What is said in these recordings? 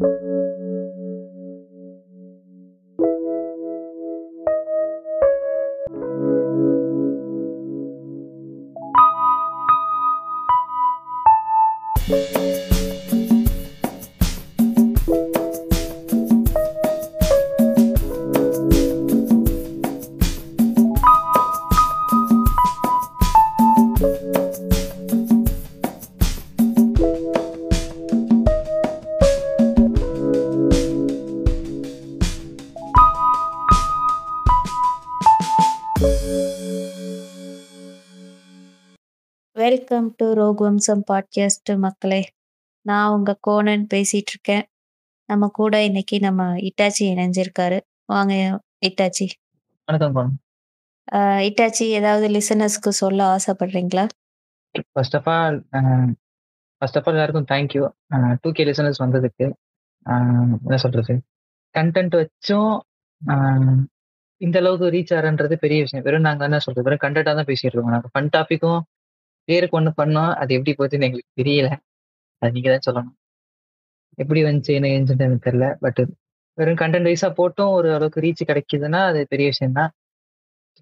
you to ரோக்வம்சம் podcast மக்களே நான் உங்க கோனன் பேசிட்டு இருக்கேன் நம்ம கூட இன்னைக்கு நம்ம இட்டாச்சி இணைஞ்சிருக்காரு. வாங்க இட்டாச்சி. வணக்கம் கோன் அஹ் இட்டாச்சி ஏதாவது லிசனர்ஸ்க்கு சொல்ல ஆசைப்படுறீங்களா? First of all first of all எல்லாருக்கும் thank you two K listeners வந்ததுக்கு என்ன சொல்றது? கண்டென்ட் வச்சும் இந்த அளவுக்கு ரீச் ஆகிறன்றது பெரிய விஷயம். வெறும் நாங்கள் என்ன சொல்றது? வெறும் கண்டென்ட்டாக தான் பேசிட்டு இருக்கோம். நாங்கள் ஃபன் டாப்பிக்கும் பேருக்கு ஒன்று பண்ணோம். அது எப்படி போச்சுன்னு எங்களுக்கு தெரியல. அது நீங்கள் தான் சொல்லணும். எப்படி வந்துச்சு என்ன ஏஞ்சுன்னு எனக்கு தெரியல. பட் வெறும் கண்டென்ட் வைஸாக போட்டும். ஒரு அளவுக்கு ரீச் கிடைக்குதுன்னா அது பெரிய விஷயம் தான்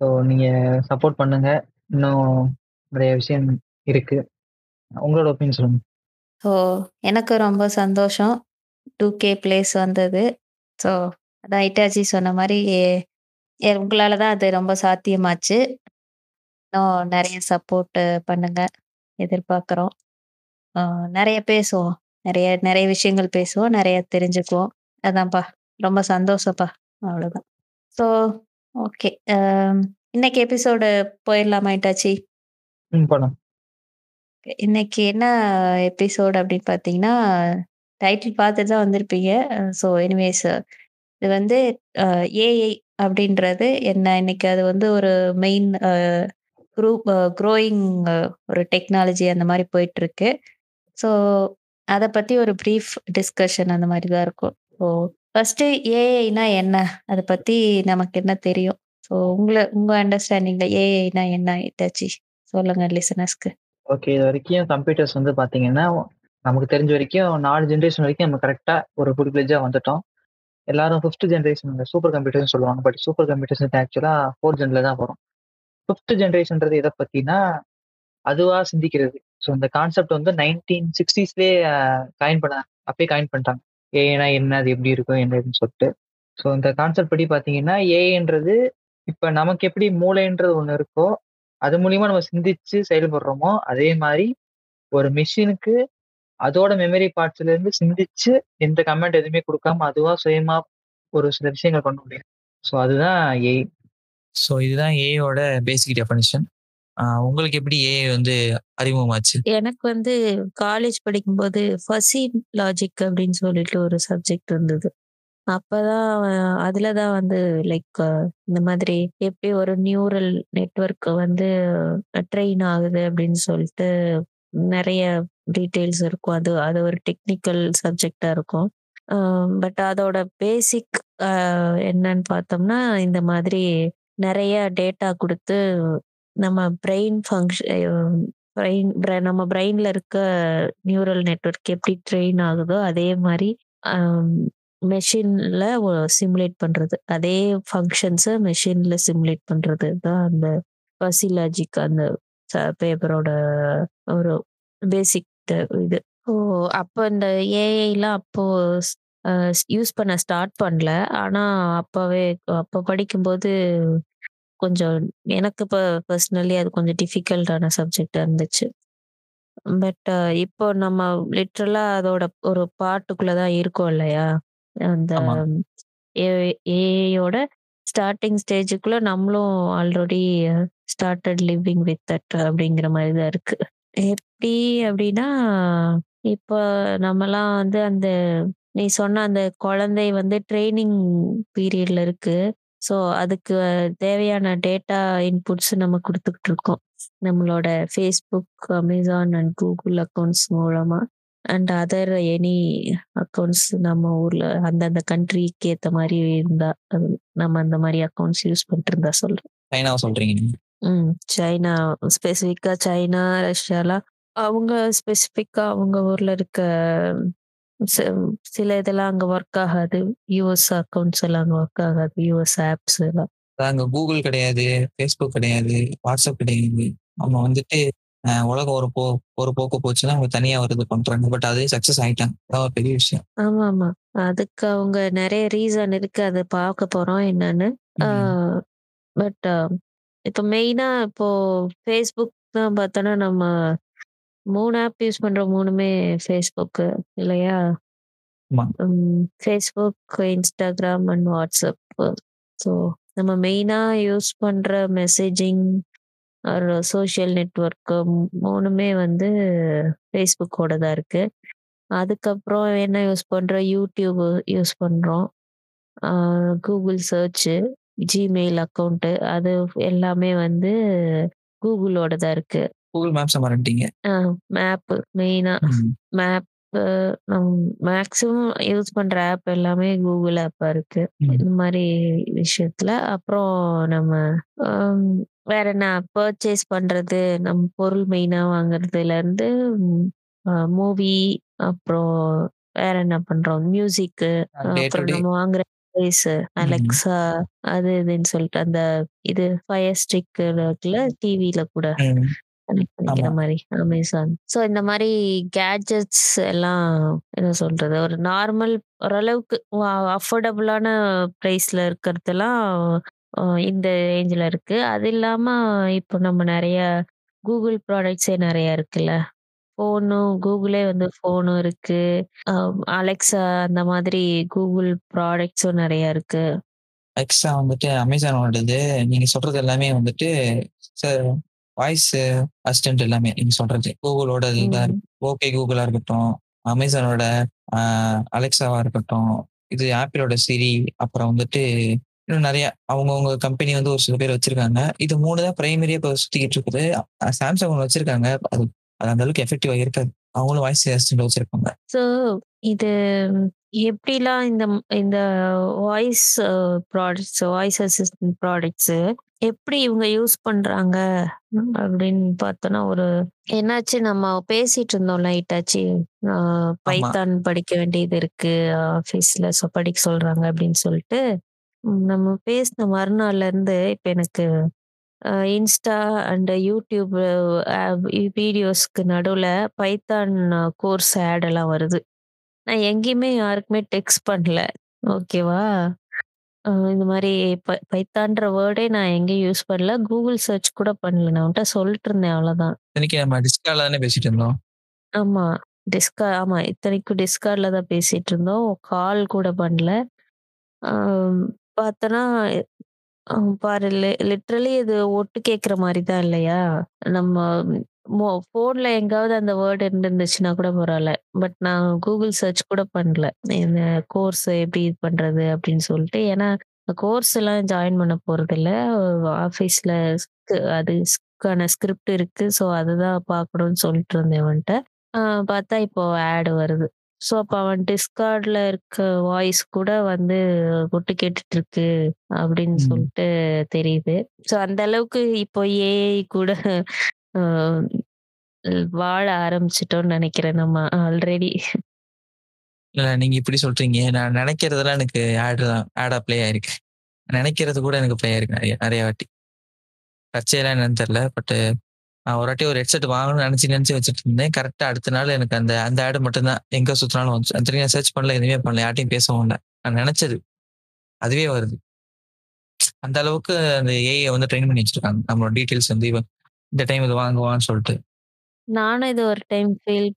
ஸோ நீங்கள் சப்போர்ட் பண்ணுங்க. இன்னும் நிறைய விஷயம் இருக்கு. உங்களோட ஒப்பீனியன் சொல்லுங்க. ஸோ எனக்கு ரொம்ப சந்தோஷம். டூ கே பிளேஸ் வந்தது. ஸோ அதான் இட்டாச்சி சொன்ன மாதிரி உங்களால தான் அது ரொம்ப சாத்தியமாச்சு. இன்னும் நிறைய சப்போர்ட் பண்ணுங்க எதிர்பார்க்குறோம். நிறைய பேசுவோம். நிறைய நிறைய விஷயங்கள் பேசுவோம் நிறைய தெரிஞ்சுக்குவோம். அதான்ப்பா ரொம்ப சந்தோஷப்பா அவ்வளோதான் ஸோ ஓகே இன்னைக்கு எபிசோடு போயிடலாமா இட்டாச்சி? ம் இன்னைக்கு என்ன எபிசோட் அப்படின்னு பார்த்தீங்கன்னா டைட்டில் பார்த்துட்டு தான் வந்திருப்பீங்க. ஸோ எனிவேஸ் இது வந்து ஏஐ அப்படின்றது என்ன? இன்னைக்கு அது வந்து ஒரு மெயின் குரூப் க்ரோயிங் ஒரு டெக்னாலஜி அந்த மாதிரி போயிட்டு இருக்கு ஸோ அதை பற்றி ஒரு ப்ரீஃப் டிஸ்கஷன் அந்த மாதிரி தான் இருக்கும். ஸோ ஃபர்ஸ்ட் ஏஐனா என்ன? அதை பற்றி நமக்கு என்ன தெரியும்? ஸோ உங்களை உங்கள் அண்டர்ஸ்டாண்டிங்கில் ஏஐனா என்ன இதாச்சு சொல்லுங்க லிசனர்ஸ்க்கு. ஓகே இது வரைக்கும் கம்ப்யூட்டர்ஸ் வந்து பாத்தீங்கன்னா நமக்கு தெரிஞ்ச வரைக்கும் நாலு ஜென்ரேஷன் வரைக்கும் நம்ம கரெக்டாக ஒரு ஃபுட் பிளேஜாக வந்துட்டோம். எல்லாரும் ஃபிஃப்த் ஜென்ரேஷன் சூப்பர் கம்ப்யூட்டர்னு சொல்லுவாங்க. பட் சூப்பர் கம்ப்யூட்டர்ஸ் ஆக்சுவலாக ஃபோர்த் ஜென்ல தான் வரும். ஃபிஃப்த் ஜென்ரேஷன்றது எதை பத்தினா அதுவாக சிந்திக்கிறது. ஸோ இந்த கான்செப்ட் வந்து நைன்டீன் சிக்ஸ்டீஸ்லேயே காயின் பண்ண அப்பயே காயின் பண்ணிட்டாங்க. ஏஏனா என்ன அது எப்படி இருக்கும் என்னதுன்னு சொல்லிட்டு. ஸோ இந்த கான்செப்ட் படி பார்த்தீங்கன்னா ஏஐன்றது இப்போ நமக்கு எப்படி மூளைன்றது ஒன்று இருக்கோ அது மூலியமா நம்ம சிந்திச்சு செயல்படுறோமோ அதே மாதிரி ஒரு மிஷினுக்கு அதோட மெமரி பார்ட்ஸ்ல இருந்து சிந்திச்சு எந்த கமெண்ட் எதுவுமே கொடுக்காம அதுவா சுயமா ஒரு சில விஷயங்கள் பண்ண முடியும். ஸோ அதுதான் ஏஐ ஸோ இதுதான் ஏயோட பேசிக் டெஃபனிஷன் உங்களுக்கு எப்படி ஏஐ வந்து அறிமுகமாச்சு? எனக்கு வந்து காலேஜ் படிக்கும்போது ஃபசி லாஜிக் அப்படின்னு சொல்லிட்டு ஒரு சப்ஜெக்ட் இருந்தது. அப்பதான் அதுல தான் வந்து லைக் இந்த மாதிரி எப்படி ஒரு நியூரல் நெட்ஒர்க் வந்து ட்ரெயின் ஆகுது அப்படின்னு சொல்லிட்டு நிறைய டீட்டெயில்ஸ் இருக்கும். அது அது ஒரு டெக்னிக்கல் சப்ஜெக்டா இருக்கும். பட் அதோட பேசிக் என்னன்னு பார்த்தோம்னா இந்த மாதிரி நிறைய டேட்டா கொடுத்து நம்ம பிரெயின் ஃபங்க்ஷன் பிரெயின் நம்ம பிரெயின்ல இருக்க நியூரல் நெட்வொர்க் எப்படி ட்ரெயின் ஆகுதோ அதே மாதிரி மெஷின்ல சிமுலேட் பண்றது. அதே ஃபங்க்ஷன்ஸை மெஷின்ல சிமுலேட் பண்றது தான் அந்த பசிலாஜிக் அந்த பேப்பரோட ஒரு பேசிக் இது. ஓ அப்போ இந்த ஏஐலாம் அப்போ யூஸ் பண்ண ஸ்டார்ட் பண்ணல. ஆனா அப்பவே அப்போ படிக்கும்போது கொஞ்சம் எனக்கு இப்போ பர்சனலி அது கொஞ்சம் டிஃபிகல்ட்டான சப்ஜெக்டா இருந்துச்சு. பட் இப்போ நம்ம லிட்ரலா அதோட ஒரு பாட்டுக்குள்ள தான் இருக்கோம் இல்லையா? அந்த ஆமா. ஏஐயோட ஸ்டார்டிங் ஸ்டேஜுக்குள்ள நம்மளும் already started living with that அப்படிங்கிற மாதிரி தான் இருக்கு. எப்படி அப்படின்னா இப்போ நம்மலாம் வந்து அந்த நீ சொன்ன அந்த குழந்தை வந்து ட்ரைனிங் பீரியட்ல இருக்கு. ஸோ அதுக்கு தேவையான டேட்டா இன்புட்ஸ் நம்ம கொடுத்துக்கிட்டு இருக்கோம். நம்மளோட Facebook Amazon and Google accounts மூலமா. அண்ட் அதர் எனி அக்கௌண்ட்ஸ் நம்ம ஊர்ல அந்தந்த கண்ட்ரிக்கு ஏற்ற மாதிரி இருந்தா அது நம்ம அந்த மாதிரி அக்கௌண்ட்ஸ் யூஸ் பண்ணிட்டு இருந்தா சொல்றேன் சைனாவை சொல்றீங்க ம் சைனா ஸ்பெசிஃபிக்கா சைனா ரஷ்யாலாம் அவங்க ஸ்பெசிஃபிக்கா அவங்க ஊர்ல இருக்க சில இதெல்லாம் அங்க ஒர்க் ஆகாது. யூஎஸ் அக்கௌண்ட்ஸ் எல்லாம் அங்க ஒர்க் ஆகாது. யூஎஸ் ஆப்ஸ் எல்லாம். அங்க கூகுள் கிடையாது ஃபேஸ்புக் கிடையாது வாட்ஸ்அப் கிடையாது. அவங்க வந்துட்டு உலகம் ஒரு போ ஒரு போக்கு போச்சுன்னா அவங்க தனியா ஒரு இது பண்றாங்க. பட் அதே சக்சஸ் ஆயிட்டாங்க. பெரிய விஷயம். ஆமா ஆமா. அதுக்கு அவங்க நிறைய ரீசன் இருக்கு. அதை பார்க்க போறோம் என்னன்னு. பட் இப்போ மெயினா இப்போ ஃபேஸ்புக் தான் பார்த்தோன்னா நம்ம மூணு ஆப் யூஸ் பண்ற மூணுமே ஃபேஸ்புக் இல்லையா? ஆமா. Facebook Instagram and WhatsApp so நம்ம மெயினா யூஸ் பண்ற மெசேஜிங் ஒரு சோஷியல் நெட்ஒர்க் மூணுமே வந்து ஃபேஸ்புக்கோட தான் இருக்கு. அதுக்கப்புறம் என்ன யூஸ் பண்றோம். யூடியூப் யூஸ் பண்றோம் கூகுள் சர்ச்சு ஜிமெயில் அக்கௌண்ட்டு அது எல்லாமே வந்து கூகுளோட தான் இருக்கு. கூகுள் மேப்ஸ் மறந்துட்டீங்க மேப் மெயினா. மேப் மேக்ஸிமம் யூஸ் பண்ற ஆப் எல்லாமே கூகுள் ஆப்பா இருக்கு. இந்த மாதிரி விஷயத்துல அப்புறம் நம்ம வேற என்ன பர்ச்சேஸ் பண்றது நம்ம பொருள் மெயினா வாங்குறதுல இருந்து மூவி அப்புறம் வேற என்ன பண்றோம் மியூசிக் Day to அப்புறம். நம்ம வாங்குற அலெக்சா அது இதுன்னு சொல்லிட்டு அந்த இது ஃபயர் ஸ்டிக் இருக்குல்ல டிவில கூட. கனெக்ட் பண்ணிக்கிற ஆமா. மாதிரி. அமேசான் ஸோ இந்த மாதிரி கேட்ஜெட்ஸ் எல்லாம் என்ன சொல்றது ஒரு நார்மல் ஓரளவுக்கு அஃபோர்டபுளான ப்ரைஸ்ல இருக்கிறதெல்லாம் அஹ் இந்த ரேஞ்சில் இருக்கு. அது இல்லாம இப்போ நம்ம நிறைய கூகுள் ப்ராடக்ட்ஸே நிறைய இருக்குல்ல. ஃபோனும் கூகுளே வந்து ஃபோனும் இருக்கு. அலெக்சா அந்த மாதிரி கூகுள் ப்ராடக்ட்ஸும் நிறைய இருக்கு. எக்ஸ்ட்ரா வந்துட்டு அமேசானோடது நீங்க சொல்றது எல்லாமே வந்துட்டு வாய்ஸ் அசிஸ்டன்ட் எல்லாமே நீங்க சொல்றது. கூகுளோட இதுதான். ஓகே கூகுளா இருக்கட்டும். அமேசானோட அலெக்சாவா இருக்கட்டும். இது ஆப்பிளோட சிரி அப்புறம் வந்துட்டு இன்னும் நிறைய அவங்கவுங்க கம்பெனி வந்து ஒரு சில பேர் வச்சிருக்காங்க. இது மூணு தான் பிரைமரியா இப்போ சுத்திக்கிட்டு இருக்குது. சாம்சங் ஒன்று வச்சிருக்காங்க. அது அது அந்த அளவுக்கு எஃபெக்டிவா இருக்காது. அவங்களும் வாய்ஸ் அசிஸ்டன்ட் வச்சிருக்காங்க ஸோ இது எப்படிலாம் இந்த இந்த voice products voice assistant products எப்படி இவங்க யூஸ் பண்றாங்க அப்படின்னு பார்த்தோன்னா ஒரு என்னாச்சு நம்ம பேசிட்டு இருந்தோம் லைட்டாச்சு பைத்தான் படிக்க வேண்டியது இருக்கு ஆஃபீஸ்ல ஸோ படிக்க சொல்றாங்க அப்படின்னு சொல்லிட்டு நம்ம பேசின மறுநாள்ல இருந்து இப்போ எனக்கு இன்ஸ்டா அண்ட் யூடியூப் வீடியோஸ்க்கு நடுவில் பைத்தான் கோர்ஸ் ஆட் எல்லாம் வருது. நான் எங்கேயுமே யாருக்குமே டெக்ஸ்ட் பண்ணல. ஓகேவா? இந்த மாதிரி ப- பைத்தான்ற வேர்டே நான் எங்கேயும் யூஸ் பண்ணல. கூகுள் சர்ச் கூட பண்ணல. நான் உன்கிட்ட சொல்லிட்டு இருந்தேன் அவ்வளோதான் இன்னைக்கு நம்ம டிஸ்கால தானே பேசிட்டு இருந்தோம்? ஆமா. டிஸ்கா ஆமா. இத்தனைக்கும் டிஸ்கார்ட்ல தான் பேசிட்டு இருந்தோம். கால் கூட பண்ணல. ஆம், பார்த்தோன்னா ஆஹ் பாரு லிட்ரலி இது ஒட்டு கேட்குற மாதிரி தான் இல்லையா? நம்ம ஃபோன்ல எங்காவது அந்த வேர்டு இருந்துச்சுன்னா கூட பரவாயில்ல. பட் நான் கூகுள் சர்ச் கூட பண்ணல. இந்த கோர்ஸ் எப்படி இது பண்றது அப்படின்னு சொல்லிட்டு. ஏன்னா கோர்ஸ் எல்லாம் ஜாயின் பண்ண போறது இல்ல ஆஃபீஸ்ல அதுக்கான ஸ்கிரிப்ட் இருக்கு. ஸோ அதுதான் பார்க்கணும்னு சொல்லிட்டு இருந்தேன் அவன்கிட்ட. பார்த்தா இப்போ ஆட் வருது. ஸோ அப்போ அவன் டிஸ்கார்ட்ல இருக்க வாய்ஸ் கூட வந்து கொட்டு கேட்டுட்டு இருக்கு அப்படின்னு ம். சொல்லிட்டு தெரியுது. ஸோ அந்த அளவுக்கு இப்போ ஏஐ கூட வாழ ஆரம்பிச்சிட்டோம்னு நினைக்கிறேன் நம்ம ஆல்ரெடி இல்ல நீங்க இப்படி சொல்றீங்க. நான் நினைக்கிறதெல்லாம் எனக்கு ஆட் தான் ஆடா ப்ளே ஆயிருக்கு. நினைக்கிறது கூட எனக்கு ப்ளே ஆயிருக்கு நிறைய நிறைய வாட்டி. தற்செயலா என்னன்னு தெரியல பட் நான் ஒரு வாட்டி ஒரு ஹெட்செட் வாங்கணும்னு நினைச்சு நினைச்சு வச்சுட்டு இருந்தேன். கரெக்டா அடுத்த நாள் எனக்கு அந்த அந்த ஆடு மட்டும்தான். எங்க சுத்தினாலும் வந்துச்சு அந்த நான் சர்ச் பண்ணல எதுவுமே பண்ணல. யார்ட்டையும் பேசவும் இல்லை. நான் நினைச்சது. அதுவே வருது. அந்த அளவுக்கு அந்த ஏஐ வந்து ட்ரெயின் பண்ணி வச்சிருக்காங்க. நம்மளோட டீட்டெயில்ஸ் வந்து இவன் இந்த டைம் இது வாங்குவான்னு சொல்லிட்டு. நானும் இது ஒரு டைம் ஃபீல்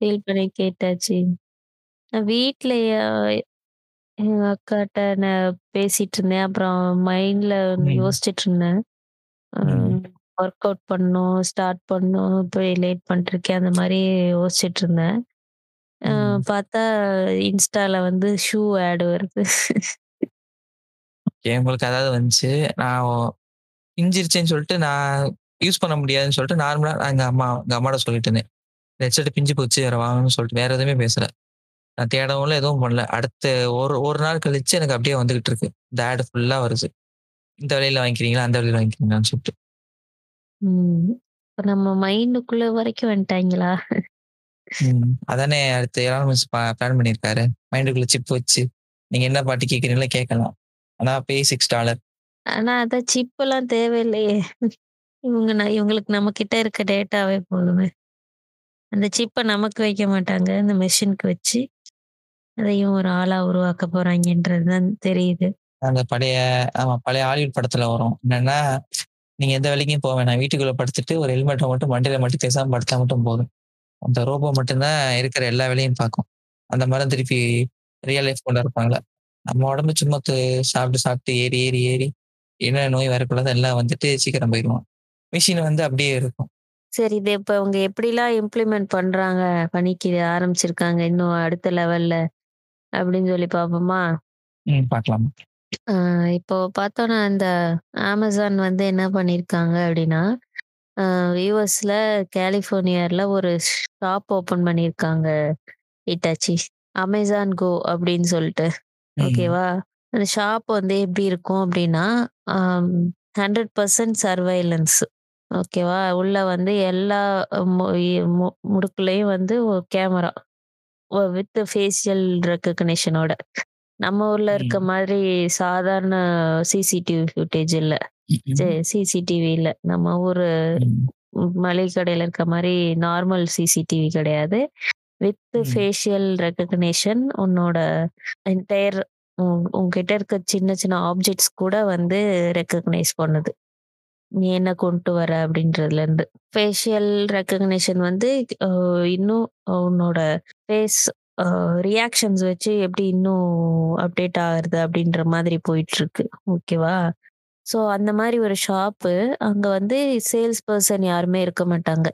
ஃபீல் பண்ணி கேட்டாச்சு. நான் வீட்டில் எங்க அக்காட்ட நான் பேசிட்டு இருந்தேன். அப்புறம் மைண்ட்ல ம். யோசிச்சுட்டு இருந்தேன். ம். ஒர்க் அவுட் பண்ணணும் ஸ்டார்ட் பண்ணணும் இப்படி லேட் பண்ணிருக்கேன் அந்த மாதிரி யோசிச்சுட்டு இருந்தேன். ம். பார்த்தா இன்ஸ்டால வந்து ஷூ ஆட் வருது. ஓகே உங்களுக்கு அதாவது வந்துச்சு? நான் பிஞ்சிருச்சேன்னு சொல்லிட்டு நான் யூஸ் பண்ண முடியாதுன்னு சொல்லிட்டு நார்மலா நான் எங்க அம்மா எங்க அம்மாட்ட சொல்லிட்டு இருந்தேன் ஹெட்செட் பிஞ்சு போச்சு வேற வாங்கணும்னு சொல்லிட்டு வேற எதுவுமே பேசல நான் தேடவும் எதுவும் பண்ணல அடுத்த ஒரு ஒரு நாள் கழிச்சு எனக்கு அப்படியே வந்துகிட்டு இருக்கு இந்த ஆடு ஃபுல்லா வருது இந்த விலையில வாங்கிக்கிறீங்களா அந்த விலையில வாங்கிக்கிறீங்களான்னு சொல்லிட்டு. இப்ப நம்ம மைண்டுக்குள்ள வரைக்கும் வந்துட்டாங்களா. அதானே அடுத்து எலான் மஸ்க் ப பிளான் பண்ணியிருக்காரு. மைண்டுக்குள்ள சிப் வச்சு, நீங்க என்ன பாட்டு கேட்கிறீங்களோ கேட்கலாம். ஆனா பே $6 ஆனா அதான் சிப்லாம் தேவையில்லையே. இவங்க ந இவங்களுக்கு நம்ம கிட்ட இருக்க டேட்டாவே போதுமே. அந்த சிப்ப நமக்கு வைக்க மாட்டாங்க. இந்த மெஷினுக்கு வச்சு, அதையும் ஒரு ஆளா உருவாக்க போறாங்கன்றது தான் தெரியுது. அந்த பழைய ஆமா பழைய ஹாலிவுட் படத்துல வரும். என்னன்னா, நீங்க எந்த வேலைக்கும் போ வேணாம். வீட்டுக்குள்ள படுத்துட்டு ஒரு ஹெல்மெட்ட மட்டும் மண்டையில மட்டும் பேசாம படுத்தா மட்டும் போதும். அந்த ரோபோ மட்டும் தான் இருக்கிற எல்லா வேலையும் பார்க்கும். அந்த மாரி தான் திருப்பி ரியல் லைஃப் கொண்டு இருப்பாங்களா. நம்ம உடம்பு சும்மா து சாப்பிட்டு சாப்பிட்டு ஏறி ஏறி ஏறி என்ன நோய் வரக்கூடாது எல்லாம் வந்துட்டு சீக்கிரம் போயிடுவான் மிஷின் வந்து அப்படியே இருக்கும். சரி இத இப்ப அவங்க எப்படிலாம் இம்ப்ளிமெண்ட் பண்றாங்க, பண்ணிக்க ஆரம்பிச்சிருக்காங்க இன்னும் அடுத்த லெவல்ல அப்படின்னு சொல்லி பார்ப்போமா? ம் பார்க்கலாம். இப்போ பார்த்தோம்னா இந்த Amazon வந்து என்ன பண்ணியிருக்காங்க அப்படின்னா, யுஎஸ்ல கலிஃபோர்னியால ஒரு ஷாப் ஓப்பன் பண்ணியிருக்காங்க ஹிட்டாச்சி. Amazon Go அப்படின்னு சொல்லிட்டு. ஓகேவா? அந்த ஷாப் வந்து எப்படி இருக்கும் அப்படின்னா, அம் 100% சர்வைலன்ஸ். ஓகேவா? உள்ள வந்து எல்லா மு இ மு முடுக்குலயும் வந்து ஒரு கேமரா. ஒ வித் ஃபேஷியல் ரெகக்னிஷனோட. நம்ம ஊர்ல இருக்க ம். மாதிரி சாதாரண சிசிடிவி ஃபுட்டேஜ் இல்ல. சே ம்ஹ்ம். சிசிடிவி இல்ல. நம்ம ஊரு ம். மளிகை கடையில இருக்க மாரி நார்மல் சிசிடிவி கிடையாது. வித் ம். ஃபேஷியல் ரெகக்னிஷன் உன்னோட என்டயர் உன் உன்கிட்ட இருக்க சின்ன சின்ன ஆப்ஜெக்ட்ஸ் கூட வந்து ரெகக்னைஸ் பண்ணுது. நீ என்ன கொண்டு வர அப்படின்றதுலேருந்து. ஃபேஷியல் ரெகக்னிஷன் வந்து இன்னும் உன்னோட ஃபேஸ் ரியாக்ஷன்ஸ் வச்சு எப்படி இன்னும் அப்டேட் ஆகுறது அப்படின்ற மாதிரி போயிட்டுருக்கு. ஓகேவா? ஸோ அந்த மாரி ஒரு ஷாப்பு. அங்க வந்து சேல்ஸ் பெர்சன் யாருமே இருக்க மாட்டாங்க.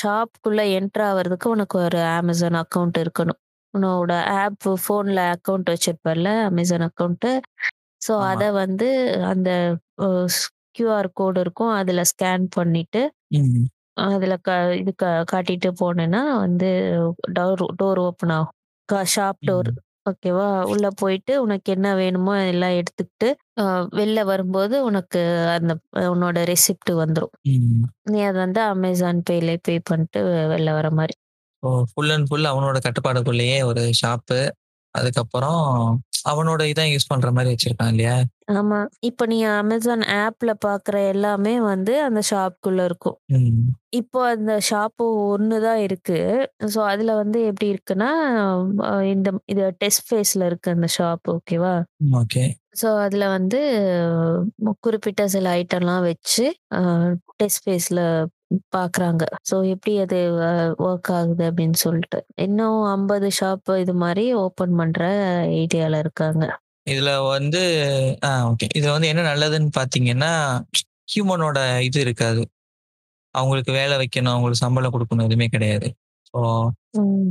ஷாப்புக்குள்ள என்டர் ஆவறதுக்கு உனக்கு ஒரு Amazon அக்கவுண்ட் இருக்கணும். உன்னோட ஆப் ஃபோன்ல அக்கவுண்ட் வச்சிருப்பல்ல Amazon அக்கவுண்ட். ஸோ. அத வந்து அந்த கியூஆர் கோடு இருக்கும். அதுல ஸ்கேன் பண்ணிட்டு. அதுல க இது க காட்டிட்டு போனேன்னா வந்து டோர் டோர் ஓப்பன் ஆகும். க ஷாப் டோர். ஓகேவா? உள்ள போயிட்டு உனக்கு என்ன வேணுமோ எல்லாம் எடுத்துக்கிட்டு, வெளில வரும்போது உனக்கு அந்த உன்னோட ரெசிப்ட் வந்துரும். ம். நீ அத வந்து Amazon Payல பே பண்ணிட்டு வெளில வர. ஓ! ஃபுல் அண்ட் ஃபுல் அவனோட கட்டுப்பாடுக்குள்ளேயே ஒரு ஷாப்பு. அதுக்கப்புறம் அவனோட இத யூஸ் பண்ற மாரி வச்சிருக்கான் இல்லையா? ஆமா. இப்ப நீ Amazon ஆப்ல பார்க்குற எல்லாமே வந்து அந்த ஷாப்க்குள்ள இருக்கும். இப்போ அந்த ஷாப்பு ஒண்ணு தான் இருக்கு. ஸோ அதுல வந்து எப்படி இருக்குன்னா, இந்த இது டெஸ்ட் ஃபேஸ்ல இருக்கு அந்த ஷாப். ஓகேவா? ஓகே. ஸோ அதுல வந்து குறிப்பிட்ட சில ஐட்டம்லாம் வச்சு டெஸ்ட் ஃபேஸ்ல பார்க்குறாங்க. ஸோ எப்படி அது அ வொர்க் ஆகுது அப்படின்னு சொல்லிட்டு. இன்னும் 50 ஷாப் இது மாரி ஓப்பன் பண்ற ஐடியால இருக்காங்க. இதுல வந்து ஆ ஓகே. இதுல வந்து என்ன நல்லதுன்னு பார்த்தீங்கன்னா, ஹியூமனோட இது இருக்காது. அவங்களுக்கு வேலை வைக்கணும், அவங்களுக்கு சம்பளம் குடுக்கணும் எதுவுமே கிடையாது. ஸோ ம்.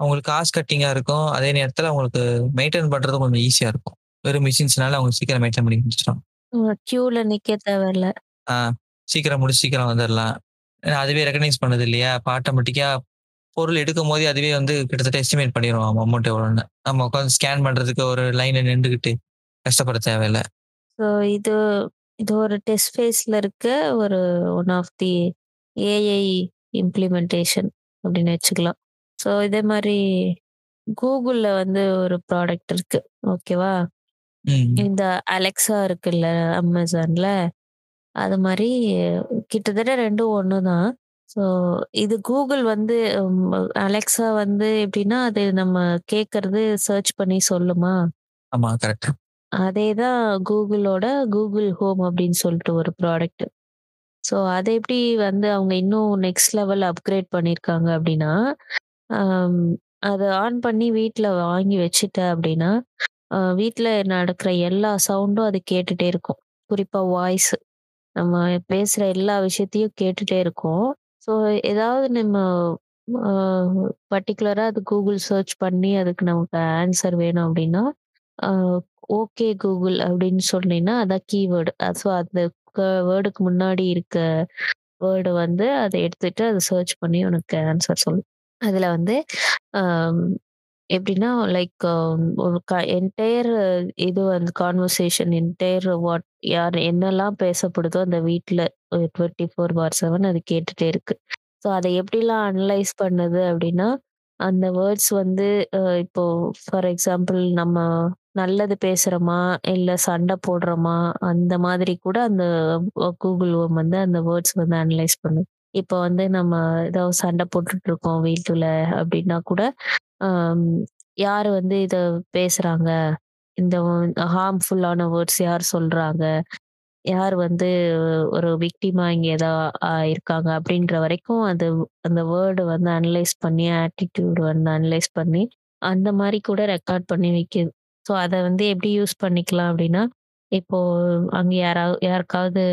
அவங்களுக்கு காஸ்ட் கட்டிங்கா இருக்கும். அதே நேரத்துல அவங்களுக்கு மெயின்டெயின் பண்றது கொஞ்சம் ஈஸியா இருக்கும். வெறும் மெஷின்ஸ்னால அவங்க சீக்கிரம் மெயின்டெயின் பண்ணி முடிச்சுரும். ம். கியூல நிக்க தேவையில்ல. ஆ சீக்கிரம் முடிச்சு சீக்கிரம் வந்துரலாம். ஏன்னா அதுவே ரெகக்னைஸ் பண்ணுது இல்லையா? அப்ப ஆட்டோமேட்டிக்கா பொருள் எடுக்கும்போதே அதுவே வந்து கிட்டத்தட்ட எஸ்டிமேட் பண்ணிரும் அமௌண்ட் எவ்வளோன்னு. நம்ம உட்காந்து ஸ்கேன் பண்றதுக்கு ஒரு லைன்ல நின்டுகிட்டு கஷ்டப்பட தேவையில்ல. ஸோ இது இது ஒரு டெஸ்ட் ஃபேஸ்ல இருக்க ஒரு one of the AI implementation அப்படின்னு வச்சுக்கலாம். ஸோ இதே மாரி கூகுள்ல வந்து ஒரு ப்ராடக்ட் இருக்கு. ஓகேவா? இந்த அலெக்ஸா இருக்குல்ல Amazonல. அது மாரி கிட்டத்தட்ட 2ம் ஒண்ணு தான். ஸோ இது கூகுள் வந்து அலெக்ஸா வந்து எப்படின்னா, அது நம்ம கேட்கறது சர்ச் பண்ணி சொல்லுமா? ஆமா கரெக்ட். அதே தான் கூகுளோட கூகுள் ஹோம் அப்படின்னு சொல்லிட்டு ஒரு ப்ராடக்ட். ஸோ அத எப்படி வந்து அவங்க இன்னும் நெக்ஸ்ட் லெவல் அப்கிரேட் பண்ணியிருக்காங்க அப்படின்னா, அத ஆன் பண்ணி வீட்ல வாங்கி வச்சுட்ட அப்படின்னா, அ வீட்ல நடக்கிற எல்லா சவுண்டும் அது கேட்டுட்டே இருக்கும். குறிப்பா வாய்ஸ். நம்ம பேசுற எல்லா விஷயத்தையும் கேட்டுட்டே இருக்கோம் ஸோ ஏதாவது நம்ம அ பர்ட்டிகுலரா அது கூகுள் சர்ச் பண்ணி அதுக்கு நமக்கு ஆன்சர் வேணும் அப்படின்னா, அ ஓகே கூகுள் அப்படின்னு சொன்னீங்கன்னா, அதான் கீவேர்டு ஸோ அந்த க வேர்டுக்கு முன்னாடி இருக்க வேர்டு வந்து அத எடுத்துட்டு அத சர்ச் பண்ணி உனக்கு ஆன்சர் சொல்லும். அதுல வந்து அம் எப்படின்னா லைக் um, ஒரு க என்டையர் இது வந்து கான்வர்சேஷன் என்டையர் வாட் யார் என்னெல்லாம் பேசப்படுதோ அந்த வீட்டில் டுவெண்ட்டி ஃபோர் பார் செவன் அது கேட்டுட்டே இருக்கு. ஸோ அதை எப்படிலாம் அனலைஸ் பண்ணுது அப்படின்னா அந்த வேர்ட்ஸ் வந்து அஹ், இப்போ ஃபார் எக்ஸாம்பிள் நம்ம நல்லது பேசுறோமா இல்ல சண்டை போடுறோமா அந்த மாதிரி கூட அந்த கூகுள் வந்து அந்த வேர்ட்ஸ் வந்து அனலைஸ் பண்ணுது இப்போ வந்து நம்ம ஏதாவது சண்டை போட்டுட்டு இருக்கோம் வீட்டுல அப்படின்னா கூட ஆம், யார் வந்து இத பேசுறாங்க? இந்த ஹார்ம்ஃபுல்லான வேர்ட்ஸ் யார் சொல்றாங்க? யார் வந்து ஒரு விக்டிமா இங்க ஏதா இருக்காங்க? அப்படின்ற வரைக்கும் அது அந்த வேர்டு வந்து அனலைஸ் பண்ணி ஆட்டிடியூட் வந்து அனலைஸ் பண்ணி அந்த மாதிரி கூட ரெக்கார்ட் பண்ணி வைக்குது. ஸோ அதை வந்து எப்படி யூஸ் பண்ணிக்கலாம் அப்படின்னா இப்போ அங்க யாராவது யாருக்காவது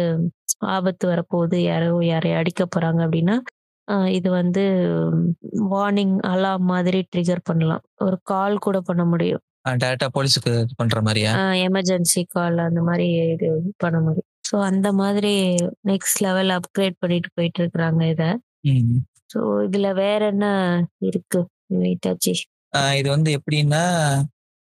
ஆபத்து வரப்போகுது யாரோ யாரையும் அடிக்க போறாங்க அப்படின்னா இது வந்து வார்னிங் அலாம் மாதிரி ட்ரிகர் பண்ணலாம். ஒரு கால் கூட பண்ண முடியும். டேரக்டா போலீஸுக்கு இது பண்ற மாதிரியா? எமர்ஜென்சி கால் அந்த மாதிரி இது பண்ண முடியும். ஸோ அந்த மாதிரி நெக்ஸ்ட் லெவல் அப்கிரேட் பண்ணிட்டு போயிட்டு இருக்கிறாங்க இத. ம். ஸோ இதுல வேற என்ன இருக்கு? வெயிட்டாச்சி ஆஹ் இது வந்து எப்படின்னா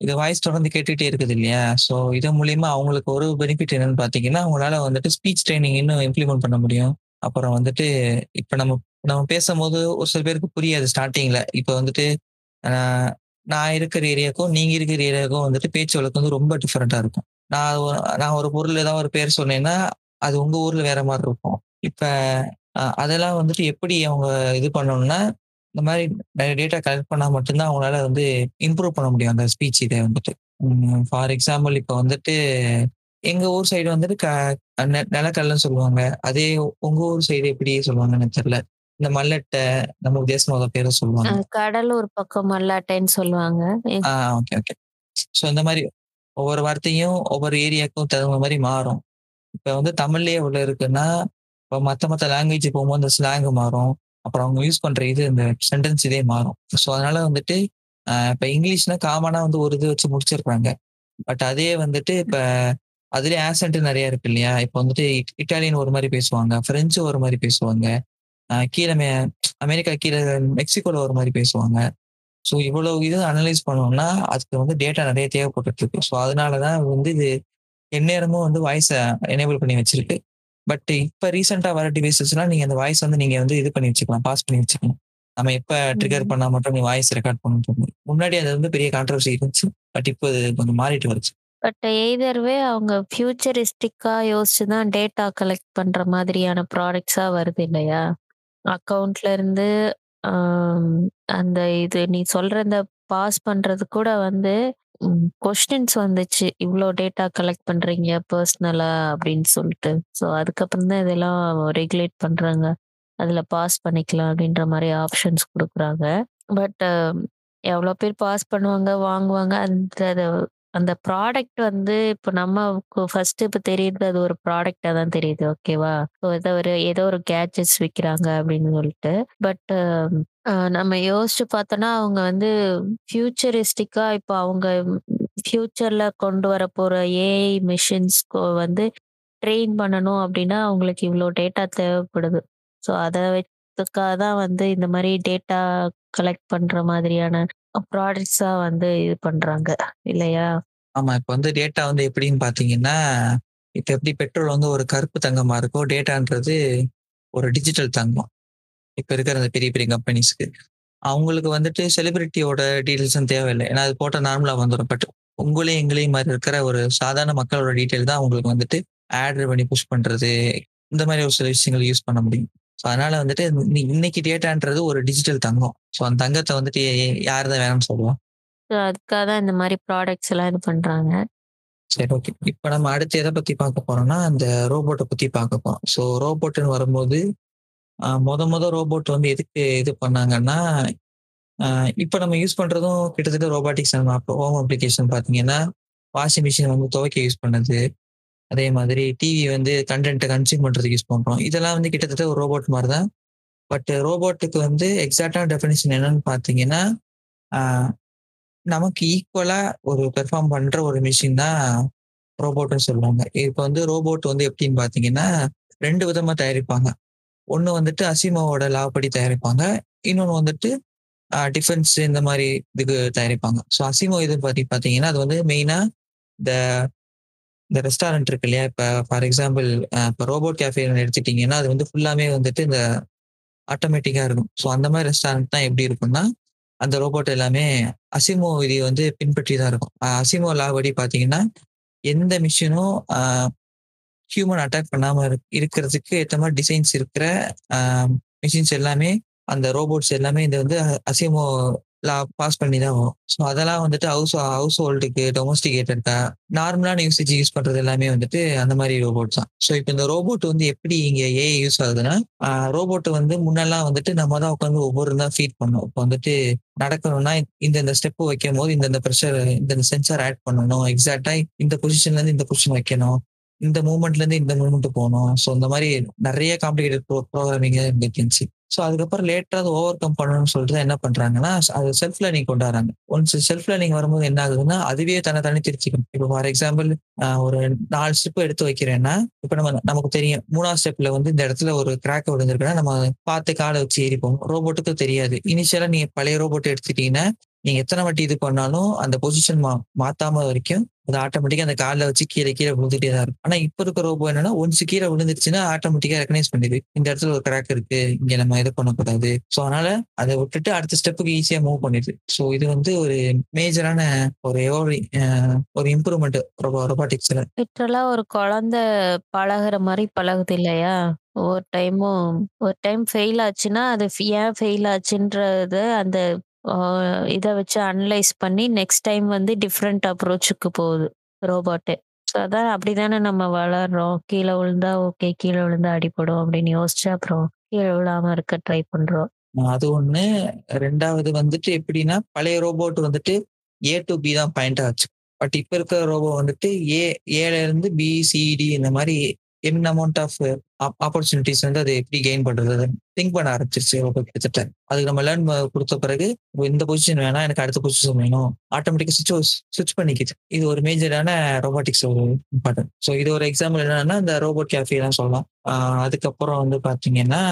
இது வாய்ஸ் தொடர்ந்து கேட்டுட்டே இருக்குது இல்லையா? ஸோ இது மூலியமா அவங்களுக்கு ஒரு பெனிஃபிட் என்னன்னு பார்த்தீங்கன்னா அவங்களால வந்துட்டு ஸ்பீச் ட்ரைனிங் இன்னும் இம்ப்ளிமெண்ட் பண்ண முடியும். அப்புறம் வந்துட்டு இப்போ நம்ம நம்ம பேசும்போது ஒரு சில பேருக்கு புரியாது ஸ்டார்டிங்ல இப்போ வந்துட்டு நான் இருக்கிற ஏரியாவுக்கும் நீங்க இருக்கிற ஏரியாவுக்கும் வந்துட்டு பேச்சு வழக்கு வந்து ரொம்ப டிஃப்ரெண்டா இருக்கும். நான் நான் ஒரு பொருள் ஏதாவது ஒரு பேர் சொன்னேன்னா அது உங்க ஊர்ல வேற மாதிரி இருக்கும். இப்ப அதெல்லாம் வந்துட்டு எப்படி அவங்க இது பண்ணணும்னா இந்த மாதிரி நிறைய டேட்டா கலெக்ட் பண்ணா மட்டும்தான் அவங்களால வந்து இம்ப்ரூவ் பண்ண முடியும் அந்த ஸ்பீச் இதை வந்துட்டு. ஃபார் எக்ஸாம்பிள் இப்போ வந்துட்டு எங்க ஊர் சைடு வந்துட்டு க நெ- சொல்லுவாங்க. அதே உங்க ஊர் சைடு எப்படி சொல்லுவாங்கன்னு எனக்கு தெரியல. இந்த மல்லட்டை நம்ம தேசமாக பேரை சொல்லுவாங்க. கடலூர் பக்கம் மல்லாட்டைன்னு சொல்லுவாங்க. ஆ ஓகே ஓகே ஸோ இந்த மாதிரி ஒவ்வொரு வார்த்தையும் ஒவ்வொரு ஏரியாவுக்கும் தகுந்த மாதிரி மாறும். இப்போ வந்து தமிழ்லயே உள்ள இருக்குன்னா இப்போ மற்ற மற்ற லாங்குவேஜ் போகும்போது அந்த ஸ்லாங் மாறும். அப்புறம் அவங்க யூஸ் பண்ற இது இந்த சென்டென்ஸ் இதே மாறும். ஸோ அதனால வந்துட்டு ஆஹ் இப்போ இங்கிலீஷ்னா காமனா வந்து ஒரு இது வச்சு முடிச்சிருக்காங்க பட் அதே வந்துட்டு இப்போ அதுலயே ஆசன்ட் நிறைய இருக்கு இல்லையா? இப்போ வந்துட்டு இட்- இட்டாலியன் ஒரு மாதிரி பேசுவாங்க. பிரெஞ்சு ஒரு மாதிரி பேசுவாங்க. ஆஹ் கீழே மே- அமெரிக்கா கீழே மெக்சிகோல ஒரு மாதிரி பேசுவாங்க. ஸோ இவ்வளவு இது அனலைஸ் பண்ணோம்னா அதுக்கு வந்து டேட்டா நிறைய தேவைப்பட்டுட்டு இருக்கு ஸோ அதனால தான் வந்து இது எந்நேரமும் வந்து வாய்ஸை எனேபிள் பண்ணி வச்சிருக்கு. பட் இப்போ ரீசெண்டாக வர டிவைசஸ்லாம் நீங்கள் அந்த வாய்ஸ் வந்து நீங்கள் வந்து இது பண்ணி வச்சுக்கலாம் பாஸ் பண்ணி வச்சுக்கலாம். நம்ம எப்போ ட்ரிகர் ம். பண்ணா மட்டும் நீ வாய்ஸ் ரெக்கார்ட் பண்ணணும் முன்னாடி அது வந்து பெரிய கான்ட்ரவர்சி இருந்துச்சு. பட் இப்போ இது கொஞ்சம் மாறிட்டு வருச்சு பட் எய்தர்வே அவங்க ஃபியூச்சரிஸ்டிக்கா யோசிச்சு தான் டேட்டா கலெக்ட் பண்ற மாதிரியான ப்ராடக்ட்ஸா வருது இல்லையா? அக்கவுண்ட்ல இருந்து ஆம், அந்த இது நீ சொல்ற இந்த பாஸ் பண்றது கூட வந்து கொஸ்டின்ஸ் வந்துச்சு. இவ்வளோ டேட்டா கலெக்ட் பண்றீங்க பர்சனலா அப்படின்னு சொல்லிட்டு. ஸோ அதுக்கப்புறம் தான் இதெல்லாம் ரெகுலேட் பண்றாங்க. அதுல பாஸ் பண்ணிக்கலாம் அப்படின்ற மாதிரி ஆப்ஷன்ஸ் கொடுக்குறாங்க. பட் எவ்வளோ பேர் பாஸ் பண்ணுவாங்க வாங்குவாங்க அந்த அந்த ப்ராடக்ட் வந்து இப்போ நம்ம ஃபர்ஸ்ட் இப்போ தெரியுது அது ஒரு ப்ராடக்டா தான் தெரியுது ஓகேவா ஸோ ஏதோ ஒரு ஏதோ ஒரு கேட்ஜெட்ஸ் விற்கிறாங்க அப்படின்னு சொல்லிட்டு. பட் um, நம்ம யோசிச்சு பார்த்தோம்னா அவங்க வந்து ஃபியூச்சரிஸ்டிக்கா இப்போ அவங்க ஃபியூச்சர்ல கொண்டு வர போற ஏஐ மிஷின்ஸ்க்கு வந்து ட்ரெயின் பண்ணணும் அப்படின்னா அவங்களுக்கு இவ்வளோ டேட்டா தேவைப்படுது. ஸோ அதை வச்சுக்காக தான் வந்து இந்த மாதிரி டேட்டா கலெக்ட் பண்ற மாதிரியான ப்ராடக்ட்ஸா வந்து இது பண்றாங்க. இல்லையா? ஆமா இப்போ வந்து டேட்டா வந்து எப்படின்னு பார்த்தீங்கன்னா இப்போ எப்படி பெட்ரோல் வந்து ஒரு கருப்பு தங்கமா இருக்கோ டேட்டான்றது ஒரு டிஜிட்டல் தங்கம். இப்போ இருக்கிற அந்த பெரிய பெரிய கம்பெனிஸ்க்கு அவங்களுக்கு வந்துட்டு செலிபிரிட்டியோட டீட்டெயில்ஸும் தேவையில்லை. ஏன்னா அது போட்டால் நார்மலாக வந்துடும் பட் உங்களையும் எங்களையும் மாதிரி இருக்கிற ஒரு சாதாரண மக்களோட டீட்டெயில் தான் அவங்களுக்கு வந்துட்டு ஆட் பண்ணி புஷ் பண்றது. இந்த மாதிரி ஒரு சில விஷயங்கள் யூஸ் பண்ண முடியும். ஸோ அதனால வந்துட்டு இன்னி- இன்னைக்கு டேட்டான்றது ஒரு டிஜிட்டல் தங்கம். ஸோ அந்த தங்கத்தை வந்துட்டு யார் தான் வேணும்னு சொல்லுவோம் ஸோ அதுக்காக தான் இந்த மாதிரி ப்ராடக்ட்ஸ் எல்லாம் இது பண்றாங்க. சரி ஓகே இப்போ நம்ம அடுத்து எதை பத்தி பார்க்க போறோம்னா அந்த ரோபோட்டை பத்தி பார்க்க போறோம். ஸோ ரோபோட்னு வரும்போது முத முத ரோபோட் வந்து எதுக்கு இது பண்ணாங்கன்னா இப்போ நம்ம யூஸ் பண்றதும் கிட்டத்தட்ட ரோபாட்டிக்ஸ் ஹோம் அப்ளிகேஷன் பார்த்தீங்கன்னா வாஷிங் மிஷின் வந்து துவைக்க யூஸ் பண்ணது. அதே மாதிரி டிவி வந்து கண்டென்ட்டை கன்சியூம் பண்றதுக்கு யூஸ் பண்றோம். இதெல்லாம் வந்து கிட்டத்தட்ட ஒரு ரோபோட் மாதிரி தான் பட் ரோபோட்டுக்கு வந்து எக்ஸாக்டான டெஃபினேஷன் என்னன்னு பார்த்தீங்கன்னா நமக்கு ஈக்குவலா ஒரு பெர்ஃபார்ம் பண்ற ஒரு மிஷின் தான் ரோபோட்னு சொல்லுவாங்க. இப்போ வந்து ரோபோட் வந்து எப்படின்னு பார்த்தீங்கன்னா ரெண்டு விதமா தயாரிப்பாங்க. ஒன்று வந்துட்டு அசிமாவோட லாபடி தயாரிப்பாங்க. இன்னொன்று வந்துட்டு டிஃபென்ஸ் இந்த மாதிரி இதுக்கு தயாரிப்பாங்க. ஸோ அசிமோ இது பற்றி பார்த்தீங்கன்னா அது வந்து மெயினாக இந்த இந்த ரெஸ்டாரண்ட் இருக்கு இல்லையா? இப்போ ஃபார் எக்ஸாம்பிள் இப்போ ரோபோட் கேஃபே எடுத்துட்டீங்கன்னா அது வந்து ஃபுல்லாமே வந்துட்டு இந்த ஆட்டோமேட்டிக்கா இருக்கும். ஸோ அந்த மாதிரி ரெஸ்டாரண்ட் தான் எப்படி இருக்கும்னா அந்த ரோபோட் எல்லாமே அசிமோ விதி வந்து பின்பற்றி தான் இருக்கும். அசிமோ லா படி பார்த்தீங்கன்னா எந்த மிஷினும் ஹியூமன் அட்டாக் பண்ணாம இருக்கிறதுக்கு ஏற்ற மாதிரி டிசைன்ஸ் இருக்கிற மிஷின்ஸ் எல்லாமே அந்த ரோபோட்ஸ் எல்லாமே இந்த வந்து அசிமோ பாஸ் பண்ணி தான் வரும் ஸோ அதெல்லாம் வந்துட்டு ஹவுஸ் ஹவுஸ் ஹோல்டுக்கு டொமஸ்டிகேட்டட்கா நார்மலான யூசேஜ் யூஸ் பண்றது எல்லாமே வந்துட்டு அந்த மாதிரி ரோபோட் தான். ஸோ இப்போ இந்த ரோபோட் வந்து எப்படி இங்க ஏ யூஸ் ஆகுதுன்னா ரோபோட் வந்து முன்னெல்லாம் வந்துட்டு நம்ம தான் உட்காந்து ஒவ்வொரு தான் ஃபீட் பண்ணோம் இப்போ வந்துட்டு நடக்கணும்னா இந்த இந்த ஸ்டெப் வைக்கும் போது இந்த இந்த ப்ரெஷர் இந்த சென்சார் ஆட் பண்ணணும். எக்ஸாக்டா இந்த பொசிஷன்ல இருந்து இந்த பொசிஷன் வைக்கணும். இந்த மூமெண்ட்ல இருந்து இந்த மூமெண்ட் போகணும். ஸோ இந்த மாதிரி நிறைய காம்ப்ளிகேட்டட் ப்ரோ ப்ரோக்ராமிங் இருந்துச்சு ஸோ அதுக்கப்புறம் லேட்டாக அதை ஓவர் கம் பண்ணணும்னு சொல்லிட்டு என்ன பண்றாங்கன்னா அது செல்ஃப் லேர்னிங் கொண்டாடுறாங்க. ஒன்ஸ் செல்ஃப் லேர்னிங் வரும்போது என்ன ஆகுதுன்னா அதுவே தன்னை தனி திருச்சிக்கும் இப்போ ஃபார் எக்ஸாம்பிள் ஒரு நாலு ஸ்டெப் எடுத்து வைக்கிறேன்னா இப்போ நம்ம நமக்கு தெரியும். மூணாவது ஸ்டெப்ல வந்து இந்த இடத்துல ஒரு கிராக் விழுந்திருக்குன்னா நம்ம பார்த்து காலை வச்சு ஏறிப்போம். ரோபோட்டுக்கு தெரியாது. இனிஷியலா நீங்க பழைய ரோபோட் எடுத்துட்டீங்கன்னா நீங்க எத்தனை வாட்டி இது பண்ணாலும் அந்த பொசிஷன் மா மாத்தாம வரைக்கும் அது ஆட்டோமேட்டிக்கா அந்த காலில் வச்சு கீழே கீழே விழுந்துட்டே தான் இருக்கும். ஆனா இப்ப இருக்கிற ரோபோ என்னன்னா ஒன்ஸ் கீழே விழுந்துருச்சுன்னா ஆட்டோமேட்டிக்கா ரெக்கனைஸ் பண்ணிடுது இந்த இடத்துல ஒரு கிராக் இருக்கு இங்க நம்ம இது பண்ணக்கூடாது. ஸோ அதனால அதை விட்டுட்டு அடுத்த ஸ்டெப்புக்கு ஈஸியா மூவ் பண்ணிடுது ஸோ இது வந்து ஒரு மேஜரான ஒரு ஒரு இம்ப்ரூவ்மெண்ட் ரொபாட்டிக்ஸ்ல லிட்டரலா ஒரு குழந்தை பழகுற மாதிரி பழகுது இல்லையா? ஒரு டைமும் ஒரு டைம் ஃபெயில் ஆச்சுன்னா அது ஏன் ஃபெயில் ஆச்சுன்றத அந்த இதை வச்சு அனலைஸ் பண்ணி நெக்ஸ்ட் டைம் வந்து டிஃப்ரெண்ட் அப்ரோச்சுக்கு போகுது ரோபோட்டு ஸோ அதான் அப்படிதானே நம்ம வளர்றோம். கீழே விழுந்தா ஓகே கீழே விழுந்தா அடிபடும் அப்படின்னு யோசிச்சு அப்புறம் கீழே விழாம இருக்க ட்ரை பண்றோம். அது ஒண்ணு. ரெண்டாவது வந்துட்டு எப்படின்னா பழைய ரோபோட் வந்துட்டு ஏ டு பி தான் பாயிண்ட் ஆச்சு. பட் இப்ப இருக்கிற ரோபோ வந்துட்டு ஏ ஏல இருந்து பி சிடி இந்த மாதிரி என்ன அமௌண்ட் ஆஃப் ஆப்பர்ச்சுனிட்டிஸ் வந்து அது எப்படி கெயின் பண்றது திங்க் பண்ண ஆரம்பிச்சிருச்சு. ரோபோ கிட்டத்தட்ட. அதுக்கு நம்ம லேர்ன் கொடுத்த பிறகு இந்த பொசிஷன் வேணா எனக்கு அடுத்த பொசிஷன் வேணும். ஆட்டோமேட்டிக்கா சுவிச் சுவிச் பண்ணிக்குது இது ஒரு மேஜரான ரோபோட்டிக்ஸ் ஒரு இம்பார்ட்டன்ட் ஸோ இது ஒரு எக்ஸாம்பிள் என்னன்னா இந்த ரோபோட் கேஃபே தான் சொல்லலாம். அதுக்கப்புறம் வந்து பாத்தீங்கன்னா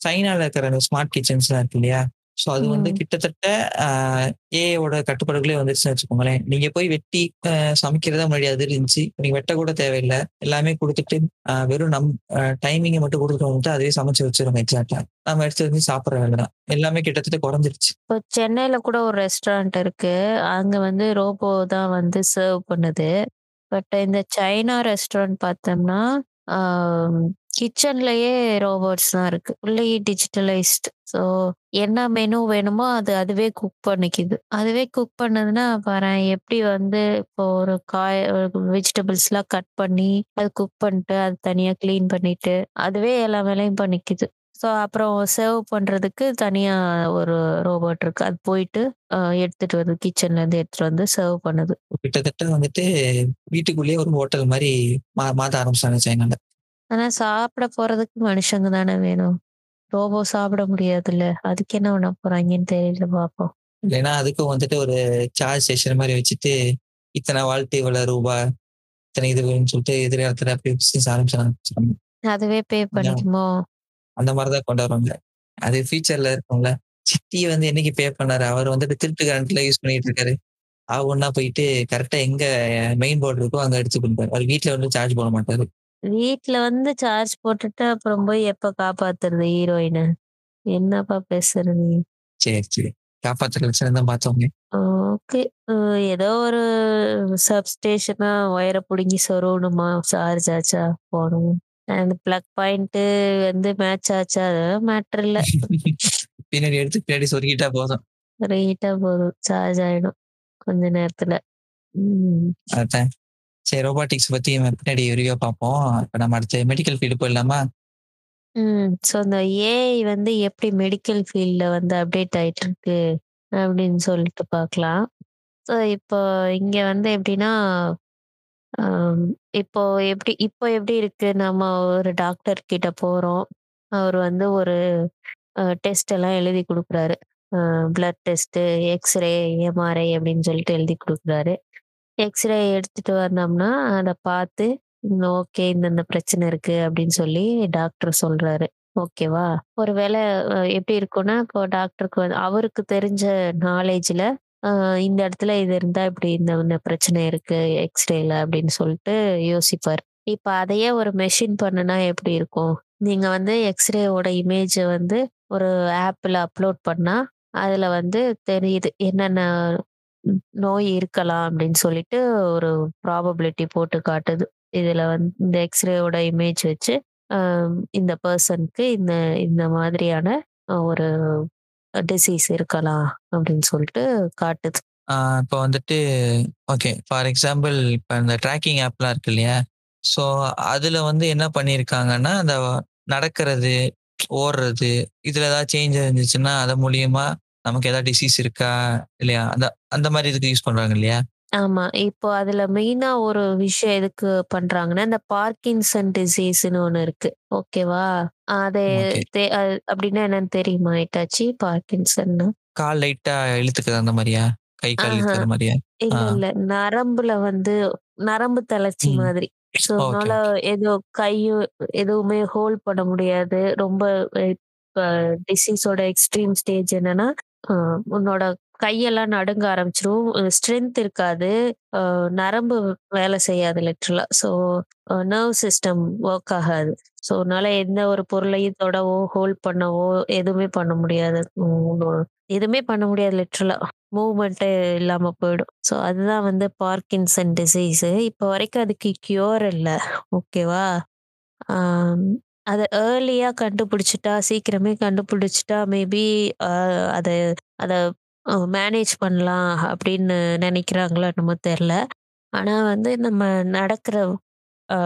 சைனால இருக்கிற அந்த ஸ்மார்ட் கிச்சன்ஸ்லாம் இருக்கு இல்லையா? ஸோ அது வந்து. கிட்டத்தட்ட ஏவோட கட்டுப்பாடுகளே வந்துருச்சுன்னு வச்சுக்கோங்களேன். நீங்க போய் வெட்டி சமைக்கிறதா முன்னாடி அது இருந்துச்சு. நீங்க வெட்ட கூட தேவையில்லை. எல்லாமே கொடுத்துட்டு வெறும் நம் டைமிங்கை மட்டும் கொடுத்துட்டு வந்துட்டு அதுவே சமைச்சு வச்சிருங்க எக்ஸாக்டா நம்ம எடுத்து வந்து சாப்பிட்ற வேலை தான் எல்லாமே கிட்டத்தட்ட குறைஞ்சிருச்சு. இப்போ சென்னையில கூட ஒரு ரெஸ்டாரண்ட் இருக்கு. அங்க வந்து ரோபோ தான் வந்து சர்வ் பண்ணுது. பட் இந்த சைனா ரெஸ்டாரண்ட் பார்த்தோம்னா கிச்சன்லயே ரோபோட்ஸ் தான் இருக்கு. உள்ளேயே டிஜிட்டலைஸ்டு. ஸோ என்ன மெனு வேணுமோ அது அதுவே குக் பண்ணிக்குது. அதுவே குக் பண்ணதுன்னா பாரு எப்படி வந்து இப்போ ஒரு காய் வெஜிடபிள்ஸ்லாம் கட் பண்ணி அது குக் பண்ணிட்டு அது தனியாக க்ளீன் பண்ணிட்டு அதுவே எல்லா வேலையும் பண்ணிக்குது. ஸோ அப்புறம் சர்வ் பண்றதுக்கு தனியா ஒரு ரோபோட் இருக்கு. அது போயிட்டு எடுத்துட்டு வந்து கிச்சன்ல இருந்து எடுத்துட்டு வந்து சர்வ் பண்ணுது. கிட்டத்தட்ட வந்துட்டு வீட்டுக்குள்ளேயே ஒரு ஹோட்டல் மாதிரி மா ஆரம்பிச்சாங்க சைனால. ஆனா சாப்பிட போறதுக்கு மனுஷங்க தானே வேணும். ரோபோ சாப்பிட முடியாதுல்ல. அதுக்கு என்ன பண்ண போறாங்கன்னு தெரியல பாப்போம். இல்லைன்னா அதுக்கும் வந்துட்டு ஒரு சார்ஜ் ஸ்டேஷன் மாதிரி வச்சுட்டு இத்தனை வாழ்த்து இவ்வளவு ரூபா இத்தனை இது வேணும்னு சொல்லிட்டு எதிர்காலத்துல அப்படி பிசினஸ் ஆரம்பிச்சாங்க அதுவே பே பண்ணிக்குமோ? அந்த மாதிரிதான் கொண்டு வருவாங்க. அது ஃபியூச்சர்ல இருக்கும்ல. சிட்டி வந்து என்னைக்கு பே பண்ணாரு? அவர் வந்துட்டு திருட்டு கரண்ட்ல யூஸ் பண்ணிட்டு இருக்காரு. அவர் ஒன்னா போயிட்டு கரெக்டா எங்க மெயின் போர்டு இருக்கோ அங்க எடுத்து கொடுப்பாரு. அவர் வீட்டுல வந்து சார்ஜ் போட மாட்டாரு. வீட்ல வந்து சார்ஜ் போட்டுட்டு அப்புறம் போய் எப்ப காப்பாத்துறது ஹீரோயின் என்னப்பா பேசுறது? சரி சரி. ஏதோ ஒரு சப்ஸ்டேஷனா ஒயரை பிடுங்கி சொருகணுமா? சார்ஜ் ஆச்சா? போகணும் அந்த பிளக் பாயிண்ட் வந்து மேட்ச் ஆச்சா? அதெல்லாம் மேட்டர் இல்ல. பின்னாடி எடுத்து பின்னாடி சொருகிட்டா போதும். போதும். சார்ஜ் ஆயிடும் கொஞ்ச நேரத்துல. அதான். சரி ரோபாட்டிக்ஸ் பத்தி பின்னாடி விரிவா பார்ப்போம். இப்ப நம்ம அடுத்த மெடிக்கல் ஃபீல்டு போயிடலாமா? ம் ஸோ இந்த ஏஐ வந்து எப்படி மெடிக்கல் ஃபீல்டில் வந்து அப்டேட் ஆயிட்டு இருக்கு அப்படின்னு சொல்லிட்டு பார்க்கலாம். ஸோ இப்போ இங்கே வந்து எப்படின்னா இப்போ எப்படி இப்போ எப்படி இருக்கு? நம்ம ஒரு டாக்டர் கிட்ட போகிறோம் அவர் வந்து ஒரு டெஸ்ட் எல்லாம் எழுதி கொடுக்குறாரு. பிளட் டெஸ்ட்டு எக்ஸ்ரே எம்ஆர்ஐ அப்படின்னு சொல்லிட்டு எழுதி கொடுக்குறாரு. எக்ஸ்ரே எடுத்துட்டு வந்தோம்னா அதை பார்த்து ஓகே இந்தந்த பிரச்சனை இருக்கு அப்படின்னு சொல்லி டாக்டர் சொல்றாரு. ஓகேவா ஒருவேளை அஹ், எப்படி இருக்கும்னா இப்போ டாக்டருக்கு வந்து அவருக்கு தெரிஞ்ச நாலேஜ்ல இந்த இடத்துல இது இருந்தா இப்படி இந்த இந்த பிரச்சனை இருக்கு எக்ஸ்ரேல அப்படின்னு சொல்லிட்டு யோசிப்பார். இப்ப அதையே ஒரு மெஷின் பண்ணுனா எப்படி இருக்கும்? நீங்க வந்து எக்ஸ்ரேவோட இமேஜ வந்து ஒரு ஆப்ல அப்லோட் பண்ணா, அதுல வந்து தெரியுது. என்னென்ன ம் நோய் இருக்கலாம் அப்படின்னு சொல்லிட்டு ஒரு ப்ராபபிலிட்டி போட்டு காட்டுது. இதுல வந்து இந்த எக்ஸ்ரேவோட இமேஜ் வச்சு, அ இந்த பெர்சனுக்கு இந்த இந்த மாதிரியான அ ஒரு டிசீஸ் இருக்கலாம் அப்படின்னு சொல்லிட்டு காட்டுது. ஆ இப்போ வந்துட்டு ஓகே. ஃபார் எக்ஸாம்பிள் இப்ப இந்த ட்ராக்கிங் ஆப்லாம் இருக்கு இல்லையா? ஸோ அதுல வந்து என்ன பண்ணியிருக்காங்கன்னா, அந்த நடக்கிறது, ஓடுறது, இதுல ஏதாவது சேஞ்ச் இருந்துச்சுன்னா, அது மூலியமா நமக்கு ஏதாவது டிசீஸ் இருக்கா? இல்லையா? அந்த அந்த மாரி இதுக்கு யூஸ் பண்றாங்க இல்லையா? ஆமா. இப்போ அதுல மெயினா ஒரு விஷயம் எதுக்கு பண்றாங்கன்னா, இந்த பார்க்கின்சன் டிசீஸ்ன்னு ஒண்ணு இருக்கு. ஓகேவா? அது அப்படின்னா என்னன்னு தெரியுமா இட்டாச்சி? பார்க்கின்சன்னு? கால் லைட்டா இழுத்துக்குது அந்த மாரியா? கை, கால் ஆஹா. இழுக்கிற மாரியா? இல்ல. இல்ல. நரம்புல வந்து நரம்பு தளர்ச்சி. மாதிரி. ஓகே, அதனால. ஏதோ கையும் எதுவுமே ஹோல்ட் பண்ண முடியாது. ரொம்ப டிசீஸோட எக்ஸ்ட்ரீம் ஸ்டேஜ் என்னன்னா, உன்னோட கையெல்லாம் நடுங்க ஆரம்பிச்சுரும். ஸ்ட்ரென்த் இருக்காது. நரம்பு வேலை செய்யாது லிட்ரலா ஸோ நர்வ் சிஸ்டம் ஒர்க் ஆகாது. ஸோ அதனால எந்த ஒரு பொருளையும் தொடவோ, ஹோல்ட் பண்ணவோ எதுவுமே பண்ண முடியாது. எதுவுமே பண்ண முடியாது லிட்ரலா மூவ்மெண்ட்டே இல்லாம போயிடும். ஸோ அதுதான் வந்து பார்க்கின்சன் டிசீஸு. இப்போ வரைக்கும் அதுக்கு கியூர் இல்லை ஓகேவா? அதை அத ஏர்லியா கண்டுபிடிச்சுட்டா, சீக்கிரமே கண்டுபிடிச்சுட்டா மேபி அ அத அத அ மேனேஜ் பண்ணலாம் அப்படின்னு நினைக்கிறாங்களோ என்னமோ தெரியல. ஆனா வந்து நம்ம நடக்கிற அ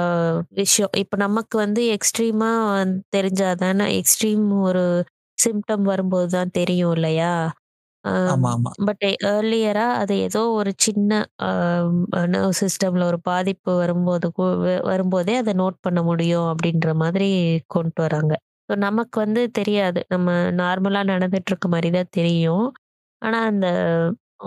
விஷயம் இப்ப நமக்கு வந்து எக்ஸ்ட்ரீமா வந் தெரிஞ்சா தானே எக்ஸ்ட்ரீம் ஒரு சிம்ப்டம் வரும்போது தான் தெரியும் இல்லையா? ஆமா, ஆமா. பட் ஏர்லியரா அது ஏதோ ஒரு சின்ன அ நர்வ் சிஸ்டம்ல ஒரு பாதிப்பு வரும்போது கு வரும்போதே அத நோட் பண்ண முடியும் அப்படின்ற மாதிரி கொண்டு வராங்க. ஸோ நமக்கு வந்து தெரியாது. நம்ம நார்மலா நடந்துட்டு இருக்க மாரி தான் தெரியும். ஆனா அந்த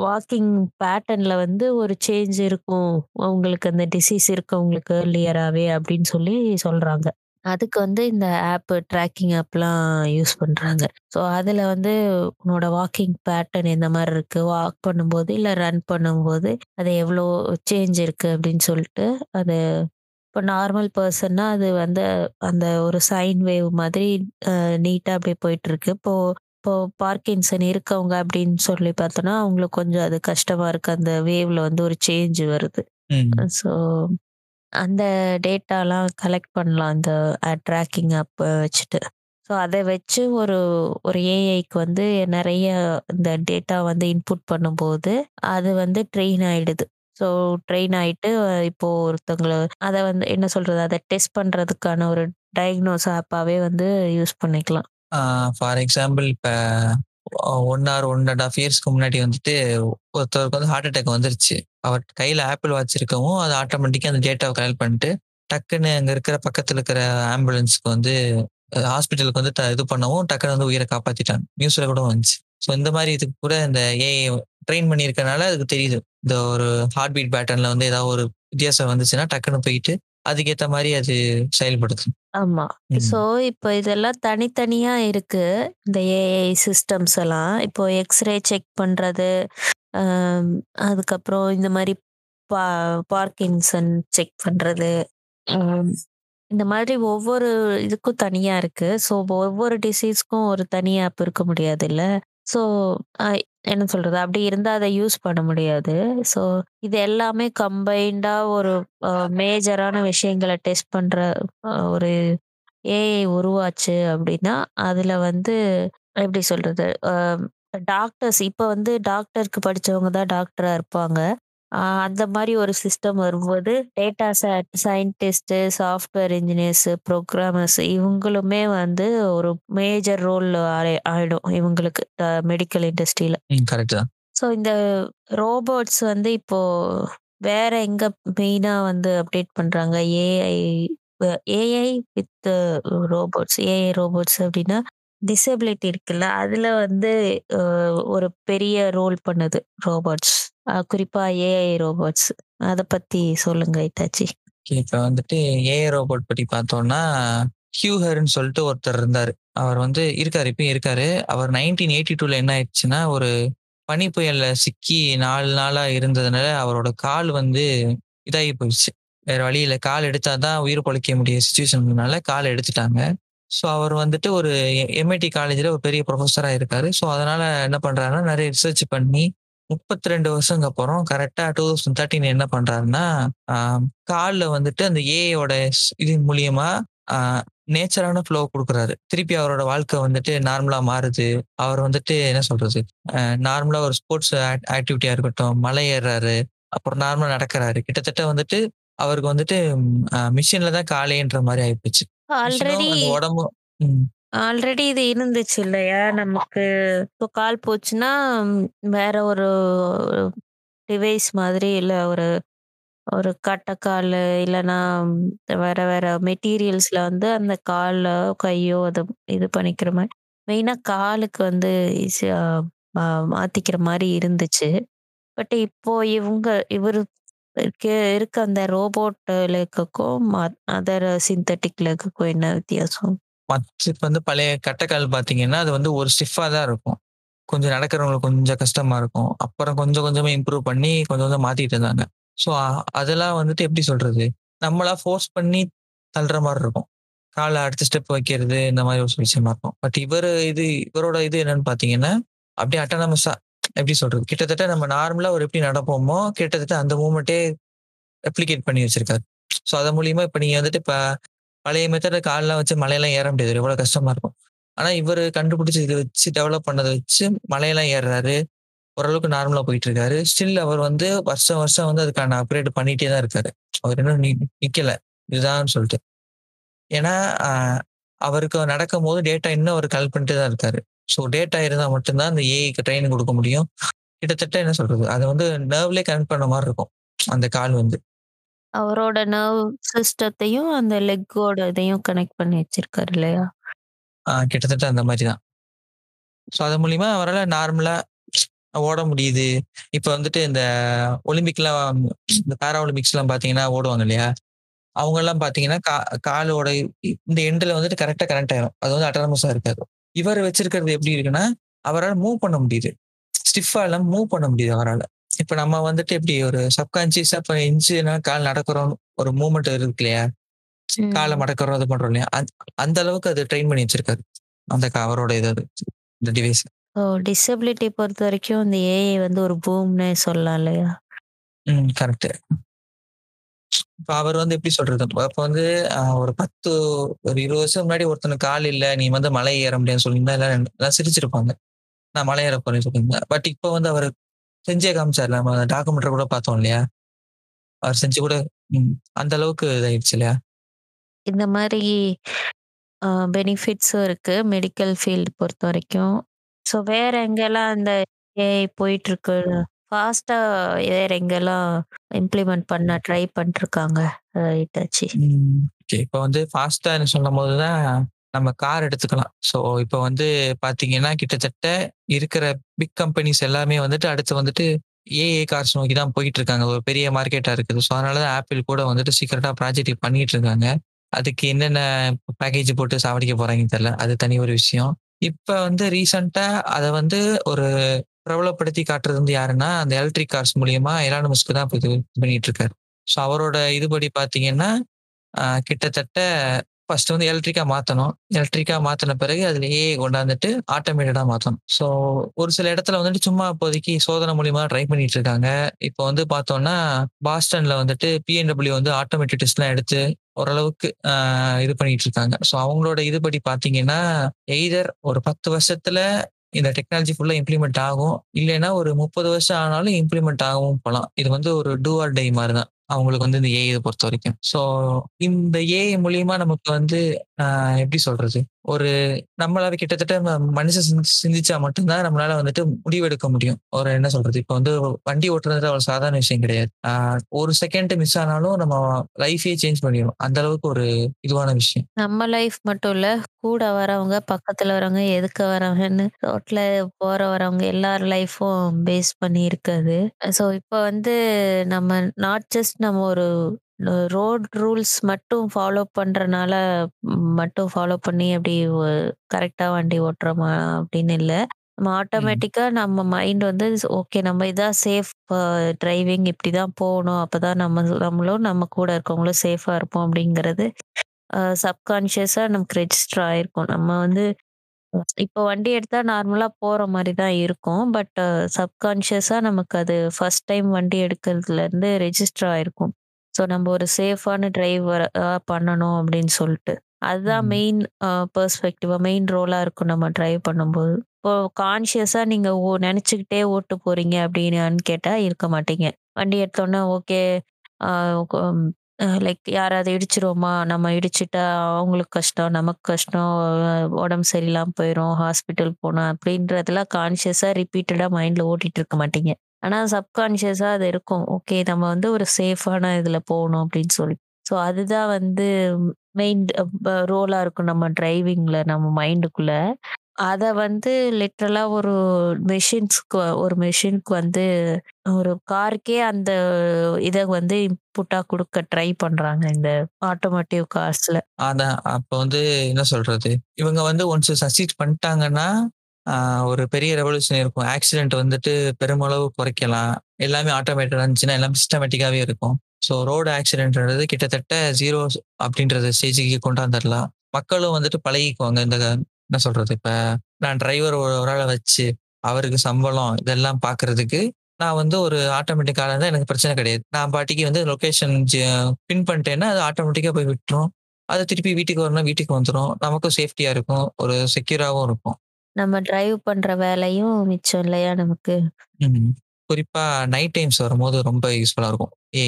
வாக்கிங் பேட்டர்ன்ல வந்து ஒரு சேஞ்ச் இருக்கும். அவங்களுக்கு அந்த டிசீஸ் இருக்கவங்களுக்கு ஏர்லியராவே அப்படின்னு சொல்லி சொல்றாங்க. அதுக்கு வந்து இந்த ஆப் ட்ராக்கிங் ஆப்லாம் யூஸ் பண்றாங்க. ஸோ அதுல வந்து உன்னோட வாக்கிங் பேட்டர்ன் எந்த மாரி இருக்கு? வாக் பண்ணும்போது, இல்ல ரன் பண்ணும்போது, அது எவ்வளோ சேஞ்ச் இருக்கு அப்படின்னு சொல்லிட்டு, அது இப்போ நார்மல் பெர்சன்னா அது வந்து அந்த ஒரு சைன் வேவ் மாதிரி அ நீட்டா அப்படியே போயிட்டுருக்கு. இப்போ இப்போ பார்க்கின்சன் இருக்கவங்க அப்படின்னு சொல்லி பார்த்தோம்னா, அவங்களுக்கு கொஞ்சம் அது கஷ்டமா இருக்கு. அந்த வேவ்ல வந்து ஒரு சேஞ்ச் வருது. ம். ஸோ அந்த டேட்டாலாம் கலெக்ட் பண்ணலாம். அந்த ட்ராக்கிங் ஆப் வச்சுட்டு. ஸோ அத வச்சு ஒரு ஒரு ஏஐக்கு வந்து நெறைய இந்த டேட்டா வந்து இன்புட் பண்ணும்போது, அது வந்து ட்ரெயின் ஆயிடுது. ஸோ ட்ரெயின் ஆயிட்டு இப்போ ஒருத்தவங்கள அத வந்து என்ன சொல்றது? அத டெஸ்ட் பண்றதுக்கான ஒரு டயக்னோஸ் ஆப்பாவே வந்து யூஸ் பண்ணிக்கலாம். ஆ ஃபார் எக்ஸாம்பிள் இப்ப ஒன் ஆர் 1 1/2 இயர்ஸ்க்கு முன்னாடி வந்துட்டு ஒருத்தருக்கு வந்து ஹார்ட் அட்டாக் வந்துருச்சு. அவர் கையில ஆப்பிள் வாட்ச் இருக்கவும், அது ஆட்டோமேட்டிக்கா அந்த டேட்டாவை கலெக்ட் பண்ணிட்டு, டக்குன்னு அங்க இருக்கிற பக்கத்துல இருக்கிற ஆம்புலன்ஸ்க்கு வந்து ஹாஸ்பிட்டலுக்கு வந்து இது பண்ணவும், டக்குன்னு வந்து உயிரை காப்பாத்திட்டாங்க. நியூஸ்ல கூட வந்துச்சு. ஸோ இந்த மாதிரி இதுக்கு கூட இந்த ஏஐ ட்ரெயின் பண்ணியிருக்கனால அதுக்கு தெரியுது. இந்த ஒரு ஹார்ட் பீட் பேட்டர்ன்ல வந்து ஏதாவது ஒரு வித்தியாசம் வந்துச்சுன்னா, டக்குன்னு போயிட்டு அதுக்கேத்த மாரி அது செயல்படுது. ஆமா. ஸோ இப்போ இதெல்லாம் தனித்தனியா இருக்கு. இந்த ஏஐ சிஸ்டம்ஸ் எல்லாம். இப்போ எக்ஸ்ரே செக் பண்றது, அதுக்கப்புறம் இந்த மாரி பா பார்க்கின்சன் செக் பண்றது. இந்த மாதிரி ஒவ்வொரு இதுக்கும் தனியா இருக்கு. ஸோ ஒவ்வொரு டிசீஸ்க்கும் ஒரு தனி ஆப் இருக்க முடியாதுல்ல. ஸோ அ என்ன சொல்றது? அப்படி இருந்தா அத யூஸ் பண்ண முடியாது. ஸோ இது எல்லாமே கம்பைன்டா ஒரு அ மேஜரான விஷயங்கள டெஸ்ட் பண்ற அ ஒரு ஏஐ உருவாச்சு அப்படின்னா, அதுல வந்து எப்படி சொல்றது? அ டாக்டர்ஸ் இப்ப வந்து டாக்டருக்கு படிச்சவங்க தான் டாக்டரா இருப்பாங்க. ஆ அந்த மாரி ஒரு சிஸ்டம் வரும்போது, டேட்டா ச சயின்டிஸ்ட்டு, சாஃப்ட்வேர் இன்ஜினியர்ஸ், புரோகிராமர்ஸ் இவங்களுமே வந்து ஒரு மேஜர் ரோல் ஆயி ஆயிடும் இவங்களுக்கு அ மெடிக்கல் இண்டஸ்ட்ரியில. ம். கரெக்ட் தான். ஸோ இந்த ரோபோட்ஸ் வந்து இப்போ வேற எங்க மெயினா வந்து அப்டேட் பண்றாங்க? AI AI with robots. AI robots அப்டின்னா, டிசபிலிட்டி இருக்குல்ல, அதுல வந்து ஒரு பெரிய ரோல் பண்ணுது ரோபோட்ஸ். குறிப்பா ஏஐ ரோபோட்ஸ். அத பத்தி சொல்லுங்க இட்டாச்சி. இப்ப வந்துட்டு ஏஐ ரோபோட் பத்தி பார்த்தோம்னா, ஹியூஹர்ன்னு சொல்லிட்டு ஒருத்தர் இருந்தாரு. அவர் வந்து இருக்காரு, இப்பயும் இருக்காரு. அவர் 1982ல என்ன ஆயிடுச்சுன்னா, ஒரு பனி புயல்ல சிக்கி நாலு நாளா இருந்ததுனால, அவரோட கால் வந்து இதாகி போயிடுச்சு. வேற வழியில கால் எடுத்தாதான் உயிர் பொழைக்க முடிய சிச்சுவேஷன்னால கால் எடுத்துட்டாங்க. ஸோ அவர் வந்துட்டு ஒரு எம்ஐடி காலேஜில் ஒரு பெரிய ப்ரொஃபஸராக இருக்காரு. ஸோ அதனால என்ன பண்ணுறாருன்னா நிறைய ரிசர்ச் பண்ணி முப்பத்தி ரெண்டு வருஷங்க அப்புறம் கரெக்டாக டூ தௌசண்ட் தேர்ட்டின் என்ன பண்ணுறாருன்னா காலில் வந்துட்டு அந்த ஏஐயோட இது மூலியமா நேச்சரான ஃப்ளோ கொடுக்குறாரு. திருப்பி அவரோட வாழ்க்கை வந்துட்டு நார்மலாக மாறுது. அவர் வந்துட்டு என்ன சொல்றது நார்மலாக ஒரு ஸ்போர்ட்ஸ் ஆக்டிவிட்டியாக இருக்கட்டும் மலை ஏறுறாரு அப்புறம் நார்மலாக நடக்கிறாரு. கிட்டத்தட்ட வந்துட்டு அவருக்கு வந்துட்டு மிஷினில் தான் காலைன்ற மாதிரி ஆயிப்போச்சு. ஆல்ரெடி உடம்பு ஆல்ரெடி இது இருந்துச்சு இல்லையா? நமக்கு இப்போ கால் போச்சுன்னா வேற ஒரு டிவைஸ் மாதிரி இல்ல ஒரு ஒரு கட்டைக்கால் இல்லைன்னா வேற வேற மெட்டீரியல்ஸ்ல வந்து அந்த கால்ல கையோ அதை இது பண்ணிக்கிற மாதிரி மெயினா காலுக்கு வந்து ஈஸியா மாத்திக்கிற மாதிரி இருந்துச்சு. பட் இப்போ இவங்க இவர் இருக்க. இருக்க. அந்த ரோபோட் லெக்குக்கும் அதர் சிந்தட்டிக் லெக்குக்கும் என்ன வித்தியாசம்? மற்ற இப்போ வந்து பழைய கட்டைக்கால் பார்த்தீங்கன்னா அது வந்து ஒரு ஸ்டிஃபாக தான் இருக்கும். கொஞ்சம் நடக்கிறவங்களுக்கு கொஞ்சம் கஷ்டமா இருக்கும். அப்புறம் கொஞ்சம் கொஞ்சமாக இம்ப்ரூவ் பண்ணி கொஞ்சம் கொஞ்சம் மாற்றிட்டு இருந்தாங்க. ஸோ அதெல்லாம் வந்துட்டு எப்படி சொல்றது? நம்மளா ஃபோர்ஸ் பண்ணி தள்ளுற மாதிரி இருக்கும். காலை அடுத்த ஸ்டெப் வைக்கிறது இந்த மாதிரி ஒரு விஷயமா இருக்கும். பட் இவர் இது இவரோட இது என்னன்னு பார்த்தீங்கன்னா அப்படியே அட்டானமஸா எப்படி சொல்றது? கிட்டத்தட்ட நம்ம நார்மலா ஒரு எப்படி நடப்போமோ கிட்டத்தட்ட அந்த மூமெண்ட்டே ரெப்ளிகேட் பண்ணி வச்சிருக்காரு. ஸோ அதன் மூலியமா இப்ப நீங்க வந்துட்டு இப்ப பழைய மெத்தட காலெல்லாம் வச்சு மலையெல்லாம் ஏற முடியாது. எவ்வளவு கஷ்டமா இருக்கும். ஆனா இவர் கண்டுபிடிச்சு இதை வச்சு டெவலப் பண்ணதை வச்சு மலையெல்லாம் ஏறுறாரு. ஓரளவுக்கு நார்மலா போயிட்டு இருக்காரு ஸ்டில் அவர் வந்து வருஷம் வருஷம் வந்து அதுக்கான அப்கிரேட் பண்ணிட்டே தான் இருக்காரு. அவர் இன்னும் நிக்கல. இதுதான் சொல்லிட்டு. ஏன்னா அவருக்கு நடக்கும் போது டேட்டா இன்னும் அவர் கலெக்ட் பண்ணிட்டு தான் இருக்காரு. ஸோ டேட்டா இருந்தா மட்டும்தான் அந்த ஏஐக்கு ட்ரைனிங் கொடுக்க முடியும். கிட்டத்தட்ட என்ன சொல்றது? அது வந்து நர்வ்லேயே கனெக்ட் பண்ண மாதிரி இருக்கும். அந்த கால் வந்து. அவரோட நர்வ் சிஸ்டத்தையும் அந்த லெக்கோட இதையும் கனெக்ட் பண்ணி வச்சிருக்காரு இல்லையா? கிட்டத்தட்ட அந்த மாதிரி தான். ஸோ அது மூலியமா அவரால் நார்மலா ஓட முடியுது. இப்போ வந்துட்டு இந்த ஒலிம்பிக்லாம் இந்த பேரா ஒலிம்பிக்ஸ்லாம் பார்த்தீங்கன்னா ஓடுவாங்க இல்லையா? அவங்க எல்லாம் பார்த்தீங்கன்னா கா காலோட இந்த எண்டில் வந்துட்டு கரெக்டாக கனெக்ட் ஆயிரும். அது வந்து அட்டானமஸாக இருக்காது. இவர் வச்சிருக்கிறது எப்படி இருக்குன்னா அவரால் மூவ் பண்ண முடியுது. ஸ்டிஃபா எல்லாம் மூவ் பண்ண முடியுது அவரால். இப்போ நம்ம வந்துட்டு எப்படி ஒரு சப்கான்சியஸா இப்போ இன்ச்சுனா கால் நடக்கிறோம் ஒரு மூவ்மெண்ட் இருக்கு இல்லையா. காலை மடக்கிறோம் இது பண்றோம் இல்லையா? அந்த- அளவுக்கு அது ட்ரெயின் பண்ணி வச்சிருக்காரு. அந்த அவரோட இது அது இந்த டிவைஸ் ஸோ டிசபிலிட்டி பொறுத்த வரைக்கும் இந்த ஏஐ வந்து ஒரு பூம்னே சொல்லலாம் இல்லையா? ம் கரெக்ட் இப்போ அவர் வந்து எப்படி சொல்றது? இப்போ வந்து ஒரு பத்து ஒரு இருபது வருஷம் முன்னாடி ஒருத்தனுக்கு கால் இல்ல நீ வந்து மலை ஏற முடியாதுன்னு சொல்லியிருந்தா எல்லாம் எல்லாம் சிரிச்சிருப்பாங்க. நான் மலை ஏற போறேன்னு சொல்லியிருந்தேன் பட் இப்போ வந்து அவர் செஞ்சே காமிச்சார்ல நம்ம டாக்குமெண்ட்ரி கூட பார்த்தோம் இல்லையா? அவர் செஞ்சு கூட ம், அந்த அளவுக்கு இதாயிடுச்சு இல்லையா? இந்த மாதிரி பெனிஃபிட்ஸும் இருக்கு மெடிக்கல் ஃபீல்டு பொறுத்த வரைக்கும். ஸோ வேற எங்கெல்லாம் அந்த ஏஐ போயிட்டு இருக்கு? ஃபாஸ்டா வேற எங்கெல்லாம் இம்ப்ளிமெண்ட் பண்ண ட்ரை பண்ணிருக்காங்க. இட்டாச்சு ஓகே இப்போ வந்து ஃபாஸ்டா சொல்லும் போது தான் நம்ம கார் எடுத்துக்கலாம். ஸோ இப்போ வந்து பாத்தீங்கன்னா கிட்டத்தட்ட இருக்கிற பிக் கம்பெனிஸ் எல்லாமே வந்துட்டு அடுத்து வந்துட்டு ஏஏ கார்ஸ் நோக்கி தான் போயிட்டு இருக்காங்க ஒரு பெரிய மார்க்கெட்டா இருக்குது. ஸோ அதனால தான் ஆப்பிள் கூட வந்துட்டு சீக்கிரட்டா ப்ராஜெக்ட் பண்ணிட்டு இருக்காங்க அதுக்கு என்னென்ன பேக்கேஜ் போட்டு சாவடிக்க போறாங்கன்னு தெரியல. அது தனி ஒரு விஷயம். இப்போ வந்து ரீசெண்டா அதை வந்து ஒரு பிரபலப்படுத்தி காட்டுறது வந்து யாருன்னா அந்த எலக்ட்ரிக் கார்ஸ் மூலியமா எலானமஸ்க்கு தான் இப்போ இது பண்ணிட்டு இருக்காரு. ஸோ அவரோட இதுபடி பார்த்தீங்கன்னா கிட்டத்தட்ட ஃபர்ஸ்ட் வந்து எலக்ட்ரிக்கா மாத்தணும். எலக்ட்ரிக்கா மாத்தின பிறகு அதுல ஏஐ கொண்டாந்துட்டு ஆட்டோமேட்டடா மாத்தணும். ஸோ ஒரு சில இடத்துல வந்துட்டு சும்மா இப்போதைக்கு சோதனை மூலியமா ட்ரை பண்ணிட்டு இருக்காங்க. இப்போ வந்து பார்த்தோம்னா பாஸ்டன்ல வந்துட்டு பிஎன்டபிள்யூ வந்து ஆட்டோமேட்டிக் டெஸ்ட்லாம் எடுத்து ஓரளவுக்கு இது பண்ணிட்டு இருக்காங்க. ஸோ அவங்களோட இதுபடி பார்த்தீங்கன்னா எய்தர் ஒரு பத்து வருஷத்துல இந்த டெக்னாலஜி ஃபுல்லா இம்ப்ளிமெண்ட் ஆகும். இல்லைன்னா ஒரு முப்பது வருஷம் ஆனாலும் இம்ப்ளிமெண்ட் ஆகவும் போகலாம் இது வந்து ஒரு டூ ஆர் டை மாதிரி தான் அவங்களுக்கு வந்து இந்த ஏஐ பொறுத்த வரைக்கும். ஸோ இந்த ஏஐ மூலியமா நமக்கு வந்து ஆஹ் எப்படி சொல்றது? ஒரு நம்மளால கிட்டத்தட்ட மனுஷன் சிந்திச்சா மட்டும்தான் நம்மளால வந்துட்டு முடிவெடுக்க முடியும். ஒரு என்ன சொல்றது? இப்போ வந்து வண்டி ஓட்டுறது அவ்வளவு சாதாரண விஷயம் கிடையாது. ஒரு செகண்ட் மிஸ் ஆனாலும் நம்ம லைஃபே சேஞ்ச் பண்ணிடும் அந்த அளவுக்கு ஒரு இதுவான விஷயம். நம்ம லைஃப் மட்டும் இல்ல கூட வரவங்க பக்கத்துல வரவங்க எதுக்க வரவங்கன்னு ரோட்ல போற வரவங்க எல்லார் லைஃப்பும் பேஸ் பண்ணி இருக்காது. ஸோ இப்போ வந்து நம்ம நாட் ஜஸ்ட் நம்ம ஒரு ரோட் ரூல்ஸ் மட்டும் ஃபாலோ பண்றனால மட்டும் ஃபாலோ பண்ணி அப்படி கரெக்டா வண்டி ஓட்டுறோமா அப்படின்னு இல்லை. நம்ம ஆட்டோமேட்டிக்கா நம்ம மைண்ட் வந்து ஓகே நம்ம இதான் சேஃப் டிரைவிங் இப்படிதான் போகணும். அப்பதான் நம்ம நம்மளும் நம்ம கூட இருக்கவங்களும் சேஃபா இருப்போம் அப்படிங்கிறது சப்கான்ஷியஸா நமக்கு ரெஜிஸ்டர் ஆயிருக்கும். நம்ம வந்து இப்போ வண்டி எடுத்தா நார்மலா போற மாதிரி தான் இருக்கும். பட் சப்கான்ஷியஸா நமக்கு அது ஃபர்ஸ்ட் டைம் வண்டி எடுக்கிறதுல இருந்து ரெஜிஸ்டர் ஆயிருக்கும். ஸோ நம்ம ஒரு சேஃபான டிரைவர் பண்ணணும் அப்படின்னு சொல்லிட்டு. அதுதான் ம். மெயின் பெர்ஸ்பெக்டிவா மெயின் ரோலா இருக்கும் நம்ம டிரைவ் பண்ணும்போது. இப்போ கான்ஷியஸா நீங்க ஓ நினைச்சுக்கிட்டே ஓட்டு போறீங்க அப்படின்னு கேட்டா இருக்க மாட்டீங்க. வண்டி எடுத்தோன்னே ஓகே லைக் யாராவது இடிச்சிருவோமா? நம்ம இடிச்சிட்டா அவங்களுக்கு கஷ்டம் நமக்கு கஷ்டம் அஹ் உடம்பு சரியில்லாம போயிடும் ஹாஸ்பிட்டல் போனா அப்படின்றதெல்லாம் கான்ஷியஸா ரிப்பீட்டடா மைண்ட்ல ஓட்டிட்டு இருக்க மாட்டீங்க. ஆனா சப்கான்ஷியஸா அது இருக்கும் ஓகே நம்ம வந்து ஒரு சேஃபான இதுல போகணும் அப்படின்னு சொல்லி ஸோ அதுதான் வந்து மெயின் ரோலா இருக்கும் நம்ம டிரைவிங்ல நம்ம மைண்டுக்குள்ள அத வந்து லிட்ரலா ஒரு மெஷின்ஸ்க்கு ஒரு மெஷினுக்கு வந்து ஒரு காருக்கே அந்த இத வந்து இன்புட்டா குடுக்க ட்ரை பண்றாங்க இந்த ஆட்டோமோட்டிவ் கார்ஸ்ல. அதான் அப்ப வந்து என்ன சொல்றது? இவங்க வந்து ஒன்ஸ் சக்சீட் பண்ணிட்டாங்கன்னா, ஒரு பெரிய ரெவல்யூஷன் இருக்கும். ஆக்சிடென்ட் வந்துட்டு பெருமளவு குறைக்கலாம். எல்லாமே ஆட்டோமேட்டடா இருந்துச்சுன்னா, எல்லாம் சிஸ்டமேட்டிக்காவே இருக்கும். ஸோ ரோடு ஆக்சிடென்ட்ன்றது கிட்டத்தட்ட ஜீரோ அப்படின்றது ஸ்டேஜுக்கு கொண்டாந்துடலாம் மக்களும் வந்துட்டு பழகிக்குவாங்க. இந்த என்ன சொல்றது? இப்ப நான் டிரைவர் ஒரு ஒரு வச்சு, அவருக்கு சம்பளம் இதெல்லாம் பார்க்கறதுக்கு, நான் வந்து ஒரு ஆட்டோமேட்டிக்காக இருந்தால் எனக்கு பிரச்சனை கிடையாது. நான் பாட்டிக்கு வந்து லொக்கேஷன் ஜ பின் பண்ணிட்டேன்னா, அது ஆட்டோமேட்டிக்காக போய் விட்டுரும். அது திருப்பி வீட்டுக்கு வரணும்னா வீட்டுக்கு வந்துடும் நமக்கும் சேஃப்டியாக இருக்கும். ஒரு செக்யூராகவும் இருக்கும். நம்ம டிரைவ் பண்ற வேலையும் மிச்சம் இல்லையா நமக்கு? ம். குறிப்பா நைட் டைம்ஸ் வரும்போது ரொம்ப யூஸ்ஃபுல்லா இருக்கும். ஏ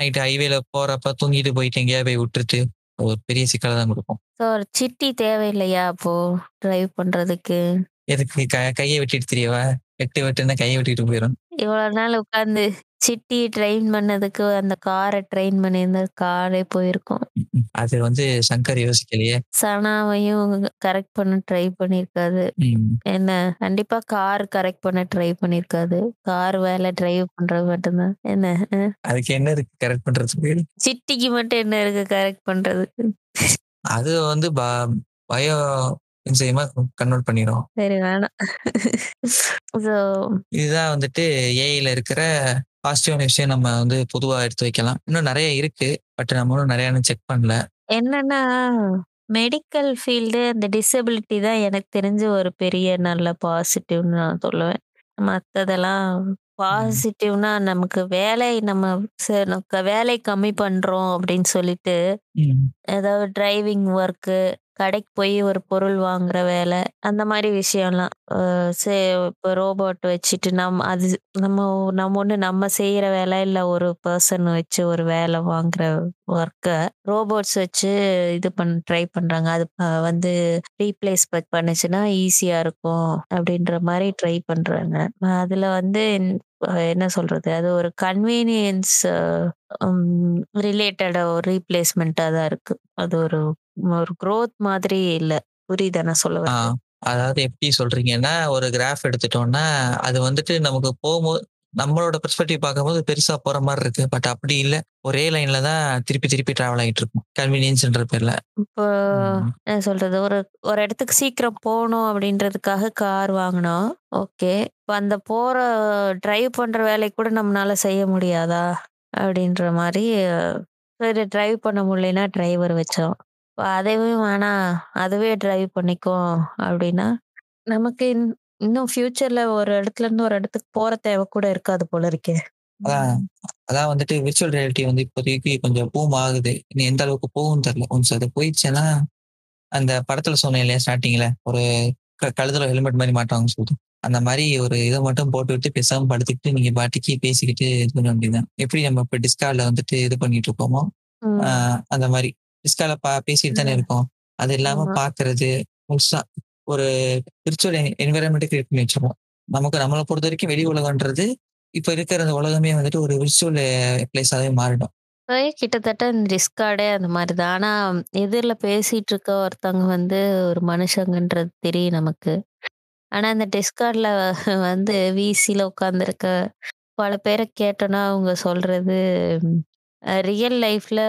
நைட் ஹைவேல போறப்ப தூங்கிட்டு போயிட்டு எங்கேயாவது போய் விட்டுட்டு, ஒரு பெரிய சிக்கல தான் குடுக்கும். ஸோ ஒரு சிட்டி தேவையில்லையா அப்போ டிரைவ் பண்றதுக்கு? எதுக்கு க கைய வெட்டிட்டு திரியவா? வெட்டு வெட்டுன்னா கைய வெட்டிட்டு போயிரும். இவ்வளோ நாள் உட்காந்து சிட்டி ட்ரெயின் பண்ணதுக்கு அந்த கார ட்ரெயின் பண்ணியிருந்தா காரே போயிருக்கும். அது வந்து சங்கர் யோசிக்கலையே. சனாவையும் கரெக்ட் பண்ண ட்ரை பண்ணியிருக்காது. ம். என்ன கண்டிப்பா கார் கரெக்ட் பண்ண ட்ரை பண்ணியிருக்காது. கார் வேலை டிரைவ் பண்றது மட்டும்தான். என்ன? அதுக்கு என்ன இருக்கு கரெக்ட் பண்றதுக்கு? சிட்டிக்கு மட்டும் என்ன இருக்கு கரெக்ட் பண்றதுக்கு? அது வந்து பயோ என்சைமா கன்வெர்ட் பண்ணிரும். சரி வேணாம். இதுதான் வந்துட்டு ஏஐல இருக்கிற பாசிட்டிவான விஷயம் நம்ம வந்து பொதுவா எடுத்து வைக்கலாம். இன்னும் நெறைய இருக்கு. பட் நம்ம இன்னும் நெறைய செக் பண்ணல. என்னன்னா, மெடிக்கல் ஃபீல்டு அந்த டிசபிலிட்டி தான் எனக்கு தெரிஞ்சு ஒரு பெரிய நல்ல பாசிட்டிவ்னு நான் சொல்லுவேன். மத்ததெல்லாம் ம். பாசிட்டிவ்னா நமக்கு வேலை நம்ம வேலை கம்மி பண்றோம் அப்படின்னு சொல்லிட்டு. ஏதாவது டிரைவிங் ஒர்க்கு, கடைக்கு போய் ஒரு பொருள் வாங்குற வேலை, அந்த மாரி விஷயம்லாம். அ சே இப்போ ரோபோட் வச்சுட்டு நம்ம அது நம்ம நம்ம ஒண்ணு நம்ம செய்ற வேலை, இல்ல ஒரு பெர்சன் வச்சு ஒரு வேலை வாங்குற ஒர்க்கை ரோபோட்ஸ் வச்சு இது பண் ட்ரை பண்றாங்க. அது அ வந்து ரீப்ளேஸ் ப பண்ணுச்சுன்னா ஈஸியா இருக்கும் அப்படின்ற மாரி ட்ரை பண்றாங்க. அதுல வந்து என்ன சொல்றது? அது ஒரு கன்வீனியன்ஸ் ம் ஒரு ரீப்ளேஸ்மெண்ட்டாக தான் இருக்கு. அது ஒரு ஒரு குரோத் மாதிரி இல்ல. புரியுதா நான் சொல்ல ஆ. வர்றது? அதாவது எப்படி சொல்றீங்கன்னா, ஒரு கிராஃப் எடுத்துட்டோம்னா, அது வந்துட்டு நமக்கு போம்போது நம்மளோட பெர்ஸ்பெக்டிவ் பார்க்கும்போது பெருசா போற மாரி இருக்கு. பட் அப்படி இல்ல. ஒரே லைன்ல தான் திருப்பி திருப்பி டிராவல் ஆயிட்டு இருக்கும். கன்வீனியன்ஸ்ன்ற பேர்ல. இப்போ ம். என்ன சொல்றது? ஒரு ஒரு இடத்துக்கு சீக்கிரம் போணும் அப்படின்றதுக்காக கார் வாங்குனோம். ஓகே. இப்ப அந்த போற டிரைவ் பண்ற வேலைய கூட நம்மனால செய்ய முடியாதா? அப்படின்ற மாரி சரி டிரைவ் பண்ண முடியலைன்னா டிரைவர் வச்சோம். அதுவே வேணாம், அதுவே டிரைவ் பண்ணிக்கும் அப்படின்னா, நமக்கு இன் இன்னும் ஃபியூச்சர்ல ஒரு இடத்துல இருந்து ஒரு இடத்துக்கு போற தேவை கூட இருக்காது போல இருக்கே. அதான் ம். அதான் வந்துட்டு விர்ச்சுவல் ரியாலிட்டி வந்து இப்போதைக்கு கொஞ்சம் பூம் ஆகுது. இனி எந்த அளவுக்கு போகும்னு தெரியல. ஒன்ஸ் அது போயிடுச்சுன்னா, அந்த படத்துல சொன்னேன் இல்லையா ஸ்டார்ட்டிங்ல, ஒரு க கழுத்துல ஹெல்மெட் மாரி மாட்டுவாங்கன்னு சொல்லிட்டு. அந்த மாரி ஒரு இத மட்டும் போட்டுவிட்டு பேசாம படுத்துக்கிட்டு நீங்க பாட்டுக்கு பேசிக்கிட்டு இது பண்ண வேண்டியதுதான். எப்படி நம்ம இப்ப டிஸ்கார்ட்ல வந்துட்டு இது பண்ணிட்டு இருக்கோமோ, ம். அந்த மாரி. டிஸ்கார்ட்ல பா பேசிட்டு தானே. இருக்கோம். அது இல்லாம ஆமா. பார்க்கறது, முழுசா ஒரு விர்ச்சுவல் என் என்வைரன்மென்ட் கிரியேட் பண்ணி வச்சுருவோம். நமக்கு நம்மள பொறுத்தவரைக்கும் வெளி உலகம்ன்றது, இப்ப இருக்கிற அந்த உலகமே வந்துட்டு ஒரு விர்ச்சுவல் பிளேஸாவே மாறிடும். கிட்டத்தட்ட இந்த டிஸ்கார்டே அந்த மாரி தான். ஆனா எதிர்ல பேசிட்டு இருக்க ஒருத்தவங்க வந்து ஒரு மனுஷங்கன்றது தெரியும் நமக்கு. ஆனா இந்த டிஸ்கார்ட்ல வந்து விசில உட்கார்ந்திருக்க பல பேர கேட்டோம்னா, அவங்க சொல்றது ரியல் லைஃப்ல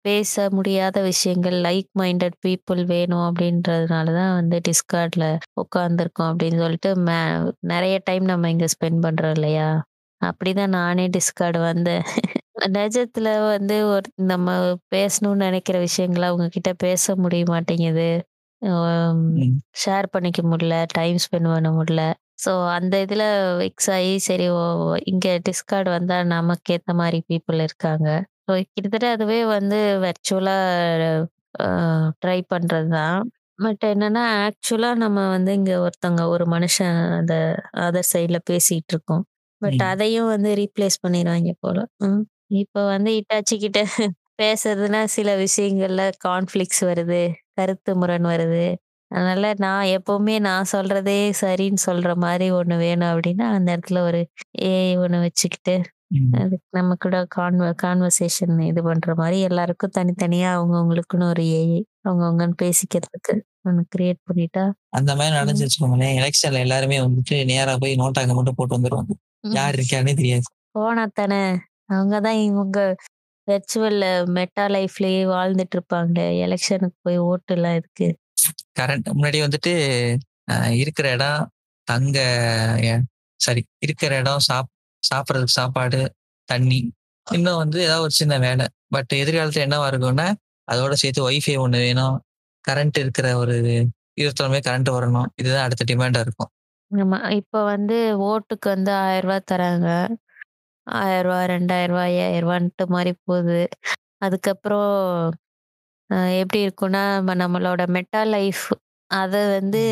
பேச முடியாத விஷயங்கள், லைக் மைண்டட் பீப்பிள் வேணும் அப்படின்றதுனால தான் வந்து டிஸ்கார்ட்ல உட்கார்ந்துருக்கோம் அப்படின்னு சொல்லிட்டு மே நெறைய டைம் நம்ம இங்க ஸ்பெண்ட் பண்றோம் இல்லையா? அப்படிதான் நானே டிஸ்கார்ட் வந்தேன். நிஜத்துல வந்து ஒரு நம்ம பேசணும்னு நினைக்கிற விஷயங்கள அவங்க கிட்ட பேச முடிய மாட்டேங்குது. ஷேர் பண்ணிக்க முடியல, டைம் ஸ்பெண்ட் பண்ண முடியல. ஸோ அந்த இதுல வெக்ஸ் ஆயி சரி ஓ இங்க டிஸ்கார்ட் வந்தா நமக்கு ஏத்த மாரி பீப்பிள் இருக்காங்க. ஸோ கிட்டத்தட்ட அதுவே வந்து வெர்ச்சுவலா அ ட்ரை பண்றது தான். பட் என்னன்னா, ஆக்சுவலா நம்ம வந்து இங்க ஒருத்தவங்க ஒரு மனுஷன் அந்த அதர் சைட்ல பேசிட்டு இருக்கோம். பட் ம். அதையும் வந்து ரீப்ளேஸ் பண்ணிருவாய்ங்க போல. ம். இப்ப வந்து இட்டாச்சி கிட்ட பேசுறதுன்னா சில விஷயங்கள்ல கான்ஃப்ளிக்ட்ஸ் வருது. கருத்து முரண் வருது. அதனால நான் எப்பவுமே நான் சொல்றதே சரின்னு சொல்ற மாரி ஒண்ணு வேணும் அப்டின்னா, அந்த இடத்துல ஒரு ஏஐ ஒண்ணு வச்சுக்கிட்டு, ம். அதுக்கு நம்ம கூட கான்வ கான்வர்சேஷன் இது பண்ற மாரி எல்லாருக்கும் தனித்தனியா அவங்கவங்களுக்குன்னு ஒரு ஏஐ அவங்கவங்கன்னு பேசிக்கிறதுக்கு ஒண்ணு கிரியேட் பண்ணிட்டா அந்த மாரி ம். நடந்துச்சு வச்சுக்கோங்களேன், எலக்ஷன்ல எல்லாருமே வந்துட்டு நேரா போய் நோ டாக்க மட்டும் போட்டு வந்துருவாங்க. யார் இருக்கான்னே தெரியாது. போனா தானே! அவங்க தான் இவங்க வெர்ச்சுவல் மெட்டா லைஃப்லயே வாழ்ந்துட்டு இருப்பாங்களே! எலக்ஷனுக்கு போய் ஓட்டுலாம் எதுக்கு? கரண்ட் முன்னாடி வந்துட்டு இருக்கிற இடம், தங்க சாரி இருக்கிற இடம், சாப் சாப்பிட்றதுக்கு சாப்பாடு, தண்ணி, இன்னும் வந்து ஏதாவது ஒரு சின்ன வேலை. பட் எதிர்காலத்துல என்னவா இருக்கும்னா, அதோட சேர்த்து ஒய்ஃபை ஒன்று வேணும். கரண்ட் இருக்கிற ஒரு இருபத்தொரு கரண்ட் வரணும். இதுதான் அடுத்த டிமாண்டா இருக்கும். ஆமா. இப்ப வந்து ஓட்டுக்கு வந்து ஆயிரம் ரூபாய் தராங்க. ஆயிரம் ரூபாய் ரெண்டாயிரம் ரூபாய் ஐயாயிரம் ரூபான்ட்டு மாதிரி போகுது. அதுக்கப்புறம் அ எப்படி இருக்கும்னா, நம்ம நம்மளோட மெட்டா லைஃப் அத வந்து.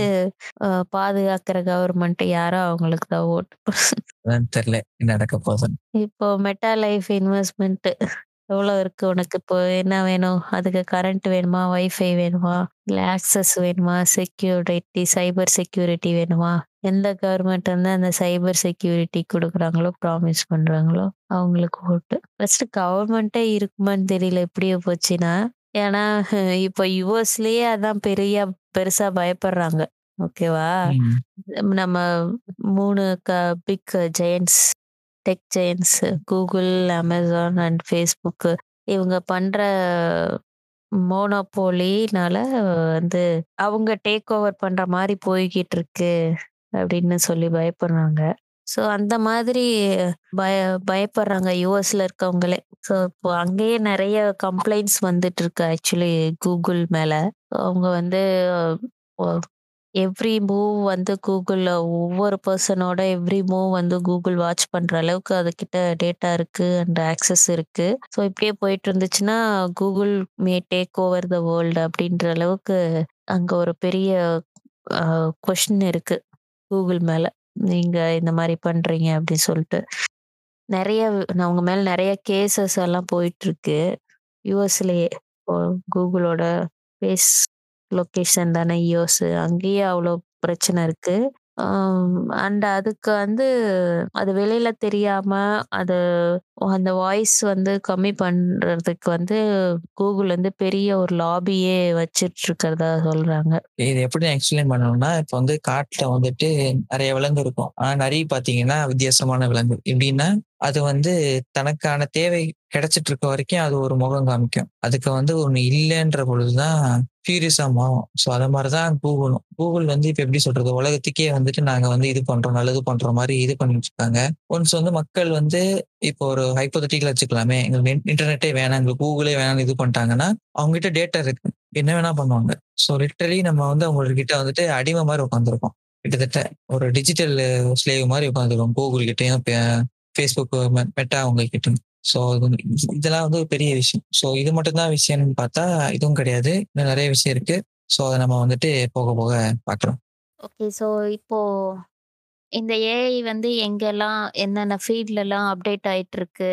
அ பாதுகாக்கிற கவர்மெண்ட் யாரோ அவங்களுக்கு தான் ஓட்டு. அதான் தெரியல. என்ன நடக்க போகுதுன்னு. இப்போ மெட்டா லைஃப் இன்வெஸ்ட்மென்ட் எவ்வளோ இருக்கு உனக்கு? இப்போ என்ன வேணும்? அதுக்கு கரண்ட் வேணுமா? வைஃபை வேணுமா? இல்ல ஆக்சஸ் வேணுமா? செக்யூரிட்டி, சைபர் செக்யூரிட்டி வேணுமா? எந்த கவர்மெண்ட் வந்து அந்த சைபர் செக்யூரிட்டி குடுக்குறாங்களோ, ப்ராமிஸ் பண்றாங்களோ அவங்களுக்கு ஓட்டு. ஃபர்ஸ்ட் கவர்மெண்ட்டே இருக்குமான்னு தெரியல இப்படியே போச்சுன்னா. ஏன்னா இப்போ யுஎஸ்லயே அதான் பெரிய பெருசா பயப்படுறாங்க. ஓகேவா? ம். நம்ம 3 க big giants tech giants Google, Amazon and Facebook இவங்க பண்ற மோனோபோலினால வந்து அவங்க டேக் ஓவர் பண்ற மாரி போய்க்கிட்டு இருக்கு அப்படின்னு சொல்லி பயப்படுறாங்க. ஸோ அந்த மாதிரி பய பயப்படுறாங்க யூஎஸ்ல இருக்கவங்களே. ஸோ இப்போ அங்கேயே நிறைய கம்ப்ளைண்ட்ஸ் வந்துட்டு இருக்கு ஆக்சுவலி கூகுள் மேல. அவங்க வந்து எவ்ரி மூவ் வந்து கூகுளில் ஒவ்வொரு பர்சனோட எவ்ரி மூவ் வந்து கூகுள் வாட்ச் பண்ணுற அளவுக்கு அதுக்கிட்ட டேட்டா இருக்கு அண்ட் ஆக்சஸ் இருக்கு. ஸோ இப்படியே போயிட்டு இருந்துச்சுன்னா, Google may take over the world அப்படின்ற அளவுக்கு அங்கே ஒரு பெரிய கொஷின் இருக்கு கூகுள் மேலே நீங்க இந்த மாரி பண்றீங்க அப்படின்னு சொல்லிட்டு. நெறைய அவங்க மேல நெறைய கேஸஸ் எல்லாம் போயிட்டு இருக்கு. யுஎஸ்லயே. இப்போ Googleஓட ஃபேஸ் லொகேஷன் தானே யுஎஸ். அங்கேயே அவ்வளோ பிரச்சனை இருக்கு. அண்ட் அதுக்கு வந்து அது வெளியில தெரியாம அது அந்த வாய்ஸ் வந்து கம்மி பண்றதுக்கு வந்து கூகுள் வந்து பெரிய ஒரு லாபியே வச்சிட்டு இருக்கிறதா சொல்றாங்க. இது எப்படி எக்ஸ்பிளைன் பண்ணணும்னா, இப்ப வந்து காட்டுல வந்துட்டு நிறைய விலங்கு இருக்கும். ஆனா நிறைய பார்த்தீங்கன்னா வித்தியாசமான விலங்கு. எப்படின்னா, அது வந்து தனக்கான தேவை கிடைச்சிட்டு இருக்க வரைக்கும் அது ஒரு முகம் காமிக்கும். அதுக்கு வந்து ஒண்ணு இல்லைன்ற பொழுது தான் மாறும். ஸோ அதை மாதிரி தான் கூகுளும் கூகுள் வந்து இப்ப எப்படி சொல்றது? உலகத்துக்கே வந்துட்டு நாங்க வந்து இது பண்றோம், நல்லது பண்ற மாதிரி இது பண்ணிட்டு இருக்காங்க. ஒன்ஸ் வந்து மக்கள் வந்து இப்போ ஒரு ஹைப்போதெட்டிக்கலா வச்சுக்கலாமே. எங்களுக்கு இன்டர்நெட்டே வேணாம், எங்களுக்கு கூகுளே வேணாம்னு இது பண்ணிட்டாங்கன்னா, அவங்க கிட்ட டேட்டா இருக்கு. என்ன வேணா பண்ணுவாங்க. ஸோ லிட்டரலி நம்ம வந்து அவங்க கிட்ட வந்துட்டு அடிமை மாதிரி உட்காந்துருக்கோம் கிட்டத்தட்ட ஒரு டிஜிட்டல் ஸ்லேவ் மாதிரி உட்காந்துருக்கோம் கூகுள் கிட்டேயும் ஃபேஸ்புக் மெ மெட்டா அவங்க கிட்டயும். ஸோ இதெல்லாம் வந்து பெரிய விஷயம். ஸோ இது மட்டும் தான் விஷயம்னு பார்த்தா, இதுவும் கிடையாது. இன்னும் நெறைய விஷயம் இருக்கு. ஸோ அத நம்ம வந்துட்டு போக போக பார்க்கலாம். ஓகே. ஸோ இப்போ இந்த ஏஐ வந்து எங்கெல்லாம் என்னென்ன ஃபீல்ட்லலாம் அப்டேட் ஆயிட்டு இருக்கு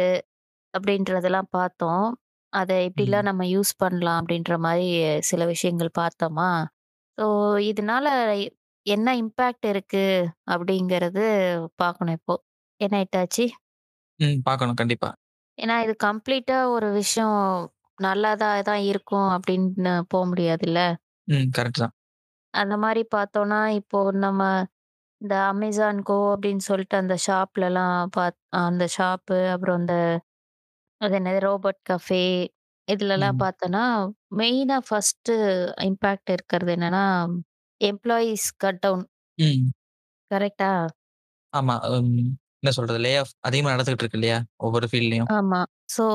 அப்படின்றதெல்லாம் பார்த்தோம். அத எப்படிலாம். நம்ம யூஸ் பண்ணலாம் அப்படின்ற மாரி சில விஷயங்கள் பார்த்தோமா? ஸோ இதனால என்ன இம்பேக்ட் இருக்கு அப்படிங்கிறது பார்க்கணும் இப்போ. என்ன இட்டாச்சி? ம். பார்க்கணும் கண்டிப்பா. ஏன்னா இது கம்ப்ளீட்டா ஒரு விஷயம் நல்லதா தான் இருக்கும் அப்படின்னு போ முடியாதுல்ல. ம். கரெக்ட் தான். அந்த மாரி பார்த்தோம்னா, இப்போ நம்ம இந்த Amazon Go அப்படின்னு சொல்லிட்டு அந்த ஷாப்லலாம் பாத் அந்த ஷாப்பு அப்புறம் இந்த அது என்னது ரோபோட் கஃபே இதுலலாம் ம். பார்த்தோன்னா, மெயினா ஃபர்ஸ்ட்டு இம்பேக்ட் இருக்கிறது என்னன்னா, எம்ப்ளாயீஸ் கட் டவுன். ம். கரெக்ட்டா? ஆமா. ம். என்ன சொல்றது? லே ஆஃப் அதிகமா நடந்துகிட்டு இருக்கு இல்லையா? ஒவ்வொரு ஃபீல்ட்லயும். ஆமா. ஸோ,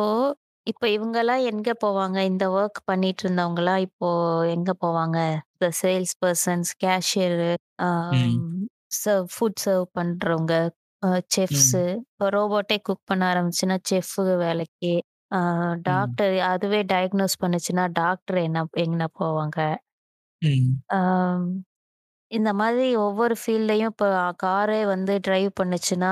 இப்ப இவங்கலாம் எங்க போவாங்க? இந்த வொர்க் பண்ணிட்டு இருந்தவங்கலாம் இப்போ எங்க போவாங்க? இந்த sales persons, cashier. Serve food serve பண்றவங்க, செஃப்ஸு. இப்போ ரோபோட்டே குக் பண்ண ஆரம்பிச்சுன்னா, செஃப் வேலைக்கு. டாக்டர் அதுவே டயக்னோஸ் பண்ணுச்சுன்னா, டாக்டர் என்ன எங்கன போவாங்க? இந்த மாதிரி ஒவ்வொரு ஃபீல்ட்லயும் இப்ப காரே வந்து டிரைவ் பண்ணுச்சுன்னா,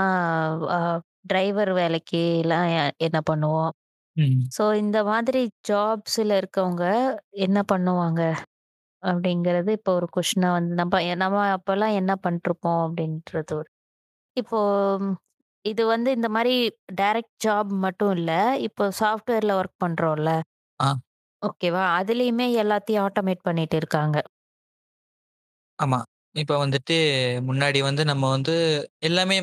அ டிரைவர் வேலைக்குலாம் என்ன பண்ணுவோம்? ம். ஸோ, இந்த மாதிரி ஜாப்ஸ்ல இருக்கவங்க என்ன பண்ணுவாங்க? அப்படிங்கிறது இப்போ ஒரு கொஸ்டினா வந்து நம்ப நம்ம அப்பலாம் என்ன பண்ணிட்டுருப்போம்? அப்படின்றது ஒரு இப்போ இது வந்து இந்த மாரி டைரக்ட் ஜாப் மட்டும் இல்ல. இப்போ சாஃப்ட்வேர்ல ஒர்க் பண்றோம்ல. ஆ. ஓகேவா? அதுலயுமே எல்லாத்தையும் ஆட்டோமேட் பண்ணிட்டு இருக்காங்க. ஆமா. இப்ப வந்துட்டு முன்னாடி வந்து நம்ம வந்து எல்லாமே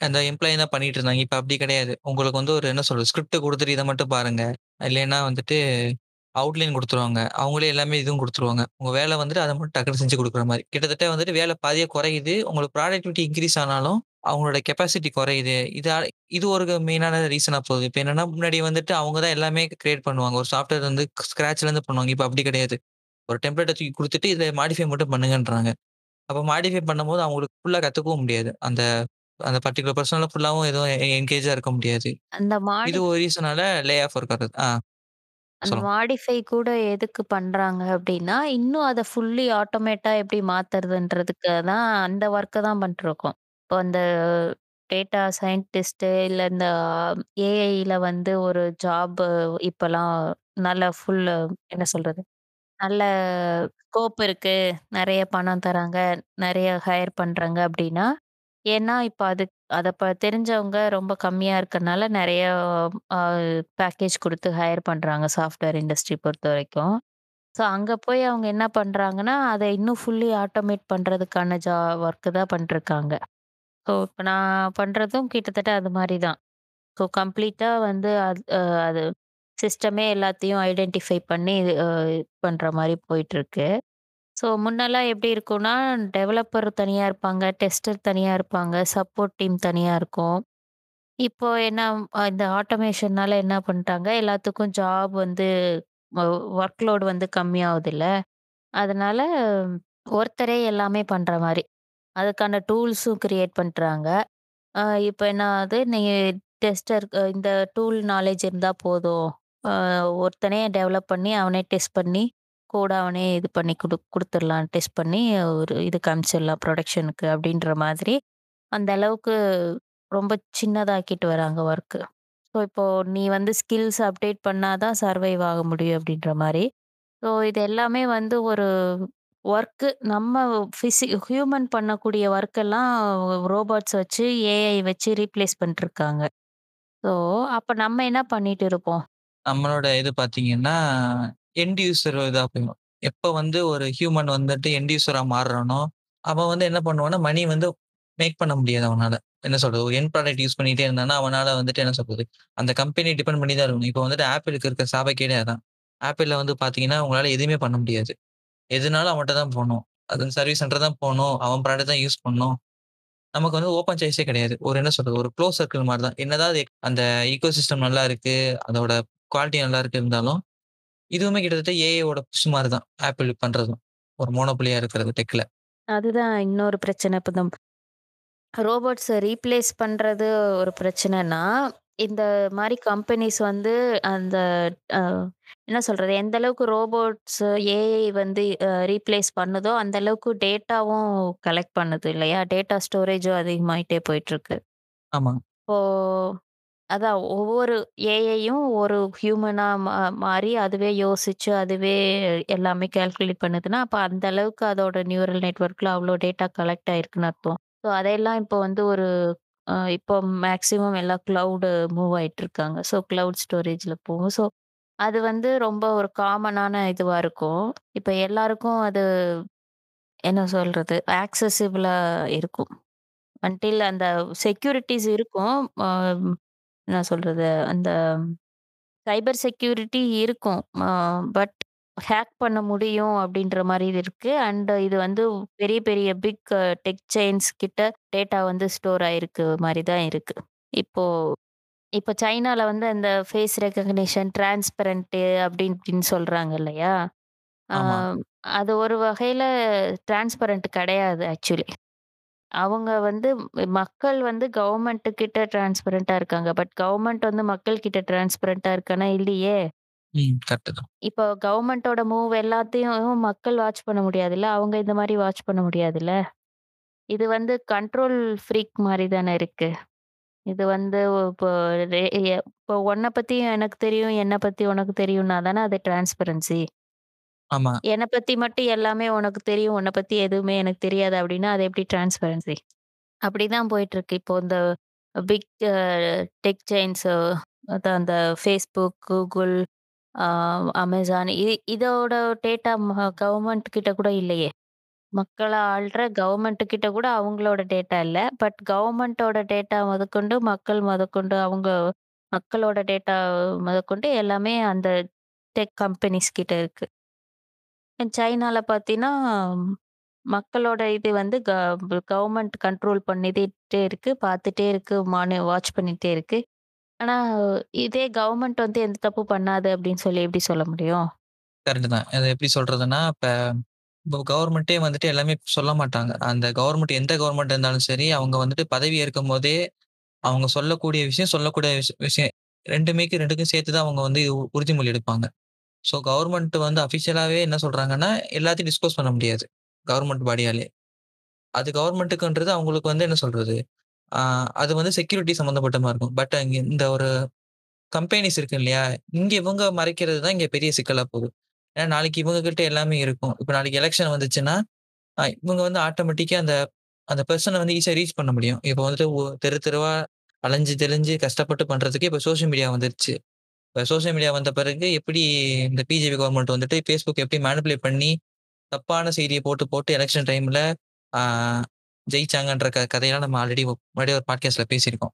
அந்த எம்ப்ளாயி தான் பண்ணிட்டு இருந்தாங்க. இப்ப அப்படி கிடையாது. உங்களுக்கு வந்து ஒரு என்ன சொல்றது? ஸ்கிரிப்ட் குடுத்துட்டு இத மட்டும் பாருங்க. இல்லைன்னா வந்துட்டு அவுட்லைன் குடுத்துருவாங்க. அவங்களே எல்லாமே இதுவும் குடுத்துருவாங்க. உங்க வேலை வந்துட்டு அத மட்டும் டக்குனு செஞ்சு குடுக்குற மாரி. கிட்டத்தட்ட வந்துட்டு வேலை பாதியா குறையுது. உங்களுக்கு ப்ராடக்டிவிட்டி இன்கிரீஸ் ஆனாலும், அவங்களோட கெப்பாசிட்டி குறையுது. இதா இது ஒரு மெயினான ரீசனா போகுது. இப்ப என்னன்னா, முன்னாடி வந்துட்டு அவங்க தான் எல்லாமே கிரியேட் பண்ணுவாங்க. ஒரு சாஃப்ட்வேர் வந்து ஸ்க்ராட்ச்ல இருந்து பண்ணுவாங்க. இப்ப அப்படி கிடையாது. ஒரு டெம்ப்ளேட்ட தூக்கி குடுத்துட்டு, இத மாடிஃபை மட்டும் பண்ணுங்கன்றாங்க. அப்ப மாடிஃபை பண்ணும்போது அவங்களுக்கு ஃபுல்லா கத்துக்கவும் முடியாது. அந்த அந்த பர்ட்டிகுலர் பெர்சனால ஃபுல்லாவும் எதுவும் எ என்கேஜா இருக்க முடியாது. அந்த இது மாடி ஒரு ரீசனால லே ஆஃப் இருக்கிறது. ஆ அந்த. மாடிஃபை கூட எதுக்கு பண்றாங்க அப்படின்னா, இன்னும் அத ஃபுல்லி ஆட்டோமேட்டா எப்படி மாத்துறதுன்றதுக்கு தான் அந்த ஒர்க்க தான் பண்ணிட்டுருக்கோம். இப்போ அந்த டேட்டா சயின்டிஸ்ட்டு இல்ல இந்த ஏஐல வந்து ஒரு ஜாப் இப்பலாம் நல்ல ஃபுல் என்ன சொல்றது? நல்ல ஸ்கோப் இருக்கு. நெறைய பணம் தராங்க. நெறைய ஹையர் பண்றாங்க அப்படின்னா, ஏன்னா இப்ப அது அத ப தெரிஞ்சவங்க ரொம்ப கம்மியா இருக்கனால நெறைய அ பேக்கேஜ் குடுத்து ஹையர் பண்றாங்க சாஃப்ட்வேர் இண்டஸ்ட்ரி பொறுத்தவரைக்கும். ஸோ அங்க போய் அவங்க என்ன பண்றாங்கன்னா, அத இன்னும் ஃபுல்லி ஆட்டோமேட் பண்றதுக்கான ஜா ஒர்க் தான் பண்ணிருக்காங்க ஸோ இப்ப நான் பண்றதும் கிட்டத்தட்ட அது மாரி தான். ஸோ கம்ப்ளீட்டா வந்து அது அ அது சிஸ்டமே எல்லாத்தையும் ஐடென்டிஃபை பண்ணி இது பண்ற மாரி போயிட்டுருக்கு. ஸோ முன்னலாம் எப்படி இருக்கும்னா, டெவலப்பர் தனியா இருப்பாங்க, டெஸ்டர் தனியா இருப்பாங்க, சப்போர்ட் டீம் தனியா இருக்கும். இப்போ என்ன அ இந்த ஆட்டோமேஷன்னால என்ன பண்ணிட்டாங்க, எல்லாத்துக்கும் ஜாப் வந்து வ ஒர்க் லோட் வந்து கம்மியாகுதுல்ல. அதனால ஒருத்தரே எல்லாமே பண்ற மாரி. அதுக்கான டூல்ஸும் கிரியேட் பண்றாங்க. அ இப்ப என்ன ஆகுது, நீங்க டெஸ்டர் இந்த டூல் நாலேட்ஜ் இருந்தா போதும். அ ஒருத்தனே டெவலப் பண்ணி, அவனே டெஸ்ட் பண்ணி, கோட அவனே இது பண்ணி குடு குடுத்துடலாம். டெஸ்ட் பண்ணி ஒரு இதுக்கு அனுப்பிச்சிடலாம் ப்ரொடக்ஷனுக்கு அப்படின்ற மாதிரி, அந்த அளவுக்கு ரொம்ப சின்னதாக்கிட்டு வராங்க ஒர்க்கு. ஸோ இப்போ நீ வந்து ஸ்கில்ஸ் அப்டேட் பண்ணா தான் சர்வைவ் ஆக முடியும் அப்படின்ற மாரி. ஸோ இது எல்லாமே வந்து ஒரு ஒர்க்கு நம்ம ஃபிசி ஹியூமன் பண்ணக்கூடிய ஒர்க்கெல்லாம் ரோபோட்ஸ் வச்சு, ஏஐ வச்சு ரீப்ளேஸ் பண்ணிட்டுருக்காங்க. ஸோ அப்ப நம்ம என்ன பண்ணிட்டு இருப்போம்? நம்மளோட இது பார்த்தீங்கன்னா, எண்ட் யூசர் இதாக போயிரும். எப்போ வந்து ஒரு ஹியூமன் வந்துட்டு எண்ட் யூசரா மாறுறானோ, அவன் வந்து என்ன பண்ணுவான்னா, மணி வந்து மேக் பண்ண முடியாது அவனால் என்ன சொல்றது? ஒரு என் ப்ராடக்ட் யூஸ் பண்ணிட்டே இருந்தானா அவனால் வந்துட்டு என்ன சொல்றது? அந்த கம்பெனி டிபெண்ட் பண்ணி தான் இருக்கணும். இப்போ வந்துட்டு ஆப்பிளுக்கு இருக்க சாபக்கேடே அதான். ஆப்பிளில் வந்து பார்த்தீங்கன்னா, உங்களால் எதுவுமே பண்ண முடியாது. எதுனாலும் அவன்கிட்ட தான் போகணும் அது சர்வீஸ் சென்டர் தான் போகணும் அவன் ப்ராடக்ட் தான் யூஸ் பண்ணணும். நமக்கு வந்து ஓப்பன் சாய்ஸே கிடையாது. ஒரு என்ன சொல்றது? ஒரு க்ளோஸ் சர்க்கிள் மாதிரி தான். என்னதான் அந்த ஈகோ சிஸ்டம் நல்லா இருக்கு. அதோட குவாலிட்டி நல்லா இருக்கு இருந்தாலும், இதுவுமே கிட்டத்தட்ட ஏஐயோட புஷ் மாரி தான். ஆப்பிள் பண்றதும். ஒரு மோனோபோலியா இருக்கிறது டெக்ல. அதுதான் இன்னொரு பிரச்சனை. இப்ப இந்த ரோபோட்ஸ ரீப்ளேஸ் பண்றது ஒரு பிரச்சனைன்னா, இந்த மாரி கம்பெனிஸ் வந்து அந்த என்ன சொல்றது? எந்த அளவுக்கு ரோபோட்ஸ், ஏஐ வந்து ரீப்ளேஸ் பண்ணுதோ, அந்த அளவுக்கு டேட்டாவும் கலெக்ட் பண்ணுது இல்லையா? டேட்டா ஸ்டோரேஜும் அதிகமாயிட்டே போயிட்டுருக்கு. ஆமா. இப்போ அதான் ஒவ்வொரு ஏஐயும் ஒரு ஹியூமனா மா மாறி அதுவே யோசிச்சு, அதுவே எல்லாமே கால்குலேட் பண்ணுதுன்னா, அப்ப அந்த அளவுக்கு அதோட நியூரல் நெட்வொர்க்ல அவ்ளோ டேட்டா கலெக்ட் ஆயிருக்குன்னு அர்த்தம். ஸோ அதையெல்லாம் இப்போ வந்து ஒரு அ இப்போ மேக்ஸிமம் எல்லாம் கிளவுடு மூவ் ஆயிட்டுருக்காங்க. ஸோ கிளவுட் ஸ்டோரேஜ்ல போகும். ஸோ அது வந்து ரொம்ப ஒரு காமனான இதுவா இருக்கும். இப்ப எல்லாருக்கும் அது என்ன சொல்றது? ஆக்சஸிபிளா இருக்கும். அன்டில் அந்த செக்யூரிட்டீஸ் இருக்கும். அ என்ன சொல்றது? அந்த சைபர் செக்யூரிட்டி இருக்கும். அ பட் ஹேக் பண்ண முடியும் அப்படின்ற மாரி இருக்கு. அண்ட் இது வந்து பெரிய பெரிய பிக் டெக் செயின்ஸ் கிட்ட டேட்டா வந்து ஸ்டோர் ஆயிருக்கு மாரி தான் இருக்கு. இப்போ இப்போ சைனால வந்து அந்த ஃபேஸ் ரெகக்னிஷன், டிரான்ஸ்பரண்ட் அப்படின்னு இப்படின்னு சொல்றாங்க இல்லையா? ஆ ஆமா. அது ஒரு வகையில டிரான்ஸ்பரண்ட் கிடையாது ஆக்சுவலி. அவங்க வந்து மக்கள் வந்து கவர்மெண்ட் கிட்ட டிரான்ஸ்பரண்டா இருக்காங்க. பட் கவர்மெண்ட் வந்து மக்கள் கிட்ட டிரான்ஸ்பரண்டா இருக்கான்னா இல்லையே! ம். கரெக்ட் தான். இப்போ கவர்மெண்ட்டோட மூவ் எல்லாத்தையும் மக்கள் வாட்ச் பண்ண முடியாதுல்ல. அவங்க இந்த மாரி வாட்ச் பண்ண முடியாதுல்ல. இது வந்து கண்ட்ரோல் ஃப்ரீக் மாரி தானே இருக்கு. இது வந்து இப்போ ரெ எ இப்போ உன்ன பத்தி எனக்கு தெரியும், என்ன பத்தி உனக்கு தெரியும்னா தானே அது டிரான்ஸ்பரன்சி. ஆமா. என்ன பத்தி மட்டும் எல்லாமே உனக்கு தெரியும், உன்ன பத்தி எதுவுமே எனக்கு தெரியாது அப்படின்னா, அது எப்படி டிரான்ஸ்பரன்சி? அப்படிதான் போயிட்டுருக்கு. இப்போ இந்த பிக் அ டெக் செயின்ஸ் அதான் அந்த Facebook, Google, அ Amazon இ இதோட டேட்டா ம கவர்மெண்ட் கிட்ட கூட இல்லையே. மக்கள ஆள்ற கவர்மெண்ட் கிட்ட கூட அவங்களோட டேட்டா இல்ல. பட் கவர்மெண்ட்டோட டேட்டா முதற்கொண்டு, மக்கள் முதற்கொண்டு அவங்க மக்களோட டேட்டா முதற்கொண்டு எல்லாமே அந்த டெக் கம்பெனிஸ் கிட்ட இருக்கு. சைனால பார்த்தீன்னா, மக்களோட இது வந்து க கவர்மெண்ட் கண்ட்ரோல் பண்ணிட்டே இருக்கு, பார்த்துட்டே இருக்கு, மானி வாட்ச் பண்ணிட்டே இருக்கு. ஆனா, இதே கவர்மெண்ட் வந்து எந்த தப்பு பண்ணாது அப்படின்னு சொல்லி எப்படி சொல்ல முடியும்? கரெக்ட் தான். அது எப்படி சொல்றதுன்னா, இப்ப இப்போ கவர்மெண்ட்டே வந்துட்டு எல்லாமே சொல்ல மாட்டாங்க. அந்த கவர்மெண்ட் எந்த கவர்மெண்ட் இருந்தாலும் சரி, அவங்க வந்துட்டு பதவி ஏற்கும்போதே, அவங்க சொல்லக்கூடிய விஷயம், சொல்லக்கூடிய விஷ விஷயம் 2மேக்கு 2க்கும் சேர்த்து தான் அவங்க வந்து உ உறுதிமொழி எடுப்பாங்க. ஸோ கவர்மெண்ட் வந்து அஃபிஷியலாகவே என்ன சொல்கிறாங்கன்னா எல்லாத்தையும் டிஸ்க்ளோஸ் பண்ண முடியாது. கவர்மெண்ட் பாடியாலே. அது கவர்மெண்ட்டுக்குன்றது அவங்களுக்கு வந்து என்ன சொல்கிறது அது வந்து செக்யூரிட்டி சம்மந்தப்பட்டமாக இருக்கும். பட் இங்கே இந்த ஒரு கம்பெனிஸ் இருக்கு இல்லையா? இங்கே இவங்க மறைக்கிறது தான் இங்கே பெரிய சிக்கலாக போகுது. ஏன்னா நாளைக்கு இவங்க கிட்ட எல்லாமே இருக்கும். இப்போ நாளைக்கு எலெக்ஷன் வந்துச்சுன்னா, இவங்க வந்து ஆட்டோமேட்டிக்காக அந்த அந்த பர்சனை வந்து ஈஸியாக ரீச் பண்ண முடியும். இப்போ வந்துட்டு தெரு தெருவா அலைஞ்சு தெளிஞ்சு கஷ்டப்பட்டு பண்ணுறதுக்கு இப்போ சோஷியல் மீடியா வந்துருச்சு. இப்போ சோசியல் மீடியா வந்த பிறகு எப்படி இந்த பிஜேபி கவர்மெண்ட் வந்துட்டு ஃபேஸ்புக் எப்படி மேனிபுலேட் பண்ணி, தப்பான செய்தியை போட்டு போட்டு எலெக்ஷன் டைம்ல ஜெயிச்சாங்கன்ற க கதையெல்லாம் நம்ம ஆல்ரெடி முன்னாடி ஒரு பாட்காஸ்ட்ல பேசியிருக்கோம்.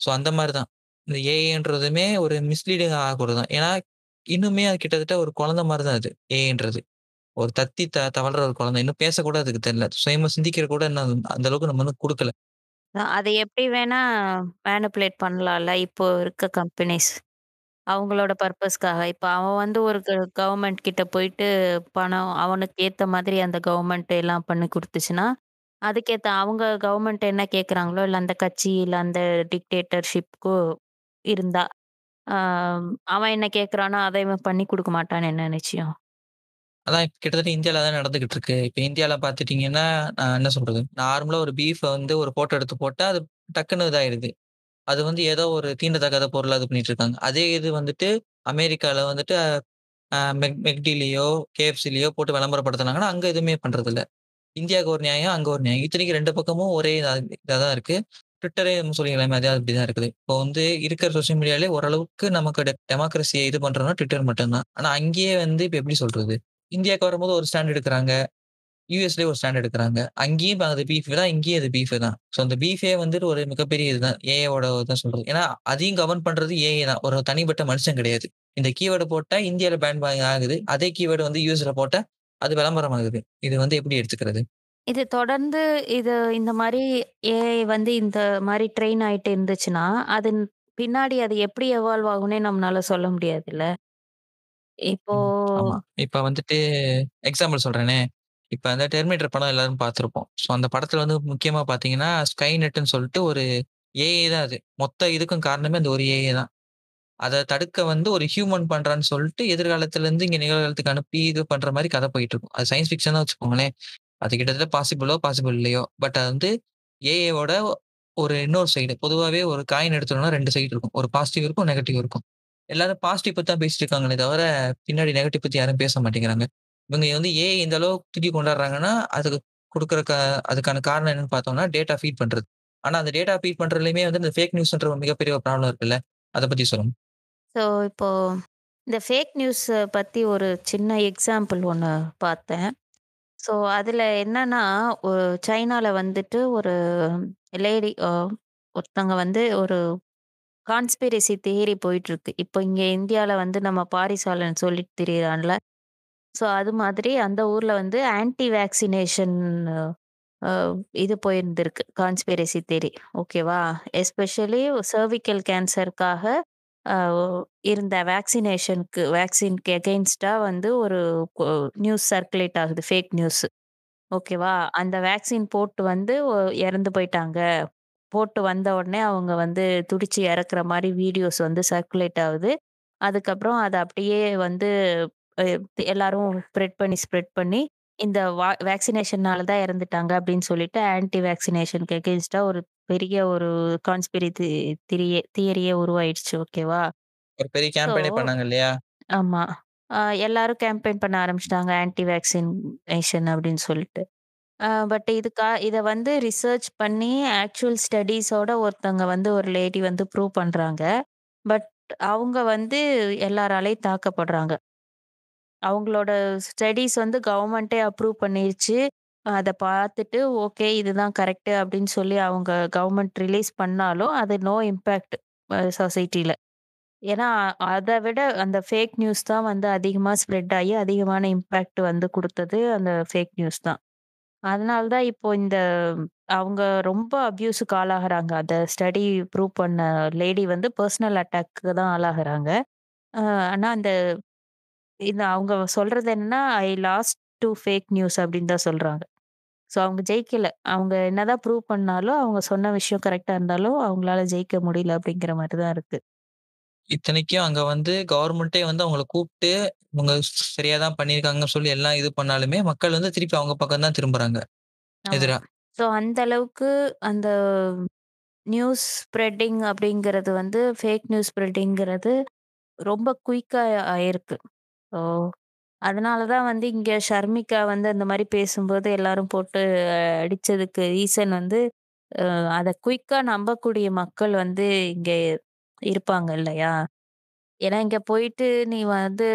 ஸோ அந்த மாதிரி தான். இந்த ஏஐன்றதுமே ஒரு மிஸ்லீடிங் ஆகக்கூடாது தான். ஏன்னா, இன்னுமே அது கிட்டத்தட்ட ஒரு குழந்தை மாதிரி தான் அது. ஏஐன்றது. ஒரு தத்தி த தவழ்ற ஒரு குழந்தை. இன்னும் பேசக்கூட அதுக்கு தெரியல. சுயமா சிந்திக்கிற கூட இன்னும் அந்த அளவுக்கு நம்ம வந்து கொடுக்கல அதை எப்படி வேணா மேனிபுலேட் பண்ணலாம்ல, இப்போ இருக்க கம்பெனிஸ். அவங்களோட பர்ப்பஸ்க்காக. இப்ப அவன் வந்து ஒரு க கவர்மெண்ட் கிட்ட போயிட்டு பணம் அவனுக்கு ஏத்த மாதிரி அந்த கவர்மெண்ட் எல்லாம் பண்ணி குடுத்துச்சுன்னா, அதுக்கேத்த அவங்க கவர்மெண்ட் என்ன கேட்குறாங்களோ, இல்ல அந்த கட்சி, இல்ல அந்த டிக்டேட்டர்ஷிப்‌க்கோ இருந்தா, ஆ அவன் என்ன கேட்குறானோ, அத இவன் பண்ணி குடுக்க மாட்டான்னு என்ன நிச்சயம்? அதான் இப்ப கிட்டத்தட்ட இந்தியால அதான் நடந்துகிட்டு இருக்கு. இப்ப இந்தியால பார்த்துட்டீங்கன்னா, நான் என்ன சொல்றது? நார்மலா ஒரு பீஃபை வந்து ஒரு ஃபோட்டோ எடுத்து போட்டா, அது டக்குன்னு இதாயிடுது. அது வந்து ஏதோ ஒரு தீண்டத்தகாத பொருளா இது பண்ணிட்டு இருக்காங்க. அதே இது வந்துட்டு அமெரிக்கால வந்துட்டு அ மெக் மெக்டிலயோ, KFCலயோ போட்டு விளம்பரப்படுத்துனாங்கன்னா, அங்க எதுவுமே பண்றதில்ல. இந்தியாவுக்கு ஒரு நியாயம், அங்க ஒரு நியாயம். இத்தனைக்கும் 2 பக்கமும் ஒரே இதா இதா தான் இருக்கு. ட்விட்டரே நம்ம சொல்லிக்கலாமே அதே அப்படிதான் இருக்குது. இப்போ வந்து இருக்கிற சோசியல் மீடியாலே ஓரளவுக்கு நமக்கு டெ டெமோக்ரஸிய இது பண்றோம்னா ட்விட்டர் மட்டும் தான். ஆனா அங்கேயே வந்து இப்ப எப்படி சொல்றது? இந்தியாவுக்கு வரும்போது ஒரு ஸ்டாண்ட் எடுக்குறாங்க. யுஎஸ்லயே ஒரு ஸ்டாண்ட் எடுக்குறாங்க. அங்கேயும் அது பீஃப் தான், இங்கேயும் அது பீஃப் தான். ஸோ அந்த பீஃபே வந்துட்டு ஒரு மிகப்பெரிய இதுதான். ஏஐயோட தான் சொல்றது. ஏன்னா அதையும் கவர்ன் பண்றது ஏஐ தான். ஒரு தனிப்பட்ட மனுஷன் கிடையாது. இந்த கீவேர்ட் போட்டா இந்தியால பேன் ஆகுது. அதே கீவேர்ட் வந்து யுஎஸ்ல போட்டா அது விளம்பரம் ஆகுது. இது வந்து எப்படி எடுத்துக்கிறது? இது தொடர்ந்து இது இந்த மாரி ஏஐ வந்து இந்த மாரி ட்ரெயின் ஆயிட்டு இருந்துச்சுன்னா, அது பின்னாடி அது எப்படி எவால்வ் ஆகும்னே நம்மனால சொல்ல முடியாதுல்ல. இப்போ. இப்ப வந்துட்டு எக்ஸாம்பிள் சொல்றேனே. இப்போ அந்த டெர்மினேட்டர் படம் எல்லாரும் பார்த்துருப்போம் ஸோ அந்த படத்தில் வந்து முக்கியமாக பார்த்தீங்கன்னா, ஸ்கை நெட்டுன்னு சொல்லிட்டு ஒரு ஏஏ தான் அது. மொத்த இதுக்கும் காரணமே அந்த ஒரு ஏஐ தான். அதை தடுக்க வந்து ஒரு ஹியூமன் பண்ணுறான்னு சொல்லிட்டு எதிர்காலத்துலேருந்து இங்கே நிகழ்காலத்துக்கு அனுப்பி இது பண்ணுற மாதிரி கதை போயிட்டு இருக்கும். அது சயின்ஸ் ஃபிக்ஷன் தான் வச்சுக்கோங்களேன். அது கிட்டத்தட்ட பாசிபிளோ, பாசிபிள் இல்லையோ. பட் அது வந்து ஏஏவோட ஒரு இன்னொரு சைடு. பொதுவாகவே ஒரு காயின் எடுத்தோம்னா ரெண்டு சைடு இருக்கும். ஒரு பாசிட்டிவ் இருக்கும், நெகட்டிவ் இருக்கும். எல்லாரும் பாசிட்டிவ் பற்றி தான் பேசிட்டு இருக்காங்களே தவிர, பின்னாடி நெகட்டிவ் பற்றி யாரும் பேச மாட்டேங்கிறாங்க. இவங்க வந்து ஏன் இந்த அளவுக்கு தூக்கி கொண்டாடுறாங்கன்னா, அதுக்கு கொடுக்குற க அதுக்கான காரணம் என்னன்னு பார்த்தோம்னா, டேட்டா ஃபீட் பண்றது. ஆனா அந்த டேட்டா ஃபீட் பண்றதுலயுமே வந்து இந்த ஃபேக் நியூஸ்ன்ற ஒரு மிகப்பெரிய ஒரு ப்ராப்ளம் இருக்குல்ல. அதை பத்தி சொல்லுங்க. ஸோ இப்போ இந்த ஃபேக் நியூஸ் பத்தி ஒரு சின்ன எக்ஸாம்பிள் ஒன்று பார்த்தேன். ஸோ அதில் என்னன்னா, ஒரு சைனாவில் வந்துட்டு ஒரு லேடி ஒருத்தவங்க வந்து ஒரு கான்ஸ்பிரசி தியரி போயிட்டுருக்கு. இப்போ இங்கே இந்தியாவில் வந்து நம்ம பாரிசாலன் சொல்லிட்டு தெரியுறான்ல ஸோ அது மாதிரி அந்த ஊர்ல வந்து ஆன்டி வேக்சினேஷன் இது போயிருந்திருக்கு. கான்ஸ்பிரசி தேரி. ஓகேவா? எஸ்பெஷலி சர்விக்கல் கேன்சருக்காக இருந்த வேக்சினேஷனுக்கு வேக்சின்க்கு எகெயின்ஸ்டா வந்து ஒரு நியூஸ் சர்க்குலேட் ஆகுது. Fake news. ஓகேவா? அந்த வேக்சின் போட்டு வந்து ஒ- இறந்து போயிட்டாங்க. போட்டு வந்த உடனே அவங்க வந்து துடிச்சு இறக்குற மாதிரி வீடியோஸ் வந்து சர்க்குலேட் ஆகுது. அதுக்கப்புறம் அதை அப்படியே வந்து எல்லாரும் ஸ்ப்ரெட் பண்ணி ஸ்ப்ரெட் பண்ணி இந்த வேக்சினேஷனால தான் இறந்துட்டாங்க அப்படின்னு சொல்லிட்டு ஆன்டி வேக்சினேஷனுக்கு எகெயின்ஸ்டா ஒரு பெரிய ஒரு கான்ஸ்பிரி திரிய தியரியே உருவாயிடுச்சு ஓகேவா ஒரு பெரிய கேம்பெயினே பண்ணாங்க இல்லையா? ஆமா. ஆஹ் எல்லாரும் கேம்பெயின் பண்ண ஆரம்பிச்சிட்டாங்க ஆன்டி வேக்சினேஷன் அப்படின்னு சொல்லிட்டு. பட் இதுக்கா இதை வந்து ரிசர்ச் பண்ணி ஆக்சுவல் ஸ்டடீஸோட ஒருத்தவங்க வந்து ஒரு லேடி வந்து ப்ரூவ் பண்றாங்க. பட் அவங்க வந்து எல்லாராலையும் தாக்கப்படுறாங்க. அவங்களோட ஸ்டடீஸ் வந்து கவர்மெண்ட்டே அப்ரூவ் பண்ணிருச்சு. அதை பார்த்துட்டு ஓகே இதுதான் கரெக்ட்டு அப்படின்னு சொல்லி அவங்க கவர்மெண்ட் ரிலீஸ் பண்ணாலும் அது நோ இம்பேக்ட் சொசைட்டில. ஏன்னா அதை விட அந்த ஃபேக் நியூஸ் தான் வந்து அதிகமாக ஸ்ப்ரெட் ஆகி அதிகமான இம்பேக்ட் வந்து கொடுத்தது அந்த ஃபேக் நியூஸ் தான். அதனால தான் இப்போ இந்த அவங்க ரொம்ப அப்யூஸுக்கு ஆளாகிறாங்க. அந்த ஸ்டடி ப்ரூவ் பண்ண லேடி வந்து பர்சனல் அட்டாக்கு தான் ஆளாகிறாங்க. ஆனால் அந்த இந்த அவங்க சொல்றது என்னன்னா I lost to fake news அப்படின்னு தான் சொல்றாங்க. ஸோ அவங்க ஜெயிக்கல. அவங்க என்னதான் ப்ரூவ் பண்ணாலும் அவங்க சொன்ன விஷயம் கரெக்டாக இருந்தாலும் அவங்களால ஜெயிக்க முடியல அப்படிங்கிற மாதிரி தான் இருக்கு. இத்தனைக்கும் அங்க வந்து கவர்மெண்ட்டே வந்து அவங்கள கூப்பிட்டு இவங்க சரியா தான் பண்ணியிருக்காங்கன்னு சொல்லி எல்லாம் இது பண்ணாலுமே மக்கள் வந்து திருப்பி அவங்க பக்கம் தான் திரும்புறாங்க எதிரா. ஸோ அந்த அளவுக்கு அந்த நியூஸ் ஸ்ப்ரெட்டிங் அப்படிங்கிறது வந்து ஃபேக் நியூஸ் ஸ்ப்ரெட்டிங்கிறது ரொம்ப குயிக்காக ஆயிருக்கு. ஓ! அதனால தான் வந்து இங்கே ஷர்மிகா வந்து அந்த மாதிரி பேசும்போது எல்லாரும் போட்டு அடிச்சதுக்கு ரீசன் வந்து அதை குயிக்காக நம்பக்கூடிய மக்கள் வந்து இங்கே இருப்பாங்க இல்லையா? ஏன்னா இங்க போயிட்டு நீ வந்து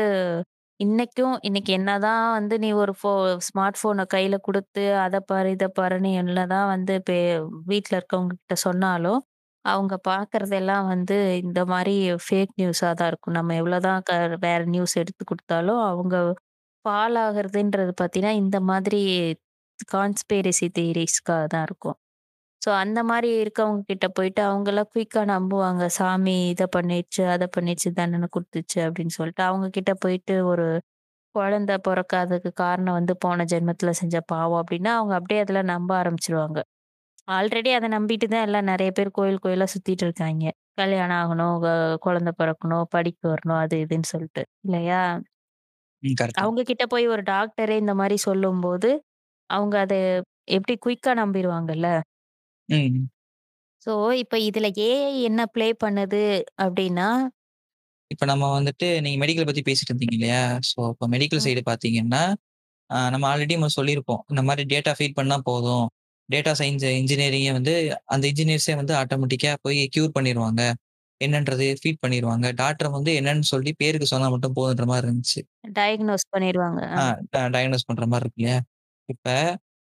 இன்னைக்கும் இன்னைக்கு என்னதான் வந்து நீ ஒரு ஃபோ ஸ்மார்ட் போனை கையில கொடுத்து அதை பாரு இதை பாருன்னு என்னதான் வந்து இப்போ வீட்டில் இருக்கவங்க கிட்ட சொன்னாலும் அவங்க பார்க்கறதெல்லாம் வந்து இந்த மாதிரி ஃபேக் நியூஸாக தான் இருக்கும். நம்ம எவ்வளோதான் க வேற நியூஸ் எடுத்து கொடுத்தாலும் அவங்க ஃபால் பார்த்தீங்கன்னா இந்த மாதிரி கான்ஸ்பேரசி தியரிஸ்க்காக தான் இருக்கும். ஸோ அந்த மாதிரி இருக்கவங்க கிட்ட போயிட்டு அவங்கெல்லாம் குயிக்காக நம்புவாங்க. சாமி இதை பண்ணிடுச்சு அதை பண்ணிடுச்சு தண்டனை கொடுத்துச்சு அப்படின்னு சொல்லிட்டு அவங்க கிட்ட போயிட்டு ஒரு குழந்தை பிறக்காததுக்கு காரணம் வந்து போன ஜென்மத்தில் செஞ்ச பாவம் அப்படின்னா அவங்க அப்படியே அதில் நம்ப ஆரம்பிச்சிருவாங்க. ஆல்ரெடி அதை நம்பிட்டு தான் எல்லாம் நிறைய பேர் கோயில் கோயிலாக சுத்திட்டு இருக்காங்க. கல்யாணம் ஆகணும் க- குழந்தை பிறக்கணும் படிக்க வரணும் அது இதுன்னு சொல்லிட்டு இல்லையா? கரெக்ட் அவங்க கிட்ட போய் ஒரு டாக்டரே இந்த மாதிரி சொல்லும்போது அவங்க அதை எப்படி குயிக்கா நம்பிடுவாங்கல்ல ம். ஸோ இப்போ இதுல ஏஐ என்ன ப்ளே பண்ணுது அப்படின்னா இப்ப நம்ம வந்துட்டு நீங்க மெடிக்கல் பத்தி பேசிட்டு இருந்தீங்க இல்லையா? ஸோ இப்போ மெடிக்கல் ம். சைடு பாத்தீங்கன்னா ஆஹ் நம்ம ஆல்ரெடி நம்ம சொல்லியிருப்போம். இந்த மாதிரி டேட்டா ஃபீட் பண்ணா போதும். டேட்டா சயின்ஸ் இன்ஜினியரிங்கை வந்து அந்த இன்ஜினியர்ஸே வந்து ஆட்டோமேட்டிக்கா போய் கியூர் பண்ணிடுவாங்க என்னன்றது ஃபீட் பண்ணிடுவாங்க டாக்டர் வந்து என்னன்னு சொல்லி பேருக்கு சொன்னா மட்டும் போதுன்ற மாதிரி இருந்துச்சு. டயக்னோஸ் பண்ணிடுவாங்க டயக்னோஸ் பண்ற மாதிரி இருக்கு இல்லையா? இப்ப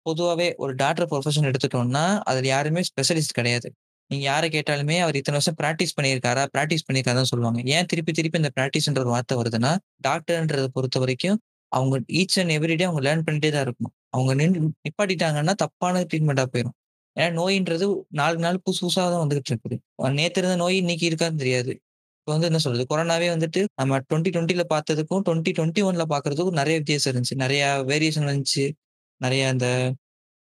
பொதுவாகவே ஒரு டாக்டர் ப்ரொஃபஷன் எடுத்துட்டோம்னா அதுல யாருமே ஸ்பெஷலிஸ்ட் கிடையாது. நீங்க யாரை கேட்டாலுமே அவர் இத்தனை வருஷம் ப்ராக்டிஸ் பண்ணியிருக்காரா? ப்ராக்டிஸ் பண்ணியிருக்காருன்னு சொல்லுவாங்க. ஏன் திருப்பி திருப்பி இந்த ப்ராக்டிஸ்ன்ற ஒரு வார்த்தை வருதுன்னா டாக்டர்ன்றதை பொறுத்த வரைக்கும் அவங்க ஈச் அண்ட் எவ்ரிடே அவங்க லேர்ன் பண்ணிட்டே தான் இருக்கணும். அவங்க நின்று நிப்பாட்டிட்டாங்கன்னா தப்பான ட்ரீட்மெண்ட்டாக போயிடும் ஏன்னா நோயின்றது நாலு நாள் புதுசு புதுசாக தான் வந்துகிட்டு இருக்குது. நேற்று இருந்த நோய் இன்னைக்கு இருக்கான்னு தெரியாது. இப்போ வந்து என்ன சொல்றது? கொரோனாவே வந்துட்டு நம்ம டுவெண்ட்டி டுவெண்ட்டில பார்த்ததுக்கும் டுவெண்ட்டி டுவெண்ட்டி ஒன்ல பார்க்கறதுக்கும் நிறைய வித்தியாசம் இருந்துச்சு. நிறைய வேரியேஷன் இருந்துச்சு. நிறைய அந்த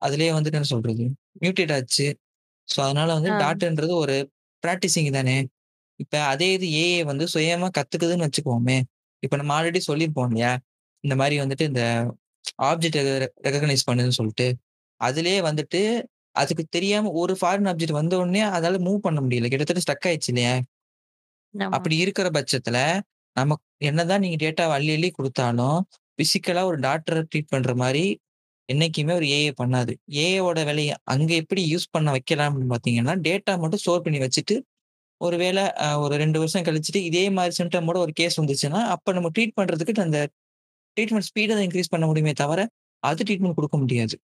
அதுலயே வந்துட்டு என்ன சொல்றது? மியூட்டேட் ஆச்சு. ஸோ அதனால வந்து ஆ. டாக்டர்ன்றது ஒரு ப்ராக்டிசிங் தானே. இப்ப அதே இது ஏஏ வந்து சுயமா கத்துக்குதுன்னு வச்சுக்கோமே. இப்ப நம்ம ஆல்ரெடி சொல்லியிருப்போம் இல்லையா? இந்த மாதிரி வந்துட்டு இந்த ஆப்ஜெக்ட் ரெகக்னைஸ் பண்ணுதுன்னு சொல்லிட்டு அதுலயே வந்துட்டு அதுக்கு தெரியாம ஒரு ஃபாரின் ஆப்ஜெக்ட் வந்த உடனே அதால மூவ் பண்ண முடியல. கிட்டத்தட்ட ஸ்டக் ஆயிடுச்சு இல்லையா. அப்படி இருக்கிற பட்சத்துல நமக்கு என்னதான் நீங்க டேட்டா அள்ளி அள்ளி கொடுத்தாலும் பிசிக்கலா ஒரு டாக்டரை ட்ரீட் பண்ற மாதிரி என்னைக்குமே ஒரு ஏஏ பண்ணாது. ஏஏவோட வேலையை அங்க எப்படி யூஸ் பண்ண வைக்கலாம் அப்படின்னு பாத்தீங்கன்னா டேட்டா மட்டும் ஸ்டோர் பண்ணி வச்சுட்டு ஒருவேளை ஒரு ரெண்டு வருஷம் கழிச்சுட்டு இதே மாதிரி சிம்டமோட ஒரு கேஸ் வந்துச்சுன்னா அப்ப நம்ம ட்ரீட் பண்றதுக்கு அந்த ட்ரீட்மெண்ட் ஸ்பீடை தான் இன்க்ரீஸ் பண்ண முடியுமே தவிர அது ட்ரீட்மெண்ட் கொடுக்க முடியாது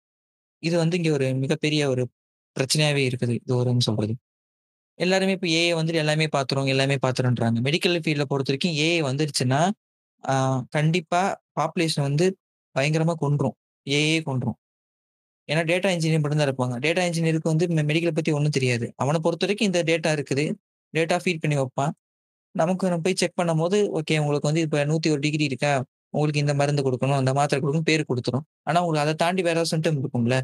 இது வந்து இங்கே ஒரு மிகப்பெரிய ஒரு பிரச்சனையாகவே இருக்குது இது ஒருன்னு சொல்றது எல்லாருமே இப்போ ஏஐ வந்துட்டு எல்லாமே பார்த்துரும் எல்லாமே பார்த்துருன்றாங்க மெடிக்கல் ஃபீல்டில் பொறுத்த வரைக்கும் ஏஐ வந்துருச்சுன்னா கண்டிப்பாக பாப்புலேஷன் வந்து பயங்கரமாக கொன்றும். ஏஐ கொன்றும். ஏன்னா டேட்டா இன்ஜினியர் மட்டும்தான் இருப்பாங்க. டேட்டா இன்ஜினியருக்கு வந்து மெடிக்கலை பற்றி ஒன்றும் தெரியாது அவனை பொறுத்த வரைக்கும் இந்த டேட்டா இருக்குது. டேட்டா ஃபீட் பண்ணி வைப்பான். நமக்கு நம்ம போய் செக் பண்ணும்போது, ஓகே உங்களுக்கு வந்து இப்போ நூற்றி ஒரு டிகிரி இருக்கா? உங்களுக்கு இந்த மருந்து கொடுக்கணும் அந்த மாத்திரை கொடுக்கணும் பேர் கொடுத்துரும் ஆனா உங்களுக்கு அதை தாண்டி வேற ஏதாவது சிம்டம் இருக்கும்ல.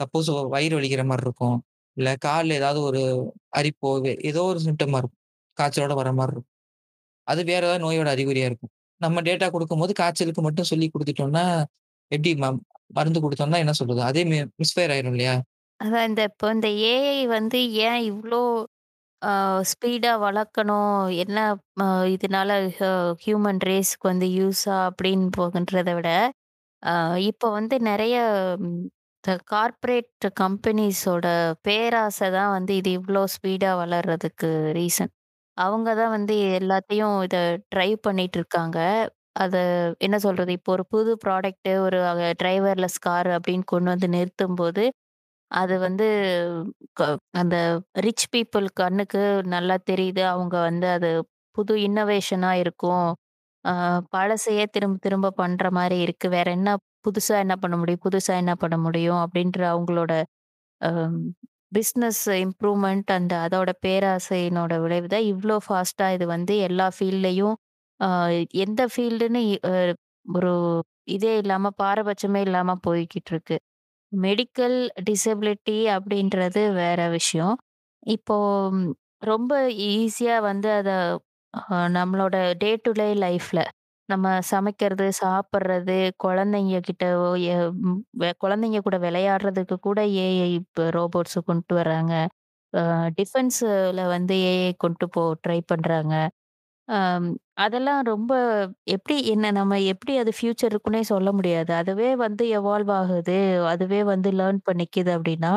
சப்போஸ் வயிறு வலிக்கிற மாதிரி இருக்கும். இல்ல காலில் ஏதாவது ஒரு அரிப்போ, ஏதோ ஒரு சிம்ப்டமா இருக்கும். காய்ச்சலோட வர மாதிரி இருக்கும். அது வேற ஏதாவது நோயோட அறிகுறியா இருக்கும். நம்ம டேட்டா கொடுக்கும்போது காய்ச்சலுக்கு மட்டும் சொல்லி குடுத்துட்டோம்னா, எப்படி ம மருந்து கொடுத்தோம்னா என்ன சொல்றது? அதே மிஸ்ஃபயர் ஆயிரும் இல்லையா? அதான் இந்த இப்போ இந்த ஏஐ வந்து ஏன் இவ்வளோ ஸ்பீடாக ஸ்பீடா வளர்க்கணும்? என்ன இதனால ஹ ஹியூமன் ரேஸ்க்கு வந்து யூஸா அப்படின்னு போகின்றத விட, அ இப்போ வந்து நெறைய ம் இந்த கார்ப்பரேட் கம்பெனிஸோட பேராசை தான் வந்து இது இவ்ளோ ஸ்பீடா வளர்றதுக்கு ரீசன். அவங்க தான் வந்து எல்லாத்தையும் இத ட்ரைவ் பண்ணிட்டு இருக்காங்க. அத என்ன சொல்றது? இப்போ ஒரு புது ப்ராடக்ட் ஒரு டிரைவர்லெஸ் கார் அப்படின்னு கொண்டு வந்து நிறுத்தும்போது, அது வந்து க அந்த ரிச் பீப்புள் கண்ணுக்கு நல்லா தெரியுது. அவங்க வந்து அது புது இன்னோவேஷனா இருக்கும். அ பழசையே திரும்ப திரும்ப பண்ற மாரி இருக்கு. வேற என்ன புதுசா என்ன பண்ண முடியும்? புதுசா என்ன பண்ண முடியும்? அப்படின்ற அவங்களோட அம் பிசினஸ் இம்ப்ரூவ்மென்ட் அண்ட் அதோட பேராசையினோட விளைவு தான் இவ்ளோ ஃபாஸ்ட்டா இது வந்து எல்லா ஃபீல்ட்லயும் அ எந்த ஃபீல்டுன்னு அ ஒரு இதே இல்லாம பாரபட்சமே இல்லாம போய்க்கிட்டு இருக்கு. மெடிக்கல் டிசபிலிட்டி அப்படின்றது வேற விஷயம். இப்போ ம், ரொம்ப ஈஸியா வந்து அத அ நம்மளோட டே டு டே லைஃப்ல நம்ம சமைக்கிறது, சாப்பிடுறது, குழந்தைங்க கிட்ட எ ம் வெ குழந்தைங்க கூட விளையாடுறதுக்கு கூட ஏஐ இப்ப ரோபோட்ஸ் கொண்டு வர்றாங்க அ டிஃபென்ஸ்ல வந்து ஏஐ கொண்டு போ ட்ரை பண்றாங்க. அம் அதெல்லாம் ரொம்ப எப்படி என்ன நம்ம எப்படி அது ஃபியூச்சர் இருக்குன்னே சொல்ல முடியாது. அதுவே வந்து எவால்வ் ஆகுது. அதுவே வந்து லேர்ன் பண்ணிக்குது அப்படின்னா,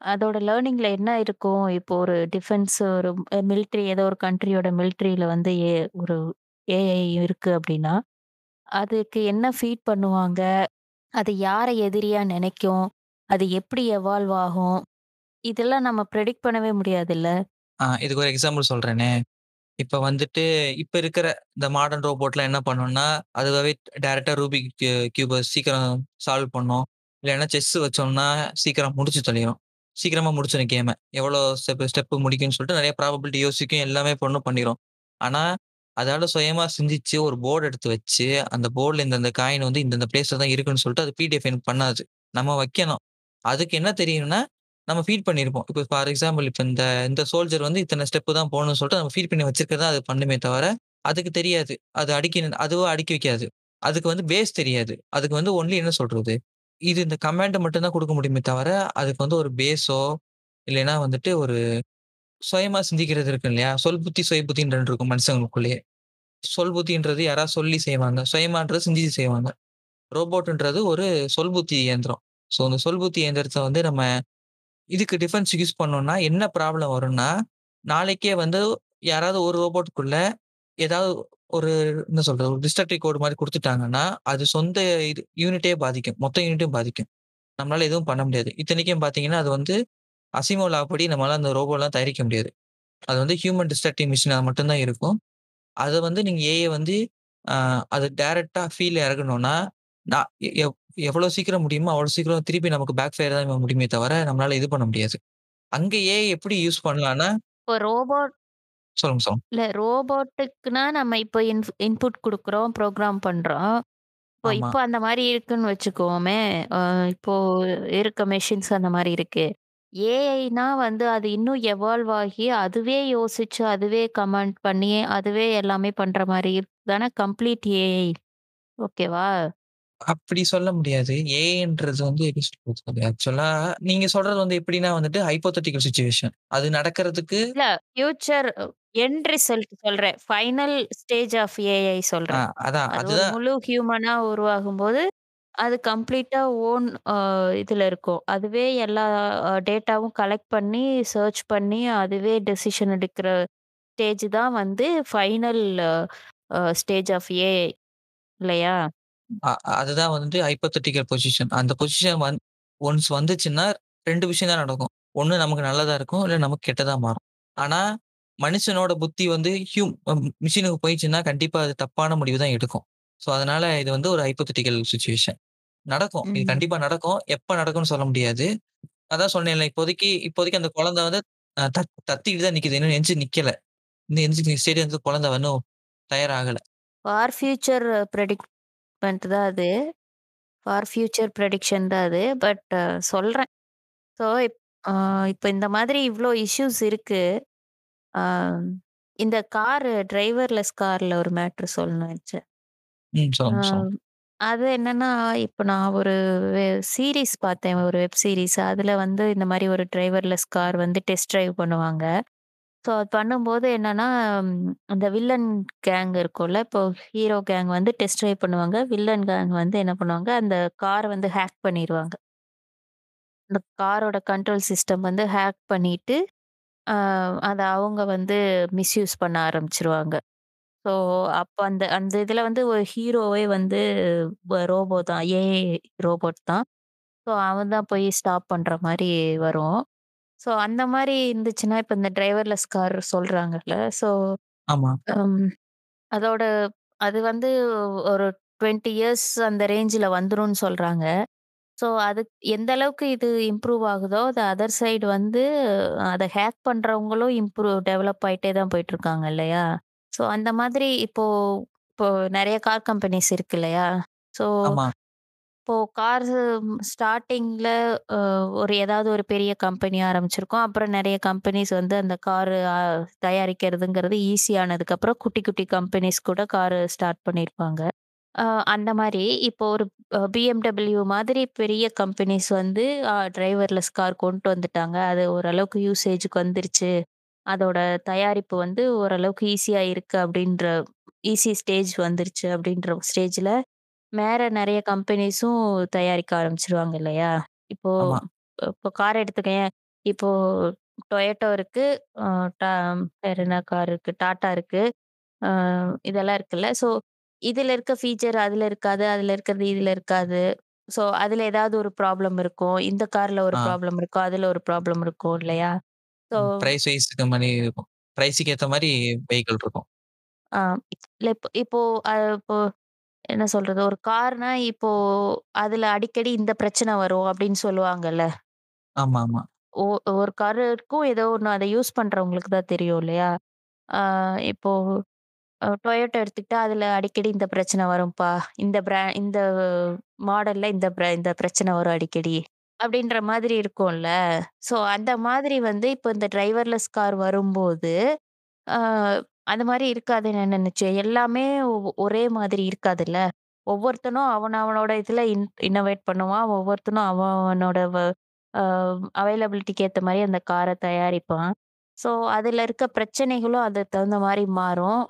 அதோட லேர்னிங்ல என்ன இருக்கும்? இப்போ ஒரு டிஃபென்ஸ் ஒரு மிலிட்டரி ஏதோ ஒரு கண்ட்ரியோட மிலிட்டரியில வந்து ஏ ஒரு ஏஐ இருக்கு அப்படின்னா, அதுக்கு என்ன ஃபீட் பண்ணுவாங்க? அது யார எதிரியா நினைக்கும் அது எப்படி எவால்வ் ஆகும்? இதெல்லாம் நம்ம ப்ரெடிக்ட் பண்ணவே முடியாதுல்ல. ஆ இதுக்கு ஒரு எக்ஸாம்பிள் சொல்றேனே. இப்ப வந்துட்டு இப்ப இருக்கிற இந்த மாடர்ன் ரோபோட்லாம் என்ன பண்ணும்னா, அதுவாவே டைரக்டா ரூபிக் கியூ கியூப சீக்கிரம் சால்வ் பண்ணும். இல்லைன்னா செஸ் வச்சோம்னா சீக்கிரம் முடிச்சு தள்ளிரும். சீக்கிரமா முடிச்சிடும் கேம. எவ்வளோ ஸ்டெப் ஸ்டெப் முடிக்கும்னு சொல்லிட்டு நிறைய ப்ராபபிலிட்டி யோசிக்கும். எல்லாமே பொண்ணும் பண்ணிரும். ஆனா, அதால சுயமா சிந்திச்சு ஒரு போர்டு எடுத்து வச்சு, அந்த போர்டில் இந்தந்த காயின் வந்து இந்தந்த பிளேஸ்ல தான் இருக்குன்னு சொல்லிட்டு அது பிடிஎஃப் பண்ணாது. நம்ம வைக்கணும். அதுக்கு என்ன தெரியும்னா, நம்ம ஃபீட் பண்ணியிருப்போம். இப்போ ஃபார் எக்ஸாம்பிள் இப்போ இந்த இந்த சோல்ஜர் வந்து இத்தனை ஸ்டெப்பு தான் போகணும்னு சொல்லிட்டு நம்ம ஃபீட் பண்ணி வச்சிருக்கிறத அது பண்ணுமே தவிர, அதுக்கு தெரியாது. அது அடுக்கி அதுவும் அடுக்கி வைக்காது. அதுக்கு வந்து பேஸ் தெரியாது. அதுக்கு வந்து ஒன்லி என்ன சொல்றது? இது இந்த கமாண்டை மட்டும்தான் கொடுக்க முடியுமே தவிர, அதுக்கு வந்து ஒரு பேஸோ, இல்லைன்னா வந்துட்டு ஒரு சுயமா சிந்திக்கிறது இருக்கு இல்லையா? சொல் புத்தி, சுய புத்தின்னு 2 இருக்கும் மனுஷங்களுக்குள்ளேயே. சொல் புத்தின்றது யாராவது சொல்லி செய்வாங்க. சுயமான்றது சிந்திச்சு செய்வாங்க. ரோபோட்ன்றது ஒரு சொல் புத்தி இயந்திரம். ஸோ, அந்த சொல் புத்தி இயந்திரத்தை வந்து நம்ம இதுக்கு டிஃபென்ஸ் யூஸ் பண்ணோம்னா, என்ன ப்ராப்ளம் வரும்னா, நாளைக்கே வந்து யாராவது ஒரு ரோபோட்டுக்குள்ள ஏதாவது ஒரு என்ன சொல்றது? ஒரு டிஸ்ட்ரக்டிவ் கோடு மாதிரி கொடுத்துட்டாங்கன்னா அது சொந்த இது யூனிட்டே பாதிக்கும். மொத்த யூனிட்டையும் பாதிக்கும். நம்மளால எதுவும் பண்ண முடியாது. இத்தனைக்கும் பார்த்தீங்கன்னா, அது வந்து அசிமோ லா நம்மளால அந்த ரோபோலாம் தயாரிக்க முடியாது. அது வந்து ஹியூமன் டிஸ்ட்ரக்டிவ் மிஷினாக மட்டும்தான் இருக்கும். அதை வந்து நீங்கள் ஏஐ வந்து அது டைரெக்டாக ஃபீல் இறக்கணும்னா, நான் எவ்வளோ சீக்கிரம் முடியுமோ, அவ்வளோ சீக்கிரம் திருப்பி நமக்கு பேக் ஃபயர் தான் முடியுமே தவிர, நம்மளால இது பண்ண முடியாது. அங்க ஏஐ எப்படி யூஸ் பண்ணலான்னா இப்போ ரோபோட் சொல்லுங்க, சொல்லுங்க. இல்ல ரோபோட்டுக்குன்னா நம்ம இப்போ இன்ஃப் இன்புட் குடுக்குறோம், ப்ரோகிராம் பண்றோம். இப்போ ஆமா. இப்போ அந்த மாரி இருக்குன்னு வச்சுக்குவோமே, அ இப்போ இருக்க மெஷின்ஸ் அந்த மாரி இருக்கு. ஏஐனா வந்து அது இன்னும் எவால்வ் ஆகி, அதுவே யோசிச்சு, அதுவே கமாண்ட் பண்ணி, அதுவே எல்லாமே பண்ற மாரி தானே கம்ப்ளீட் ஏஐ. ஓகேவா? அப்படி சொல்ல முடியாது. ஏஐன்றது வந்து எப்படி சொல்றது? ஆக்சுவலா நீங்க சொல்றது வந்து எப்படின்னா வந்துட்டு ஹைப்போதெட்டிக்கல் சிச்சுவேஷன். அது நடக்கிறதுக்கு இல்ல ஃபியூச்சர் எண்ட் ரிசல்ட் சொல்றேன். ஃபைனல் ஸ்டேஜ் ஆஃப் ஏஐ ஆ சொல்றேன். அதான் அது ஒரு அதுதான் முழு ஹியூமனா உருவாகும்போது, அது கம்ப்ளீட்டா ஓன் அ இதுல இருக்கும். அதுவே எல்லா அ டேட்டாவும் கலெக்ட் பண்ணி, சர்ச் பண்ணி, அதுவே டெசிஷன் எடுக்கிற ஸ்டேஜ் தான் வந்து ஃபைனல் அ ஸ்டேஜ் ஆஃப் ஏஐ இல்லையா? அ அதுதான் வந்து ஹைப்போதெட்டிக்கல் பொசிஷன். அந்த பொசிஷன் வந் ஒன்ஸ் வந்துச்சுன்னா 2 விஷயம் தான் நடக்கும். ஒண்ணு நமக்கு நல்லதா இருக்கும். இல்ல நமக்கு கெட்டதா மாறும். ஆனா, மனுஷனோட புத்தி வந்து ஹியூம் அ மிஷினுக்கு போயிடுச்சுன்னா, கண்டிப்பா அது தப்பான முடிவு தான் எடுக்கும். ஸோ அதனால இது வந்து ஒரு ஹைப்போதெட்டிக்கல் சிச்சுவேஷன் நடக்கும் இது ம். கண்டிப்பா நடக்கும் எப்ப நடக்கும்னு சொல்ல முடியாது அதான் சொன்னேன்ல இப்போதைக்கு இப்போதைக்கு அந்த குழந்தை வந்து தத்- தத்திக்கிட்டு தான் நிக்குது இன்னும் எஞ்சி நிக்கல இன்னும் எஞ்சி ஸ்டேடியம் வந்து குழந்தை இன்னும் தயாராகல ஃபார் ஃபியூச்சர் ப்ரெடிக்மெண்ட் தான் அது. ஃபார் ஃபியூச்சர் ப்ரெடிக்ஷன் தான் அது. பட் சொல்கிறேன் ஸோ இப்போ இந்த மாதிரி இவ்வளோ இஷ்யூஸ் இருக்கு. இந்த கார் டிரைவர்லெஸ் காரில் ஒரு மேட்ரு சொல்லணும் வச்சேன் ம் சொல்லுங்க சொல்லுங்க. அது என்னன்னா இப்போ நான் ஒரு சீரீஸ் பார்த்தேன். ஒரு வெப் சீரிஸ் அதில் வந்து இந்த மாதிரி ஒரு டிரைவர்லெஸ் கார் வந்து டெஸ்ட் டிரைவ் பண்ணுவாங்க. ஸோ அது பண்ணும்போது என்னன்னா அந்த வில்லன் கேங் இருக்கும்ல இப்போ ஹீரோ கேங் வந்து டெஸ்ட் டிரைவ் பண்ணுவாங்க. வில்லன் கேங் வந்து என்ன பண்ணுவாங்க? அந்த காரை வந்து ஹேக் பண்ணிடுவாங்க அந்த காரோட கண்ட்ரோல் சிஸ்டம் வந்து ஹேக் பண்ணிட்டு அதை அவங்க வந்து மிஸ்யூஸ் பண்ண ஆரம்பிச்சிருவாங்க. ஸோ அப்போ அந்த அந்த இதில் வந்து ஒரு ஹீரோவே வந்து ரோபோ தான் ஏ ரோபோட் தான். ஸோ அவன் தான் போய் ஸ்டாப் பண்ணுற மாதிரி வரும். ஸோ அந்த மாதிரி இருந்துச்சுன்னா இப்போ இந்த டிரைவர்லெஸ் கார் சொல்கிறாங்கல்ல ஸோ ஆமா. அதோட அது வந்து ஒரு டுவெண்ட்டி இயர்ஸ் அந்த ரேஞ்சில் வந்துரும்னு சொல்கிறாங்க ஸோ அது எந்த அளவுக்கு இது இம்ப்ரூவ் ஆகுதோ அது அதர் சைடு வந்து அதை ஹேக் பண்ணுறவங்களும் இம்ப்ரூவ் டெவலப் ஆகிட்டே தான் போயிட்டு இருக்காங்க இல்லையா? ஸோ அந்த மாதிரி இப்போ இப்போ நிறைய கார் கம்பெனிஸ் இருக்கு இல்லையா? ஸோ ஆமா. இப்போ கார் ஸ்டார்டிங்கில் ஒரு ஏதாவது ஒரு பெரிய கம்பெனி ஆரம்பிச்சிருக்கோம். அப்புறம் நிறைய கம்பெனிஸ் வந்து அந்த காரு தயாரிக்கிறதுங்கிறது ஈஸியானதுக்கப்புறம் குட்டி குட்டி கம்பெனிஸ் கூட கார் ஸ்டார்ட் பண்ணியிருப்பாங்க அந்த மாதிரி இப்போ ஒரு பிஎம்டபிள்யூ மாதிரி பெரிய கம்பெனிஸ் வந்து டிரைவர்லெஸ் கார் கொண்டு வந்துட்டாங்க. அது ஓரளவுக்கு யூசேஜுக்கு வந்துருச்சு. அதோட தயாரிப்பு வந்து ஓரளவுக்கு ஈஸியா இருக்கு அப்படின்ற ஈஸி ஸ்டேஜ் வந்துருச்சு அப்படின்ற ஸ்டேஜ்ல வேற நிறைய கம்பெனிஸும் தயாரிக்க ஆரம்பிச்சிருவாங்க இல்லையா? இப்போ ஆமா. இப்போ கார் எடுத்துக்கேன் இப்போ டொயேட்டோ இருக்கு. டா- வேற என்ன கார் இருக்கு? டாடா இருக்கு. இதெல்லாம் இருக்குல்ல. ஸோ இதுல இருக்க ஃபீச்சர் அதுல இருக்காது அதுல இருக்கிறது இதுல இருக்காது. ஸோ அதுல ஏதாவது ஒரு ப்ராப்ளம் இருக்கும். இந்த கார்ல ஒரு ஆ. ப்ராப்ளம் இருக்கும். அதுல ஒரு ப்ராப்ளம் இருக்கும் இல்லையா? ஸோ பிரைஸ் வைஸ்க்கு மாதிரி இருக்கும். பிரைஸுக்கு ஏத்த மாதிரி வெஹிக்கிள் இருக்கும். இல்லை இப்போ இப்போ என்ன சொல்றது? ஒரு கார்னா இப்போ அதுல அடிக்கடி இந்த பிரச்சனை வரும் அப்படின்னு சொல்லுவாங்கல்ல. ஆமா ஆமா ஒ- ஒரு காருக்கும் ஏதோ ஒன்று அதை யூஸ் பண்றவங்களுக்கு தான் தெரியும் இல்லையா? இப்போ டொயோட்டோ எடுத்துக்கிட்டா அதுல அடிக்கடி இந்த பிரச்சனை வரும்பா. இந்த பிரா இந்த மாடல்ல இந்த bra- இந்த பிரச்சனை வரும் அடிக்கடி அப்படின்ற மாதிரி இருக்கும்ல. ஸோ அந்த மாதிரி வந்து இப்போ இந்த டிரைவர்லெஸ் கார் வரும்போது அந்த மாதிரி இருக்காது என்ன நினைச்சேன். எல்லாமே ஒ- ஒரே மாதிரி இருக்காதுல்ல. ஒவ்வொருத்தனும் அவன் அவனோட இதுல இன்னோவேட் பண்ணுவான். ஒவ்வொருத்தனும் அவன் அவனோட அவைலபிலிட்டிக்கு ஏற்ற மாதிரி அந்த காரை தயாரிப்பான். ஸோ அதில் இருக்க பிரச்சனைகளும் அதுக்கு தகுந்த மாதிரி மாறும்.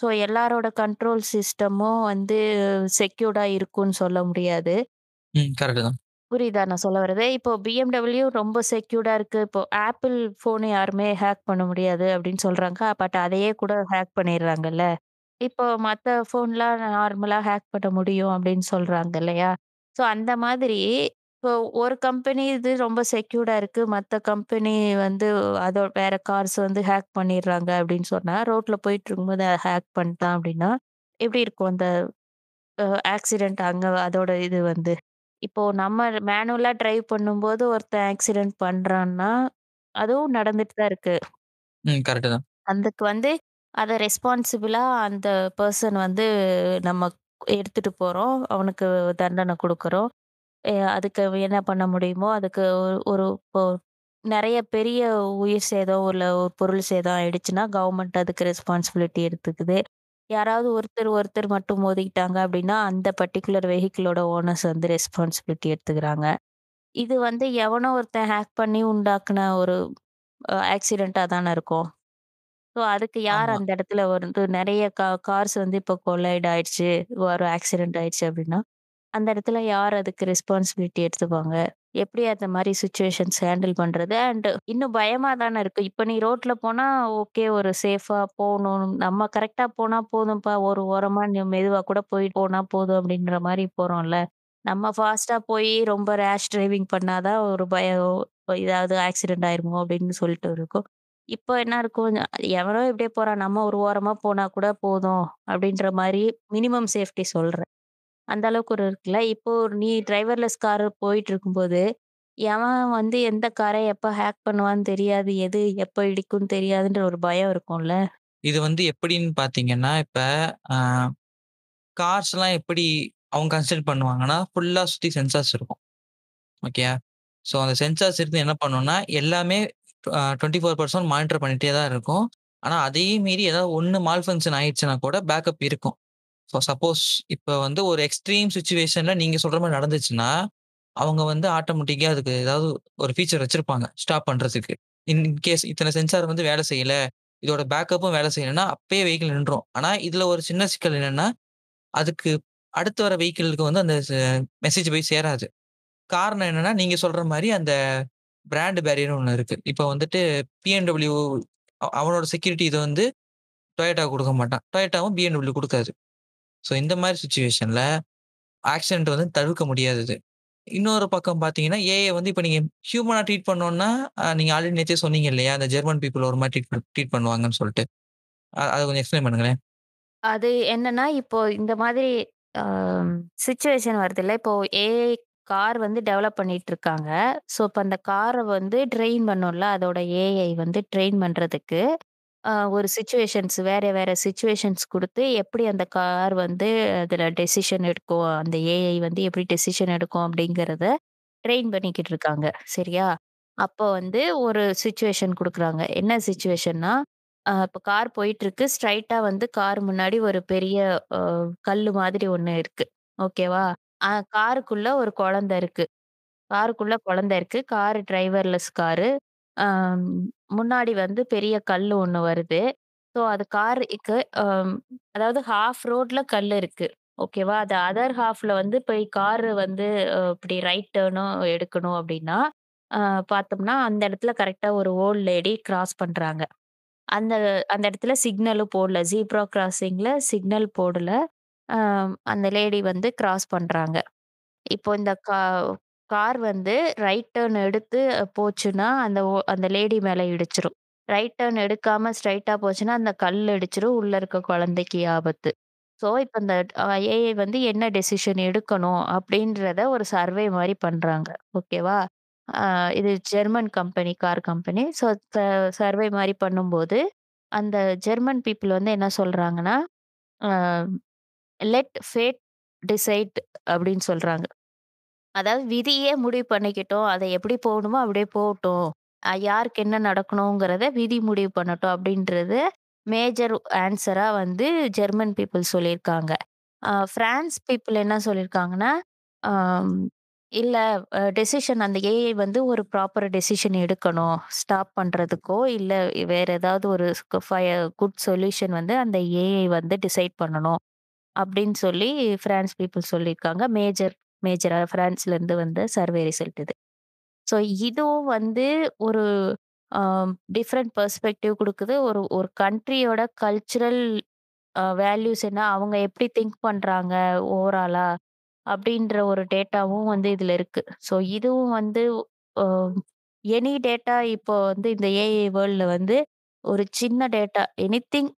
ஸோ எல்லாரோட கண்ட்ரோல் சிஸ்டமும் வந்து செக்யூர்டாக இருக்கும்னு சொல்ல முடியாது. ம் கரெக்ட் தான். புரியுதா நான் சொல்ல வர்றது? இப்போ பிஎம்டபிள்யூ ரொம்ப செக்யூர்டா இருக்கு. இப்போ ஆப்பிள் ஃபோனை யாருமே ஹேக் பண்ண முடியாது அப்படின்னு சொல்றாங்க. பட் அதையே கூட ஹேக் பண்ணிடுறாங்கல்ல. இப்போ மற்ற ஃபோன்லாம் நார்மலாக ஹேக் பண்ண முடியும் அப்படின்னு சொல்றாங்க இல்லையா? ஸோ அந்த மாதிரி இப்போ ஒரு கம்பெனி இது ரொம்ப செக்யூர்டா இருக்கு. மற்ற கம்பெனி வந்து அதோட வேற கார்ஸ் வந்து ஹேக் பண்ணிடுறாங்க அப்படின்னு சொன்னா ரோட்ல போயிட்டு இருக்கும்போது ஹேக் பண்ணிட்டான் அப்படின்னா எப்படி இருக்கும் அந்த ஆக்சிடென்ட் அங்க அதோட இது வந்து? இப்போ நம்ம மேனுவலா டிரைவ் பண்ணும்போது ஒருத்தன் ஆக்சிடென்ட் பண்றான்னா அதுவும் நடந்துட்டு தான் இருக்கு. ம் கரெக்ட் தான். அதுக்கு வந்து அதை ரெஸ்பான்சிபிளா அந்த பர்சன் வந்து நம்ம எடுத்துட்டு போறோம். அவனுக்கு தண்டனை கொடுக்குறோம். அதுக்கு என்ன பண்ண முடியுமோ அதுக்கு ஒரு- ஒரு இப்போ நிறைய பெரிய உயிர் சேதம் இல்ல ஒரு பொருள் சேதம் ஆயிடுச்சுன்னா கவர்மெண்ட் அதுக்கு ரெஸ்பான்சிபிலிட்டி எடுத்துக்குது. யாராவது ஒருத்தர் ஒருத்தர் மட்டும் மோதிக்கிட்டாங்க அப்படின்னா அந்த பர்டிகுலர் வெஹிக்கிளோட ஓனர்ஸ் வந்து ரெஸ்பான்சிபிலிட்டி எடுத்துக்கிறாங்க. இது வந்து எவனோ ஒருத்தன் ஹேக் பண்ணி உண்டாக்குன ஒரு ஆக்சிடென்ட்டா தானே இருக்கும். ஸோ அதுக்கு யார் ஆமா. அந்த இடத்துல வந்து நிறைய கா கார்ஸ் வந்து இப்போ கொலைட் ஆயிடுச்சு ஒரு ஆக்சிடென்ட் ஆயிடுச்சு அப்படின்னா அந்த இடத்துல யார் அதுக்கு ரெஸ்பான்சிபிலிட்டி எடுத்துப்பாங்க? எப்படி அந்த மாதிரி சுச்சுவேஷன்ஸ் ஹேண்டில் பண்றது? அண்ட் இன்னும் பயமா தானே இருக்கு. இப்போ நீ ரோட்ல போனா ஓகே ஒரு சேஃபா போகணும். நம்ம கரெக்டாக போனா போதும்ப்பா. ஒரு ஓரமா நீ மெதுவா கூட போயிட்டு போனா போதும் அப்படின்ற மாதிரி போறோம்ல. நம்ம ஃபாஸ்ட்டாக போய் ரொம்ப ரேஷ் டிரைவிங் பண்ணாதான் ஒரு பயம் ஏதாவது ஆக்சிடென்ட் ஆயிருமோ அப்படின்னு சொல்லிட்டு இருக்கும். இப்போ என்ன இருக்கும், எவனோ இப்படியே போறான். நம்ம ஒரு ஓரமா போனா கூட போதும் அப்படின்ற மாரி மினிமம் சேஃப்டி சொல்றேன். அந்த அளவுக்கு ஒரு இருக்குல்ல. இப்போ நீ டிரைவர்லெஸ் கார் போயிட்டு இருக்கும்போது, எவன் வந்து எந்த கார எப்ப ஹேக் பண்ணுவான்னு தெரியாது. எது எப்ப இடிக்கும்னு தெரியாதுன்ற ஒரு பயம் இருக்கும்ல. இது வந்து எப்படின்னு பார்த்தீங்கன்னா, இப்ப அ கார்ஸ்லாம் எப்படி அவங்க கன்சிடர் பண்ணுவாங்கன்னா, ஃபுல்லா சுத்தி சென்சார்ஸ் இருக்கும். ஓகேயா? ஸோ அந்த சென்சார்ஸ் இருந்து என்ன பண்ணும்னா, எல்லாமே அ 24% மானிட்டர் பண்ணிட்டே தான் இருக்கும். ஆனா அதையும் மீறி ஏதாவது ஒண்ணு மால் ஃபங்ஷன் ஆயிடுச்சுனா கூட பேக்கப் இருக்கும். ஸோ சப்போஸ் இப்போ வந்து ஒரு எக்ஸ்ட்ரீம் சுச்சுவேஷனில் நீங்க சொல்ற மாதிரி நடந்துச்சுன்னா, அவங்க வந்து ஆட்டோமேட்டிக்கா அதுக்கு ஏதாவது ஒரு ஃபீச்சர் வச்சிருப்பாங்க. ஸ்டாப் பண்றதுக்கு. இன் கேஸ் இத்தனை சென்சார் வந்து வேலை செய்யல. இதோட பேக்கப்பும் வேலை செய்யலைன்னா அப்பயே வெஹிக்கிள் நின்றோம் ஆனா இதுல ஒரு சின்ன சிக்கல் என்னன்னா, அதுக்கு அடுத்து வர வெஹிக்கிளுக்கு வந்து அந்த மெசேஜ் போய் சேராது. காரணம் என்னன்னா, நீங்க சொல்ற மாதிரி அந்த பிராண்ட் பேரியர் ஒன்று இருக்கு. இப்போ வந்துட்டு பிஎன்டபிள்யூ அவனோட செக்யூரிட்டி இதை வந்து டொயேட்டா கொடுக்க மாட்டான். டொயேட்டாவும் பிஎன்டபிள்யூ கொடுக்காது ஸோ இந்த மாதிரி சுச்சுவேஷனில் ஆக்சிடென்ட் வந்து தவிர்க்க முடியாதது. இன்னொரு பக்கம் பார்த்தீங்கன்னா, ஏஐ வந்து இப்போ நீங்கள் ஹியூமனாக ட்ரீட் பண்ணோன்னா நீங்கள் ஆல்ரெடி நேற்றே சொன்னீங்க இல்லையா? அந்த ஜெர்மன் பீப்புள் ஒரு மாதிரி ட்ரீட் ட்ரீட் பண்ணுவாங்கன்னு சொல்லிட்டு அதை கொஞ்சம் எக்ஸ்பிளைன் பண்ணுங்களேன். அது என்னன்னா, இப்போ இந்த மாதிரி சுச்சுவேஷன் வருது இல்லை இப்போ ஏஐ கார் வந்து டெவலப் பண்ணிட்டு இருக்காங்க. ஸோ, இப்போ அந்த காரை வந்து ட்ரெயின் பண்ணும்ல. அதோட ஏஐ வந்து ட்ரெயின் பண்ணுறதுக்கு அ ஒரு சிச்சுவேஷன்ஸ் வேற வேற சிச்சுவேஷன்ஸ் குடுத்து, எப்படி அந்த கார் வந்து அதில் டெசிஷன் எடுக்கும், அந்த ஏஐ வந்து எப்படி டெசிஷன் எடுக்கும் அப்படிங்கிறத ட்ரெயின் பண்ணிக்கிட்டு இருக்காங்க. சரியா? அப்போ வந்து ஒரு சிச்சுவேஷன் குடுக்குறாங்க. என்ன சிச்சுவேஷன்னா, அ இப்ப கார் போயிட்டுருக்கு. ஸ்ட்ரைட்டா வந்து கார் முன்னாடி ஒரு பெரிய அ கல்லு மாதிரி ஒண்ணு இருக்கு. ஓகேவா? அ காருக்குள்ள ஒரு குழந்தை இருக்கு. காருக்குள்ள குழந்தை இருக்கு. Car driverless car. முன்னாடி வந்து பெரிய கல்லு ஒண்ணு வருது. ஸோ, அது காருக்கு அதாவது ஹாஃப் ரோட்ல கல் இருக்கு. ஓகேவா? அது அதர் ஹாஃப்ல வந்து போய் காரு வந்து அ இப்படி ரைட் டர்னும் எடுக்கணும் அப்படின்னா, அ பார்த்தோம்னா, அந்த இடத்துல கரெக்ட்டா ஒரு ஓல்ட் லேடி கிராஸ் பண்றாங்க. அந்த அந்த இடத்துல சிக்னலும் போடல. ஜீப்ரா கிராசிங்ல சிக்னல் போடல. அ அந்த லேடி வந்து கிராஸ் பண்றாங்க. இப்போ இந்த கா கார் வந்து ரைட் டர்ன் எடுத்து போச்சுன்னா, அந்த ஓ அந்த லேடி மேல இடிச்சிரும். ரைட் டர்ன் எடுக்காம ஸ்ட்ரைட்டா போச்சுன்னா, அந்த கல் இடிச்சிரும். உள்ள இருக்க குழந்தைக்கு ஆபத்து. ஸோ, இப்ப இந்த அ ஏஐ வந்து என்ன டெசிஷன் எடுக்கணும் அப்படின்றத ஒரு சர்வே மாரி பண்றாங்க. ஓகேவா? அ இது German company, car company. So, ச சர்வே மாரி பண்ணும்போது, அந்த ஜெர்மன் பீப்பிள் வந்து என்ன சொல்றாங்கன்னா, அ லெட் ஃபேட் டிசைட் அப்படின்னு சொல்றாங்க. அதாவது விதியே முடிவு பண்ணிக்கட்டும். அதை எப்படி போகணுமோ அப்படியே போகட்டும். அ யாருக்கு என்ன நடக்கணுங்கிறத விதி முடிவு பண்ணட்டும் அப்படின்றது மேஜர் ஆன்ஸரா வந்து ஜெர்மன் பீப்பிள் சொல்லியிருக்காங்க. அ பீப்புள் பீப்பிள் என்ன சொல்லியிருக்காங்கன்னா, அம் இல்ல அ டெசிஷன் அந்த ஏஐ வந்து ஒரு ப்ராப்பர் டெசிஷன் எடுக்கணும். ஸ்டாப் பண்றதுக்கோ, இல்ல வேற ஏதாவது ஒரு ஸ்க ஃபய குட் சொல்யூஷன் வந்து அந்த ஏஐ வந்து டிசைட் பண்ணணும். அப்படின்னு சொல்லி ஃப்ரான்ஸ் பீப்பிள் சொல்லியிருக்காங்க. மேஜர் மேஜராக ஃப்ரான்ஸ்லேருந்து வந்த சர்வே ரிசல்ட் இது. ஸோ இதுவும் வந்து ஒரு டிஃப்ரெண்ட் பர்ஸ்பெக்டிவ் கொடுக்குது ஒரு ஒரு கண்ட்ரியோட கல்ச்சுரல் வேல்யூஸ் என்ன, அவங்க எப்படி திங்க் பண்ணுறாங்க ஓவராலா அப்படின்ற ஒரு டேட்டாவும் வந்து இதில் இருக்குது ஸோ இதுவும் வந்து எனி டேட்டா இப்போ வந்து இந்த ஏஐ வேர்ல்டில் வந்து ஒரு சின்ன டேட்டா எனி திங்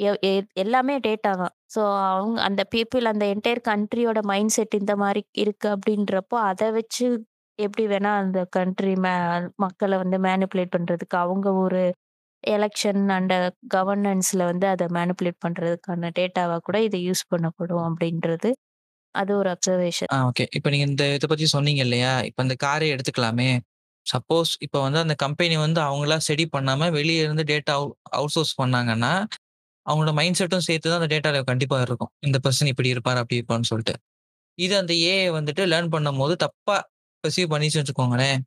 எ எ எல்லாமே டேட்டா தான். ஸோ அவங்க அந்த பீப்பிள் அந்த என்டையர் கண்ட்ரியோட மைண்ட் செட் இந்த மாரி இருக்கு அப்படின்றப்போ, அத வச்சு எப்படி வேணா அந்த கண்ட்ரி மே மக்கள வந்து மேனிபுலேட் பண்றதுக்கு அவங்க ஒரு எலக்ஷன் அண்ட் கவர்னன்ஸ்ல வந்து அத மேனிபுலேட் பண்றதுக்கான டேட்டாவா கூட இதை யூஸ் பண்ணப்படும் அப்படின்றது, அது ஒரு அப்சர்வேஷன். ஆ ஓகே. இப்ப நீங்க இந்த இத பத்தி சொன்னீங்க இல்லையா? இப்ப இந்த காரே எடுத்துக்கலாமே. சப்போஸ் இப்ப வந்து அந்த கம்பெனி வந்து அவங்களா ஸ்டடி பண்ணாம வெளிய இருந்து டேட்டா அவுட் அவுட் சோர்ஸ் பண்ணாங்கன்னா, அவங்களோட மைண்ட் செட்டும் சேர்த்து தான் அந்த டேட்டால கண்டிப்பாக இருக்கும். இந்த பர்சன் இப்படி இருப்பார், அப்படி இருப்பான்னு சொல்லிட்டு இது அந்த ஏஐ வந்துட்டு லேர்ன் பண்ணும்போது தப்பாக பெர்சீவ் பண்ணிச்சுன்னு வச்சுக்கோங்களேன்.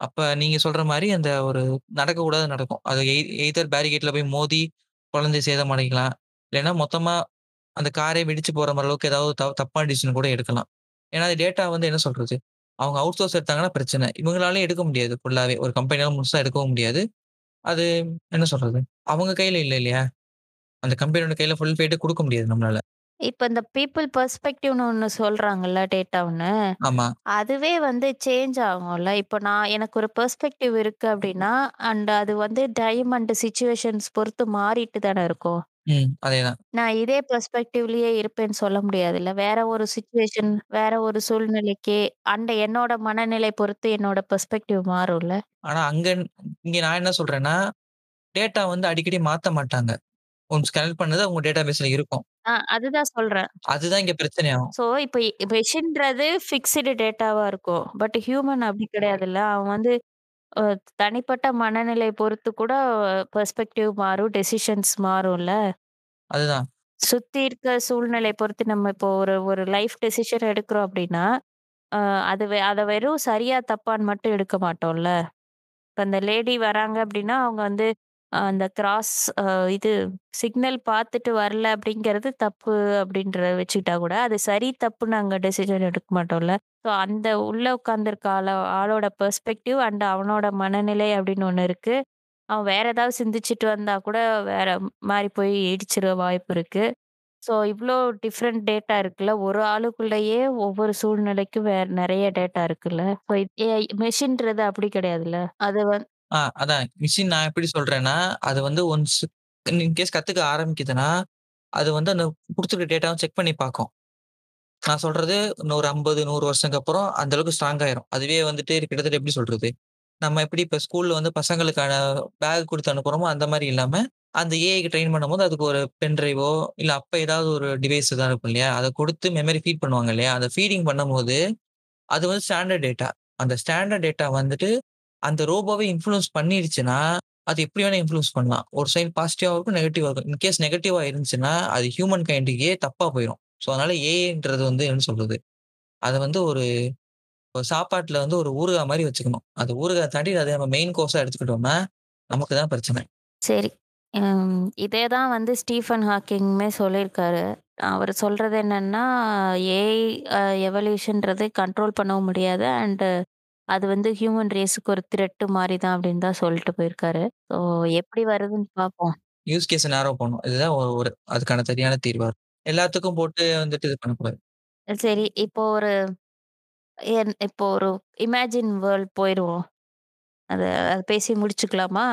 அப்போ நீங்கள் சொல்கிற மாதிரி அந்த ஒரு நடக்கக்கூடாது நடக்கும். அது எய்தர் பேரிகேட்டில் போய் மோதி குழந்தை சேதம் அடைக்கலாம் இல்லைன்னா மொத்தமாக அந்த காரே வெடிச்சு மாதிரி அளவுக்கு ஏதாவது த தப்பான டிசிஷன் கூட எடுக்கலாம். ஏன்னா அது டேட்டா வந்து என்ன சொல்கிறது அவங்க அவுட் சோர்ஸ் எடுத்தாங்கன்னா பிரச்சனை. இவங்களாலையும் எடுக்க முடியாது ஃபுல்லாகவே ஒரு கம்பெனியால் முழுசாக எடுக்கவும் முடியாது. அது என்ன சொல்கிறது அவங்க கையில் இல்லை இல்லையா? அந்த கம்பெனியோட கையில ஃபுல் ஃபேட் குடுக்க முடியாது நம்மளால. இப்ப இந்த பீப்பிள் பெர்ஸ்பெக்டிவ்னு ஒண்ணு சொல்றாங்கல்ல டேட்டான்னு. ஆமா. அதுவே வந்து சேஞ்ச் ஆகும்ல. இப்ப நான் எனக்கு ஒரு பெர்ஸ்பெக்டிவ் இருக்கு அப்டின்னா, அண்ட் அது வந்து டைம் அண்ட் சிச்சுவேஷன்ஸ் பொறுத்து மாறிட்டு தானே இருக்கும். ம். அதேதான். நான் இதே பெர்ஸ்பெக்டிவ்லயே இருப்பேன்னு சொல்ல முடியாதுல்ல. வேற ஒரு சிச்சுவேஷன், வேற ஒரு சூழ்நிலைக்கு அண்ட் என்னோட மனநிலை பொறுத்து என்னோட பெர்ஸ்பெக்டிவ் மாறும்ல. ஆனா அங்க இங்க நான் என்ன சொல்றேன்னா, டேட்டா வந்து அடிக்கடி மாத்த மாட்டாங்க. கனெக்ட் பண்ணது உங்க டேட்டாபேஸ்ல இருக்கும். அதுதான் சொல்றேன். அதுதான் இங்க பிரச்சனையாகும். ஸோ இப்ப மெஷின்றது ஃபிக்ஸ்டு டேட்டாவா இருக்கும். பட் ஹியூமன் அப்டி கிடையாதுல்ல. அவன் வந்து தனிப்பட்ட மனநிலை பொறுத்து கூட பெர்ஸ்பெக்டிவ் மாறும், டெசிஷன்ஸ் மாறும்ல. அதுதான். சுத்தி இருக்க சூழ்நிலை பொறுத்து நம்ம இப்போ ஒரு ஒரு லைஃப் டெசிஷன் எடுக்கிறோம் அப்டின்னா, அ அது அத வெறும் சரியா தப்பான்னு மட்டும் எடுக்க மாட்டோம்ல. இப்ப அந்த லேடி வராங்க அப்டின்னா, அவங்க வந்து அந்த கிராஸ் அ இது சிக்னல் பார்த்துட்டு வரல அப்படிங்கிறது தப்பு அப்படின்றத வச்சுக்கிட்டா கூட, அது சரி தப்புன்னு நாங்கள் டெசிஷன் எடுக்க மாட்டோம்ல. ஸோ அந்த உள்ள உட்காந்துருக்க ஆள ஆளோட பெர்ஸ்பெக்டிவ் அண்ட் அவனோட மனநிலை அப்படின்னு ஒண்ணு இருக்கு. அவன் வேற ஏதாவது சிந்திச்சுட்டு வந்தா கூட வேற மாறி போய் இடிச்சிட வாய்ப்பு இருக்கு. ஸோ இவ்ளோ டிஃப்ரெண்ட் டேட்டா இருக்குல்ல. ஒரு ஆளுக்குள்ளேயே ஒவ்வொரு சூழ்நிலைக்கும் வேற நெறைய டேட்டா இருக்குல்ல. ஸோ மெஷின்றது அப்படி கிடையாதுல்ல. அது வந் ஆ அதான் மிஷின் நான் எப்படி சொல்றேன்னா, அது வந்து ஒன்ஸ் இன்கேஸ் கத்துக்க ஆரம்பிக்குதுன்னா, அது வந்து அந்த குடுத்துருக்க டேட்டாவ செக் பண்ணி பார்க்கும். நான் சொல்றது ஒரு 50, 100 வருஷத்துக்கு அப்புறம் அந்த அளவுக்கு ஸ்ட்ராங் ஆயிரும். அதுவே வந்துட்டு கிட்டத்தட்ட எப்படி சொல்றது? நம்ம எப்படி இப்ப ஸ்கூல்ல வந்து பசங்களுக்கான பேக் குடுத்து அனுப்புறோமோ, அந்த மாரி இல்லாம, அந்த ஏஐக்கு ட்ரெயின் பண்ணும்போது அதுக்கு ஒரு பென் டிரைவோ, இல்ல அப்ப ஏதாவது ஒரு டிவைஸ் தான் இருக்கும் இல்லையா? அத குடுத்து மெமரி ஃபீட் பண்ணுவாங்க இல்லையா? அத ஃபீடிங் பண்ணும்போது, அது வந்து ஸ்டாண்டர்ட் டேட்டா. அந்த ஸ்டாண்டர்ட் டேட்டா வந்துட்டு, அந்த ரோபோவை இன்ஃப்ளூயன்ஸ் பண்ணிருச்சுன்னா, அது எப்படி வேணா இன்ஃப்ளூயன்ஸ் பண்ணலாம். ஒரு சைடு பாசிட்டிவாக இருக்கும், நெகட்டிவாக இருக்கும். இன்கேஸ் நெகட்டிவாக இருந்துச்சுன்னா, அது ஹியூமன் கைண்டுக்கே தப்பாக போயிடும் ஸோ, அதனால ஏஐன்றது வந்து என்ன சொல்றது? அதை வந்து ஒரு ஒரு வந்து ஒரு ஊறுகாய் மாதிரி வச்சுக்கணும். அது ஊறுகாய் தாண்டி அதை நம்ம மெயின் கோர்ஸாக எடுத்துக்கிட்டோம்னா, நமக்கு தான் பிரச்சனை. சரி. இதே தான் வந்து ஸ்டீஃபன் ஹாக்கிங்குமே சொல்லியிருக்காரு. அவர் சொல்கிறது என்னென்னா ஏஐ எவல்யூஷன்றது கண்ட்ரோல் பண்ணவும் முடியாது. அண்டு அது வந்து ஹியூமன் ரேஸுக்கு ஒரு த்ரெட் மாரி தான் அப்டின்னு தான் சொல்லிட்டு போயிருக்காரு. ஸோ எப்படி வருதுன்னு பார்ப்போம். யூஸ் கேஸ நேரோ பண்ணணும். இதுதான் ஒரு ஒரு அதுக்கான சரியான தீர்வா இருக்கும். எல்லாத்துக்கும் போட்டு வந்துட்டு இது பண்ணக்கூடாது. சரி. இப்போ ஒரு என் இப்போ ஒரு இமேஜின் வேர்ல்ட் போயிருவோம். அத அத பேசி முடிச்சுக்கலாமா?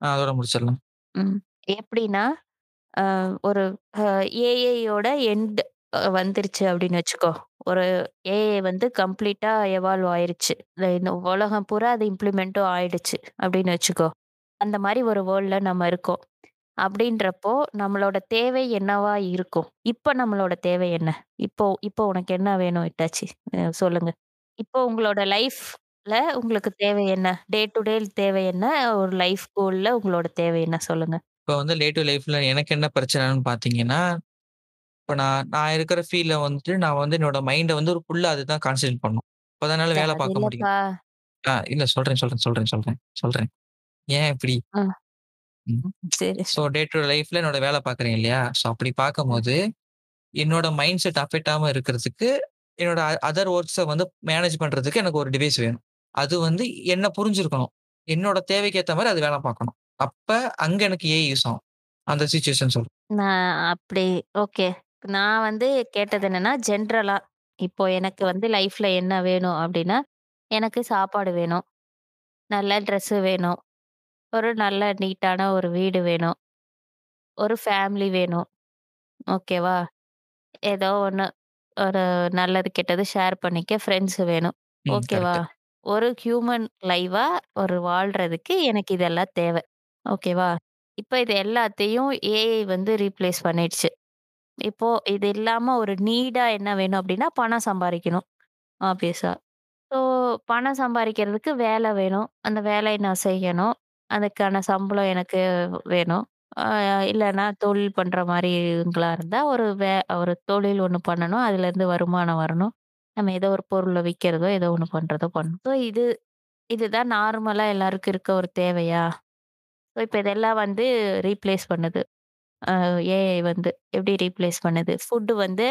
ஆ அதோட முடிச்சிடலாம். ம். எப்படின்னா, அ ஒரு அ ஏஐயோட எண்ட் வந்துருச்சு அப்படின்னு வச்சுக்கோ. ஒரு ஏஐ வந்து கம்ப்ளீட்டா எவால்வ் ஆயிருச்சு. இந்த இந்த உலகம் பூரா அது இம்ப்ளிமெண்ட்டும் ஆயிடுச்சு அப்படின்னு வச்சுக்கோ. அந்த மாரி ஒரு வேர்ல்ட்ல நம்ம இருக்கோம். அப்படின்றப்போ நம்மளோட தேவை என்னவா இருக்கும்? இப்ப நம்மளோட தேவை என்ன? இப்போ இப்போ உனக்கு என்ன வேணும் இட்டாச்சு அ சொல்லுங்க. இப்போ உங்களோட லைஃப்ல உங்களுக்கு தேவை என்ன? டே டு டே தேவை என்ன? ஒரு லைஃப் கோல்ல உங்களோட தேவை என்ன? சொல்லுங்க. இப்ப வந்து டே டு லைஃப்ல எனக்கு என்ன பிரச்சனைன்னு பார்த்தீங்கன்னா, இப்ப நான் நான் இருக்கிற ஃபீல்ட்ல வந்துட்டு நான் வந்து என்னோட மைண்ட வந்து ஒரு ஃபுல்லா அதுதான் கான்சன்ட்ரேட் பண்ணணும். அப்பதான் என்னால வேலை பார்க்க முடியும். இல்லப்பா. ஆ இல்ல சொல்றேன், சொல்றேன், சொல்றேன், சொல்றேன், சொல்றேன். ஏன் இப்படி? ஆ. சரி. ஸோ டே டு லைஃப்ல என்னோட வேலை பார்க்குறேன் இல்லையா? ஸோ அப்படி பார்க்கும்போது, என்னோட மைண்ட் செட் அஃபெக்ட் ஆகாம இருக்கிறதுக்கு, என்னோட அதர் ஒர்க்ஸ வந்து மேனேஜ் பண்றதுக்கு எனக்கு ஒரு டிவைஸ் வேணும். அது வந்து என்ன புரிஞ்சிருக்கணும். என்னோட தேவைக்கு ஏத்த மாரி அது வேலை பார்க்கணும். அப்ப அங்க எனக்கு ஏஐ யூஸ் ஆகும். அந்த சிச்சுவேஷன் சொல்றேன். நான் அப்படி ஓகே. நான் வந்து கேட்டது என்னன்னா, ஜென்ரலா இப்போ எனக்கு வந்து லைஃப்ல என்ன வேணும் அப்படின்னா, எனக்கு சாப்பாடு வேணும். நல்ல ட்ரெஸ்ஸு வேணும். ஒரு நல்ல நீட்டான ஒரு வீடு வேணும். ஒரு ஃபேமிலி வேணும். ஓகேவா? ஏதோ ஒண்ணு. ஒரு நல்லது, கெட்டது ஷேர் பண்ணிக்க ஃப்ரெண்ட்ஸ் வேணும். ம். ஓகேவா? ஒரு ஹியூமன் லைஃபா ஒரு வாழ்றதுக்கு எனக்கு இதெல்லாம் தேவை. ஓகேவா? இப்ப இது எல்லாத்தையும் ஏஐ வந்து ரீப்ளேஸ் பண்ணிடுச்சு. இப்போ இது இல்லாம ஒரு நீடா என்ன வேணும் அப்படின்னா, பணம் சம்பாரிக்கணும். ஆப்வியஸா. ஸோ பணம் சம்பாரிக்கிறதுக்கு வேலை வேணும். அந்த வேலைய நான் செய்யணும். அதுக்கான சம்பளம் எனக்கு வேணும். அ இல்லன்னா தொழில் பண்ற மாரிங்களா இருந்தா, ஒரு வே ஒரு தொழில் ஒண்ணு பண்ணணும். அதுலேருந்து வருமானம் வரணும். நம்ம ஏதோ ஒரு பொருள விக்கிறதோ, ஏதோ ஒண்ணு பண்றதோ பண்ணணும். ஸோ இது இதுதான் நார்மலா எல்லாருக்கும் இருக்க ஒரு தேவையா? ஸோ இப்ப இதெல்லாம் வந்து ரீப்ளேஸ் பண்ணுது. ஏஐ வந்து எப்படி ரீப்ளேஸ் பண்ணுது? ஃபுட் வந்து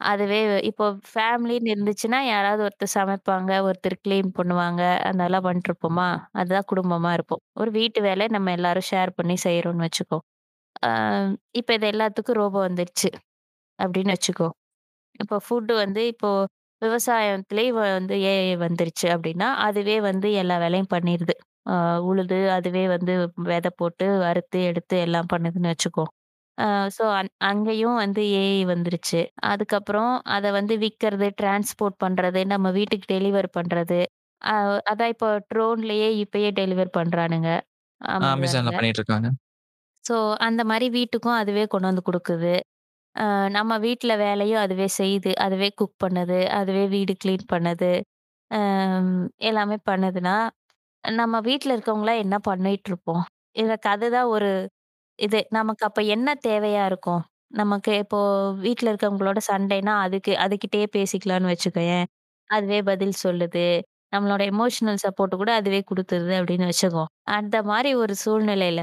அதுவே இப்போ ஃபேமிலின்னு இருந்துச்சுன்னா, யாராவது ஒருத்தர் சமைப்பாங்க, ஒருத்தர் கிளீன் பண்ணுவாங்க. அதெல்லாம் பண்ணிட்டுருப்போமா? அதுதான் குடும்பமா இருப்போம். ஒரு வீட்டு வேலை நம்ம எல்லாரும் ஷேர் பண்ணி செய்றோம்னு வச்சுக்கோ. அ இப்ப இது எல்லாத்துக்கும் ரோபோ வந்துருச்சு. அப்படின்னு வச்சுக்கோ. இப்போ ஃபுட் வந்து இப்போ விவசாயத்திலேயே வந்து ஏஐ வந்துருச்சு அப்படின்னா, அதுவே வந்து எல்லா வேலையும் பண்ணிருது. அ உழுது அதுவே வந்து விதை போட்டு, அறுத்து, எடுத்து எல்லாம் பண்ணுதுன்னு வச்சுக்கோ. அ ஸோ அங் அங்கேயும் வந்து ஏஐ வந்துருச்சு. அதுக்கப்புறம் அத வந்து விக்கிறது, டிரான்ஸ்போர்ட் பண்றது, நம்ம வீட்டுக்கு டெலிவர் பண்றது. அ அதான் இப்போ ட்ரோன்லயே இப்பயே டெலிவர் பண்றானுங்க. அமேசான்ல அமேசான்ல. பண்ணிட்டு. ஸோ அந்த மாரி வீட்டுக்கும் அதுவே கொண்டு வந்து குடுக்குது. அ நம்ம வீட்ல வேலையும் அதுவே செய்யுது. அதுவே குக் பண்ணுது. அதுவே வீடு கிளீன் பண்ணுது. அம் எல்லாமே பண்ணுதுன்னா, நம்ம வீட்ல இருக்கவங்கலாம் என்ன பண்ணிட்டுருப்போம்? எனக்கு அதுதான் ஒரு இது. நமக்கு அப்ப என்ன தேவையா இருக்கும்? நமக்கு இப்போ வீட்ல இருக்கவங்களோட சண்டைன்னா, அதுக்கு அதுகிட்டயே பேசிக்கலான்னு வச்சுக்கயேன். அதுவே பதில் சொல்லுது. நம்மளோட எமோஷனல் சப்போர்ட் கூட அதுவே குடுத்துருது அப்படின்னு வச்சுக்கோ. அந்த மாரி ஒரு சூழ்நிலையில,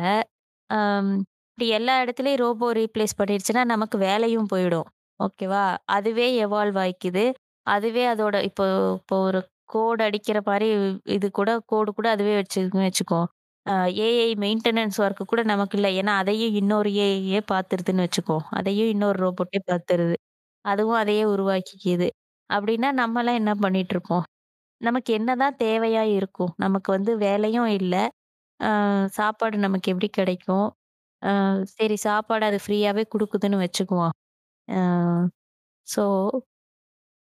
அம் இப்படி எல்லா இடத்துலயும் ரோபோ ரீப்ளேஸ் பண்ணிருச்சுன்னா, நமக்கு வேலையும் போயிடும். ஓகேவா? அதுவே எவால்வ் ஆயிக்குது. அதுவே அதோட இப்போ இப்போ ஒரு கோடு அடிக்கிற மாரி இது கூட கோடு கூட அதுவே வச்சுக்குன்னு வச்சுக்கோ. அ ஏஐ மெயின்டனன்ஸ் ஒர்க் கூட நமக்கு இல்ல. ஏன்னா, அதையும் இன்னொரு ஏஐயே பார்த்துருதுன்னு வச்சுக்கோ. அதையும் இன்னொரு ரோபோட்டே பார்த்துருது. அதுவும் அதையே உருவாக்கிக்கிது. அப்படின்னா நம்மலாம் என்ன பண்ணிட்டுருப்போம்? நமக்கு என்னதான் தேவையா இருக்கும்? நமக்கு வந்து வேலையும் இல்ல. அ சாப்பாடு நமக்கு எப்படி கிடைக்கும்? அ சரி சாப்பாடு அது ஃப்ரீயாவே குடுக்குதுன்னு வச்சுக்குவோம். அ ஸோ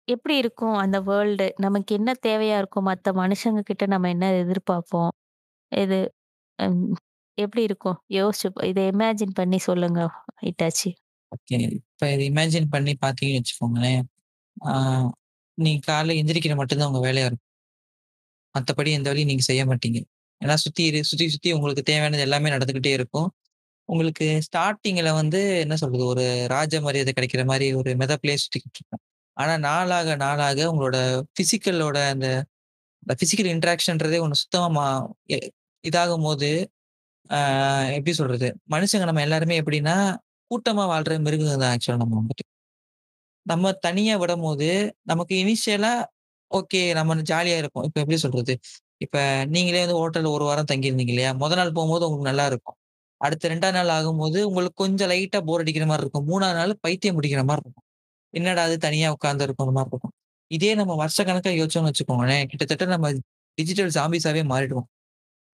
எப்படி இருக்கும் அந்த வேர்ல்டு? நமக்கு என்ன தேவையா இருக்கும்? மத்த மனுஷங்க கிட்ட நம்ம என்ன எதிர்பார்ப்போம்? இது ம் எப்படி இருக்கும்? யோசிச்சு இதை இத இமேஜின் பண்ணி சொல்லுங்க ஹிட்டாச்சி. ஓகே. இப்ப இத இமேஜின் பண்ணி பார்த்தீங்கன்னு வச்சுக்கோங்களேன். ஆ நீங்க காலைல எந்திரிக்கிற மட்டும் தான் உங்க வேலையா இருக்கும். மத்தபடி எந்த வேலையும் நீங்க செய்ய மாட்டீங்க. ஏன்னா சுத்தி இரு சுத்தி, சுத்தி உங்களுக்கு தேவையானது எல்லாமே நடந்துகிட்டே இருக்கும். உங்களுக்கு ஸ்டார்ட்டிங்ல வந்து என்ன சொல்றது? ஒரு ராஜ மரியாதை கிடைக்கிற மாரி ஒரு மெதப்பிலேயே சுத்திக்கிட்டு இருக்கும். ஆனா நாளாக, நாளாக உங்களோட பிசிக்கலோட அந்த பிசிக்கல் இன்டராக்ஷன்றதே ஒண்ணு சுத்தமா மா எ இதாகும்போது, ஆஹ் எப்படி சொல்றது? மனுஷங்க நம்ம எல்லாருமே எப்படின்னா, கூட்டமா வாழ்ற மிருகங்க தான் ஆக்சுவலா நம்ம வந்துட்டு. நம்ம தனியா விடம்போது, நமக்கு இனிஷியலா ஓகே நம்ம ஜாலியா இருக்கும் இப்ப எப்படி சொல்றது? இப்ப நீங்களே வந்து ஹோட்டல்ல ஒரு வாரம் தங்கியிருந்தீங்க இல்லையா? முத நாள் போகும்போது உங்களுக்கு நல்லா இருக்கும். அடுத்த ரெண்டாம் நாள் ஆகும்போது உங்களுக்கு கொஞ்சம் லைட்டா போர் அடிக்கிற மாதிரி இருக்கும். மூணாவது நாள் பைத்தியம் பிடிக்கிற மாதிரி இருக்கும். என்னடா இது தனியா உட்கார்ந்து இருக்கிற மாதிரி இருக்கும். இதே நம்ம வருஷக்கணக்கா யோசிச்சோம்னு வச்சுக்கோங்களேன், கிட்டத்தட்ட நம்ம டிஜிட்டல் ஜாம்பிஸாவே மாறிடுவோம்.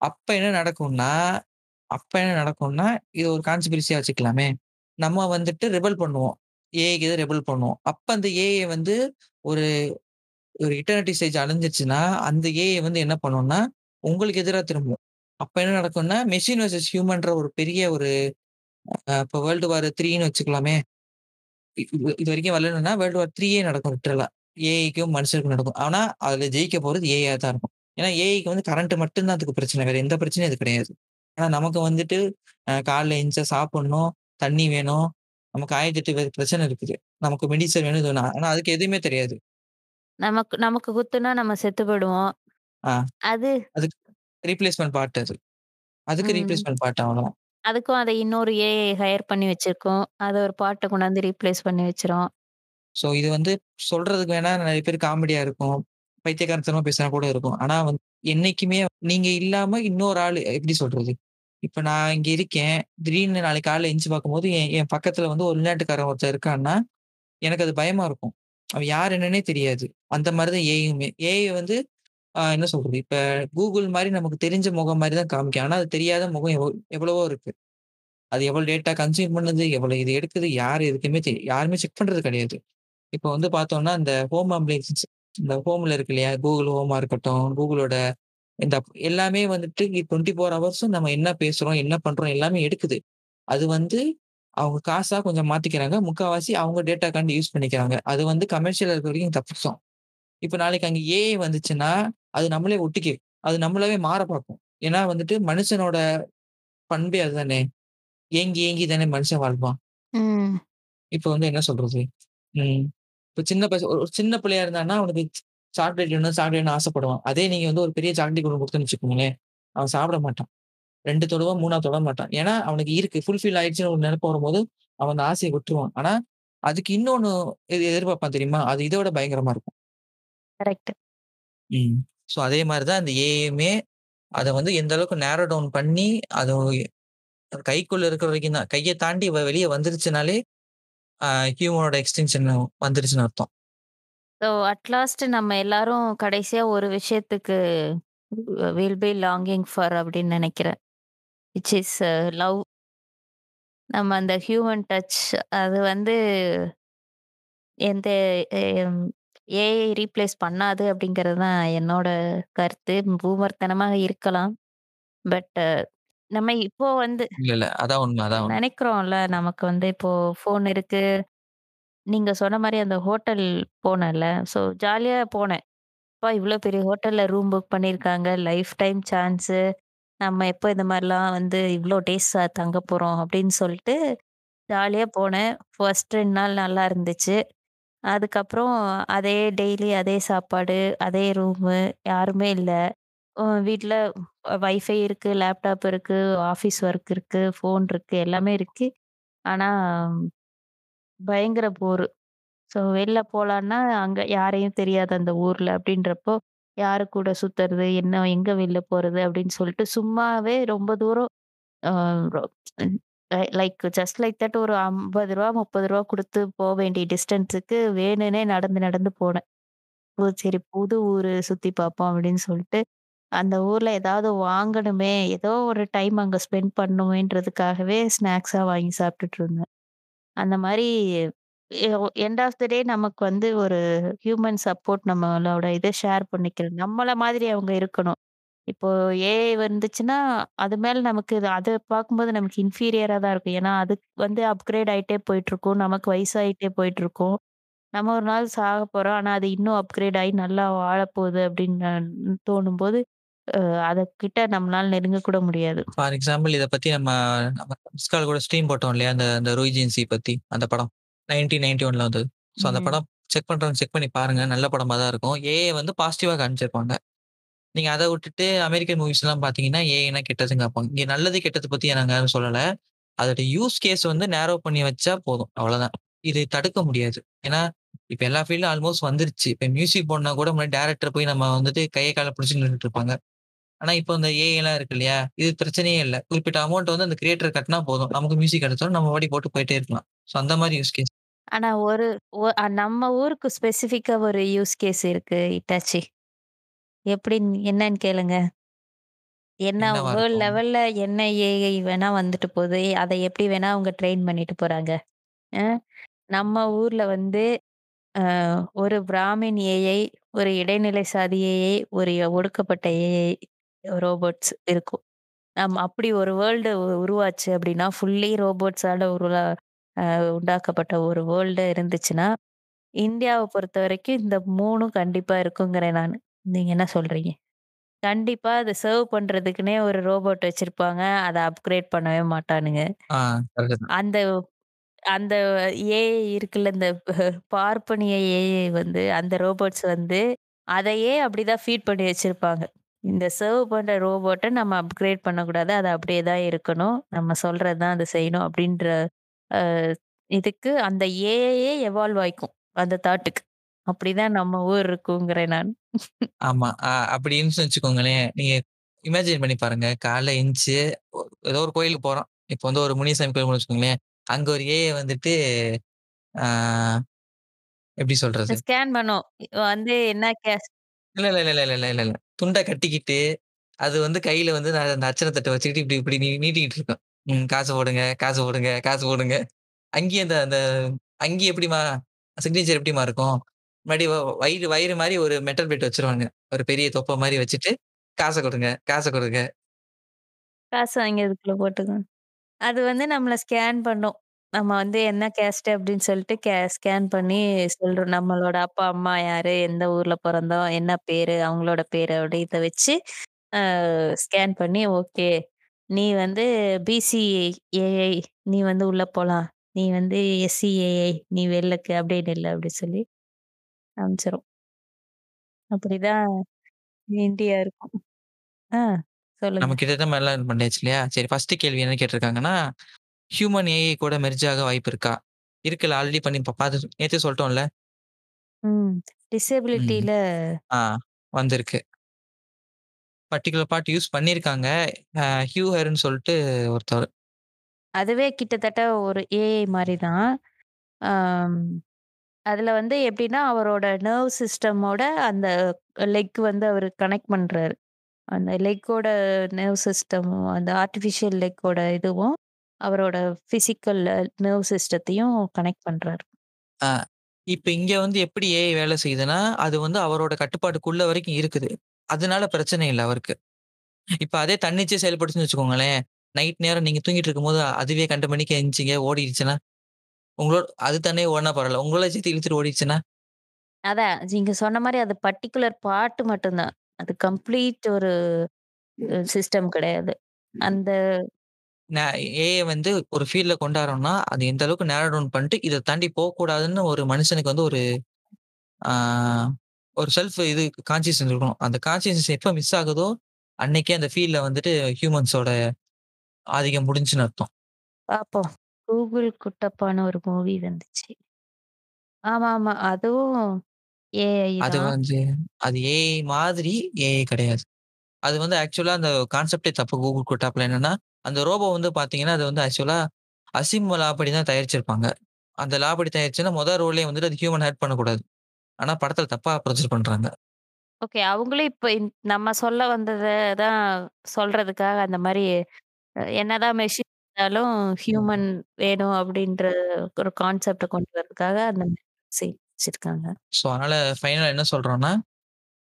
அப்ப என்ன நடக்கும்னா அப்ப என்ன நடக்கும்னா, இது ஒரு கான்ஸ்பிரசியா வச்சுக்கலாமே. நம்ம வந்துட்டு ரிபல் பண்ணுவோம். ஏஐக்கு இதை ரெபல் பண்ணுவோம். அப்ப அந்த ஏஐ வந்து ஒரு ஒரு இட்டர்னிட்டி ஸ்டேஜ் அடைஞ்சிருச்சுன்னா, அந்த ஏஐ வந்து என்ன பண்ணும்னா, உங்களுக்கு எதிராக திரும்பும். அப்ப என்ன நடக்கும்னா, மெஷின் வர்சஸ் ஹியூமன்ற ஒரு பெரிய ஒரு இப்போ வேர்ல்டு வார் த்ரீன்னு வச்சுக்கலாமே. இது வரைக்கும் வரலன்னா வேர்ல்டு வார் த்ரீயே நடக்கும் லிட்டரலா. ஏஐக்கும் மனுஷருக்கும் நடக்கும். ஆனா, அதுல ஜெயிக்க போறது ஏஐயா தான் இருக்கும். ஏன்னா, ஏஐக்கு வந்து கரண்ட் மட்டும் தான் அதுக்கு பிரச்சனை. வேற எந்த பிரச்சனையும் அது கிடையாது. ஆனா, நமக்கு வந்துட்டு காலைல எந்திரிச்சா சாப்பிடணும், தண்ணி வேணும். நமக்கு 1008 வே பிரச்சனை இருக்குது. நமக்கு மெடிசன் வேணும், இது வேணும். ஆனா, அதுக்கு எதுவுமே தெரியாது. நமக்கு நமக்கு குத்துனா நம்ம செத்து போயிடுவோம். அது அதுக்கு ரீப்ளேஸ்மென்ட் பார்ட் அது. அதுக்கு ம். ரீப்ளேஸ்மென்ட் பார்ட் அவ்வளோதான். அதுக்கும் அத இன்னொரு ஏஐ ஹையர் பண்ணி வச்சிருக்கோம். அத ஒரு பார்ட்ட கொண்டாந்து ரீப்ளேஸ் பண்ணி வச்சுரும். ஸோ இது வந்து சொல்றதுக்கு வேணா நெறைய பேர் காமெடியா இருக்கும். பைத்தியக்காரத்தனமா பேசினா கூட இருக்கும். ஆனா வந்து என்னைக்குமே நீங்க இல்லாம இன்னொரு ஆள் எப்படி சொல்றது? இப்ப நான் இங்க இருக்கேன். திடீர்னு நாளைக்கு காலைல எஞ்சி பார்க்கும்போது, என் என் பக்கத்துல வந்து ஒரு வெளிநாட்டுக்காரன் ஒருத்தர் இருக்கான்னா, எனக்கு அது பயமா இருக்கும். அவன் யார் என்னன்னே தெரியாது. அந்த மாதிரிதான் தான் ஏஐயுமே. ஏஐ வந்து என்ன சொல்றது? இப்ப கூகுள் மாதிரி நமக்கு தெரிஞ்ச முகம் மாதிரி தான் காமிக்கும். ஆனா அது தெரியாத முகம் எவ்வளவோ இருக்கு. அது எவ்வளோ டேட்டா கன்சியூம் பண்ணுது, எவ்வளோ இது எடுக்குது, யார் எதுக்குமே தெரியும் யாருமே செக் பண்றது கிடையாது. இப்போ வந்து பார்த்தோம்னா, இந்த ஹோம் ஆம்புலன்ஸ் இந்த ஹோம்ல இருக்கு இல்லையா? Google ஹோமா இருக்கட்டும், Googleஓட இந்த எல்லாமே வந்துட்டு 24 ஹவர்ஸும் நம்ம என்ன பேசுறோம், என்ன பண்றோம் எல்லாமே எடுக்குது. அது வந்து அவங்க காசா கொஞ்சம் மாத்திக்கிறாங்க. முக்காவாசி அவங்க டேட்டாக்காண்டி யூஸ் பண்ணிக்கிறாங்க. அது வந்து கமர்ஷியலா இருக்க வரைக்கும் தப்பிச்சோம். இப்ப நாளைக்கு அங்க ஏஐ வந்துச்சுன்னா, அது நம்மளே ஒட்டிக்கும். அது நம்மளவே மாற பார்க்கும். ஏன்னா வந்துட்டு மனுஷனோட பண்பே அதுதானே. ஏங்கி ஏங்கி தானே மனுஷன் வாழ்வான். இப்ப வந்து என்ன சொல்றது? இப்ப சின்ன பச ஒரு சின்ன பிள்ளையா இருந்தான்னா, அவனுக்கு சாக்லேட் வேணும், சாக்லேட் வேணும்னு ஆசைப்படுவான். அதே நீங்க வந்து ஒரு பெரிய சாக்லேட் ஒண்ணு குடுத்தேன்னு வச்சுக்கோங்களேன், அவன் சாப்பிட மாட்டான். 2 தொடுவான், 3வது தொட மாட்டான். ஏன்னா, அவனுக்கு இருக்கு. ஃபுல்ஃபில் ஆயிடுச்சுன்னு ஒரு நெனப்பு வரும்போது, அவன் அந்த ஆசைய விட்டுருவான். ஆனா, அதுக்கு இன்னொன்னு எதிர்பார்ப்பான் தெரியுமா? அது இத விட பயங்கரமா இருக்கும். கரெக்ட். ம். ஸோ அதே மாரி தான் இந்த ஏஐயுமே அத வந்து எந்த அளவுக்கு நேரோ டவுன் பண்ணி, அது கைக்குள்ள இருக்கிற வரைக்கும் தான். கைய தாண்டி வெளிய வந்துருச்சுனாலே, ஹியூமனோட எக்ஸ்டென்ஷன் வந்துருச்சுன்னு அர்த்தம். ஸோ அட்லாஸ்ட் நம்ம எல்லாரும் கடைசியா ஒரு விஷயத்துக்கு வில் பி லாங்கிங் ஃபார் அப்படின்னு நினைக்கிறேன். Which is love. நம்ம அந்த ஹியூமன் டச் அது வந்து எந்த ஏஐ ரீப்ளேஸ் பண்ணாது அப்படிங்கிறது தான் என்னோட கருத்து. பூமர்த்தனமாக இருக்கலாம். பட் நம்ம இப்போ வந்து இல்ல, இல்ல. அதான் உண்ம, அதான் உண்ம. நினைக்கிறோம்ல, நமக்கு வந்து இப்போ ஃபோன் இருக்கு. நீங்க சொன்ன மாரி அந்த ஹோட்டல் போனேன்ல, ஸோ ஜாலியா போனேன். அப்பா இவ்ளோ பெரிய ஹோட்டல்ல ரூம் புக் பண்ணியிருக்காங்க. Lifetime chance. நம்ம எப்போ இந்த மாரிலாம் வந்து இவ்ளோ டேஸ் தங்க போறோம் அப்படின்னு சொல்லிட்டு ஜாலியா போனேன். ஃபர்ஸ்ட் 2 நாள் நல்லா இருந்துச்சு. அதுக்கப்புறம் அதே டெய்லி அதே சாப்பாடு, அதே ரூமு, யாருமே இல்ல. வீட்டில் வீட்ல வைஃபை இருக்கு, லேப்டாப் இருக்கு, ஆஃபீஸ் ஒர்க் இருக்கு, ஃபோன் இருக்கு, எல்லாமே இருக்கு. ஆனா பயங்கர போரு. ஸோ வெளில போலான்னா, அங்க யாரையும் தெரியாது அந்த ஊர்ல அப்படின்றப்போ, யாரு கூட சுத்துறது, என்ன எங்க வெளில போறது அப்படின்னு சொல்லிட்டு சும்மாவே ரொம்ப தூரம் அ ரொ லைக் ஜஸ்ட் லைக் தட் ஒரு ரூ. 50 ரூ. 30 குடுத்து போ வேண்டிய டிஸ்டன்ஸுக்கு வேணுன்னே நடந்து நடந்து போனேன். ஓ! சரி புது ஊரு சுத்தி பார்ப்போம் அப்படின்னு சொல்லிட்டு, அந்த ஊர்ல ஏதாவது வாங்கணுமே, ஏதோ ஒரு டைம் அங்க ஸ்பெண்ட் பண்ணணுமேன்றதுக்காகவே ஸ்நாக்ஸா வாங்கி சாப்பிட்டுட்டு இருந்தேன். அந்த மாரி எ எண்ட் ஆஃப் த டே நமக்கு வந்து ஒரு ஹியூமன் சப்போர்ட் நம்மளோட இத ஷேர் பண்ணிக்கிறது. நம்மள மாதிரி அவங்க இருக்கணும். இப்போ ஏஐ வந்துச்சுன்னா, அது மேல நமக்கு அத பார்க்கும்போது நமக்கு இன்ஃபீரியரா தான் இருக்கும். ஏன்னா, அது வந்து அப்கிரேட் ஆயிட்டே போயிட்டுருக்கும். நமக்கு வயசாயிட்டே போயிட்டுருக்கும். நம்ம ஒரு நாள் சாக போறோம். ஆனா, அது இன்னும் அப்கிரேட் ஆயி நல்லா வாழப்போகுது அப்படின்னு தோணும்போது, அ அதகிட்ட நம்மளால நெருங்க கூட முடியாது. ஃபார் எக்ஸாம்பிள் இத பத்தி நம்ம நம்ம மிஸ்கால் கூட ஸ்ட்ரீம் போட்டோம் இல்லையா? அந்த அந்த ரூய்ஜென்சி பத்தி அந்த படம். 1991ல வந்தது. ஸோ அந்த ம். படம் செக் பண்றவங்க செக் பண்ணி பாருங்க. நல்ல படமா தான் இருக்கும். ஏஐ வந்து பாசிட்டிவா காமிச்சிருப்பாங்க. நீங்க அத விட்டுட்டு அமெரிக்கன் மூவிஸ்லாம் பார்த்தீங்கன்னா, ஏஐனா கெட்டதுன்னு காப்பாங்க. இங்க நல்லது கெட்டத பத்தி நாங்க யாரும் சொல்லல. அதோட யூஸ் கேஸ் வந்து நேரோ பண்ணி வச்சா போதும். அவ்வளோதான். இது தடுக்க முடியாது. ஏன்னா, இப்ப எல்லா ஃபீல்டும் ஆல்மோஸ்ட் வந்துருச்சு. இப்ப மியூசிக் போடனா கூட முன்னாடி டைரக்டர் போய் நம்ம வந்துட்டு கைய கால பிடிச்சு நின்னுட்டு இருப்பாங்க. ஆனா, இப்போ இந்த ஏஐலாம் இருக்கு இல்லையா? இது பிரச்சனையே இல்ல. குறிப்பிட்ட அமௌண்ட் வந்து அந்த கிரியேட்டர் கட்டுனா போதும். நமக்கு மியூசிக் கிடைச்சிரும். நம்ம பாட்டுக்கு போட்டு போயிட்டே இருக்கலாம். ஸோ அந்த மாரி யூஸ் கேஸ். ஆனா ஒரு நம்ம ஊருக்கு ஸ்பெசிஃபிக்கா ஒரு யூஸ் கேஸ் இருக்கு இட்டாச்சி. எப்படின்னு என்னன்னு கேளுங்க. என்ன வேர்ல்ட்? லெவல்ல என்ன ஏஐ வேணா வந்துட்டு போது. அத எப்படி வேணா அவங்க ட்ரெயின் பண்ணிட்டு போறாங்க. நம்ம ஊர்ல வந்து ஒரு பிராமின் ஏஐ, ஒரு இடைநிலை சாதி ஏஐ, ஒரு ஒடுக்கப்பட்ட ஏஐ ரோபோட்ஸ் இருக்கும். ஆமா அப்படி ஒரு வேர்ல்டு உருவாச்சு அப்படின்னா, ஃபுல்லி ரோபோட்ஸால உருவா அ உண்டாக்கப்பட்ட ஒரு வேர்ல்டு இருந்துச்சுன்னா, இந்தியாவ பொறுத்தவரைக்கும் இந்த 3ம் கண்டிப்பா இருக்குங்கிறேன் நானு. நீங்க என்ன சொல்றீங்க? கண்டிப்பா அத சர்வ் பண்றதுக்குன்னே ஒரு ரோபோட் வச்சிருப்பாங்க. அத அப்கிரேட் பண்ணவே மாட்டானுங்க. ஆ கரெக்ட் தான். அந்த அந்த ஏஐ இருக்குல்ல, இந்த பார்ப்பனிய ஏஐ வந்து அந்த ரோபோட்ஸ் வந்து அதையே அப்படிதான் ஃபீட் பண்ணி வச்சிருப்பாங்க. இந்த சர்வ் பண்ற ரோபோட்ட நம்ம அப்கிரேட் பண்ணக்கூடாது. அது அப்படியே தான் இருக்கணும். நம்ம சொல்றது தான் அது செய்யணும் அப்படின்ற அ இதுக்கு அந்த ஏஐயே எவால்வ் ஆயிக்கும். அந்த தாட்டுக்கு. அப்படிதான் நம்ம ஊர் இருக்குங்கிறேன் நான். ஆமா. அ அப்படி இருந்துச்சுன்னு வச்சுக்கோங்களேன். நீங்க இமேஜின் பண்ணி பாருங்க. காலைல எந்திச்சு ஒ ஏதோ ஒரு கோயிலுக்கு போறோம். இப்போ வந்து ஒரு முனிசாமி கோயில்னு வச்சுக்கோங்களேன். அங்க ஒரு ஏஐ வந்துட்டு ஆ எப்படி சொல்றது? ஸ்கேன் பண்ணும். வந்து என்ன கேஸ் இல்ல, இல்ல, இல்ல, இல்ல, இல்ல, இல்ல, இல்ல. துண்டை கட்டிக்கிட்டு, அது வந்து கையில வந்து அந்த அந்த அச்சனை தட்ட வச்சுக்கிட்டு இப்படி இப்படி நீ நீட்டிக்கிட்டு இருக்கும். ம் காசு போடுங்க, காசு போடுங்க, காசு போடுங்க. அங்கேயும் அந்த அந்த அங்கி எப்படிம்மா சிக்னேச்சர் எப்படிம்மா இருக்கும்? முன்னாடி வ வயிறு வயிறு மாதிரி ஒரு மெட்டல் பிளேட் வச்சிருவாங்க ஒரு பெரிய தொப்பை மாதிரி வச்சுட்டு, காசை கொடுங்க காசை கொடுங்க காசு வாங்கி அதுக்குள்ள போட்டுக்கோங்க அது வந்து நம்மள ஸ்கேன் பண்ணும். நம்ம வந்து என்ன கேஸ்ட் அப்படின்னு சொல்லிட்டு கே ஸ்கேன் பண்ணி சொல்றோம். நம்மளோட அப்பா, அம்மா யாரு? எந்த ஊர்ல பொறந்தோம்? என்ன பேரு? அவங்களோட பேரு அப்படி இத வச்சு அ ஸ்கேன் பண்ணி ஓகே. நீ வந்து பிசி ஏஐ நீ வந்து உள்ள போலாம். நீ வந்து எஸ்சி ஏஐ நீ வெளிலக்கு அப்படியே நில்லு அப்படி சொல்லி அனுப்பிச்சிரும். அப்படிதான் இந்தியா இருக்கும். ஆ சொல்லுங்க. நம்ம கிட்டத்தட்ட எல்லாம் பண்ணியாச்சு இல்லையா? சரி ஃபர்ஸ்ட் கேள்வி என்ன கேட்டிருக்காங்கன்னா, ஹியூமன் ஏஐ கூட மெர்ஜ் ஆக வாய்ப்பு இருக்கா? இருக்குல்ல ஆல்ரெடி பண்ணி ப பாத்து நேத்தே சொல்ட்டோம்ல. ம். ம். டிசபிலிட்டில ஆ வந்திருக்கு. பர்ட்டிகுலர் பார்ட் யூஸ் பண்ணியிருக்காங்க. அ ஹியூ ஹெர்ன்னு சொல்ட்டு ஒருத்தர். அதுவே கிட்டத்தட்ட ஒரு ஏஐ மாரி தான். அதுல வந்து எப்படின்னா அவரோட நர்வ் சிஸ்டமோட அந்த லெக் வந்து அவர் கனெக்ட் பண்றாரு அந்த லெக்கோட நர்வ் சிஸ்டமும் அந்த ஆர்டிஃபிஷியல் லெக்கோட இதுவும் அவரோட பிசிக்கல் நர்வ் சிஸ்டத்தையும் கனெக்ட் பண்றாரு. இப்ப இங்க வந்து எப்படி ஏஐ வேலை செய்யுதுன்னா, அது வந்து அவரோட கட்டுப்பாட்டுக்குள்ள வரைக்கும் இருக்குது. அதனால பிரச்சனை இல்ல அவருக்கு. இப்ப அதே தன்னிச்சையா செயல்பட்டுச்சுன்னு வச்சுக்கோங்களேன், நைட் நேரம் நீங்க தூங்கிட்டு இருக்கும்போது அதுவே கண்ட மணிக்கு எந்திச்சிங்க ஓடிடுச்சுன்னா, உங்களோட அது தன்னே ஓடுனா பரவால்ல. உங்கள சேர்த்து இழுத்துட்டு ஓடிடுச்சுன்னா? அதான் நீங்க சொன்ன மாதிரி அது பர்ட்டிகுலர் பார்ட் மட்டும்தான் அது கம்ப்ளீட் ஒரு சிஸ்டம் கிடையாது அந்த ஏஐ வந்து ஒரு ஃபீல்ட்ல கொண்டாடுறோம்னா, அது எந்த அளவுக்கு நேரோ டவுன் பண்ணிட்டு, இத தாண்டி போக்கூடாதுன்னு ஒரு மனுஷனுக்கு வந்து ஒரு ஒரு செல்ஃப் இது கான்ஷியஸ்னஸ் இருக்கணும். அந்த கான்ஷியஸ்னஸ் எப்ப மிஸ் ஆகுதோ, அன்னைக்கே அந்த ஃபீல்ட்ல வந்துட்டு ஹியூமன்ஸோட ஆதிக்கம் முடிஞ்சுன்னு அர்த்தம். பார்ப்போம் கூகுள் குட்டப்பான்னு ஒரு மூவி வந்துச்சு ஆமா ஆமா அதுவும் ஏஐ அது தான் வந்து அது ஏஐ மாதிரி ஏஐ கிடையாது. அது வந்து ஆக்சுவலா அந்த கான்செப்ட்டே தப்பு கூகுள் குட்டாப்ல என்னன்னா, அந்த ரோபோ வந்து பார்த்தீங்கன்னா, அது வந்து ஆக்சுவலா அசிம் லா படி தான் தயாரிச்சிருப்பாங்க. அந்த லா படி தயாரிச்சுன்னா, மொத ரோல்லயே வந்துட்டு அது ஹியூமன் ஆட் பண்ணக்கூடாது. ஆனா படத்துல தப்பா ப்ரொஜெக்ட் பண்றாங்க. ஓகே அவங்களும் இப்ப நம்ம சொல்ல வந்ததை தான் சொல்றதுக்காக அந்த மாதிரி என்னதான் மெஷின் இருந்தாலும் ஹியூமன் வேணும் அப்படின்ற ஒரு கான்செப்டை கொண்டு வரதுக்காக அந்த மாதிரி வச்சிருக்காங்க ஸோ அதனால ஃபைனலா என்ன சொல்றோம்னா,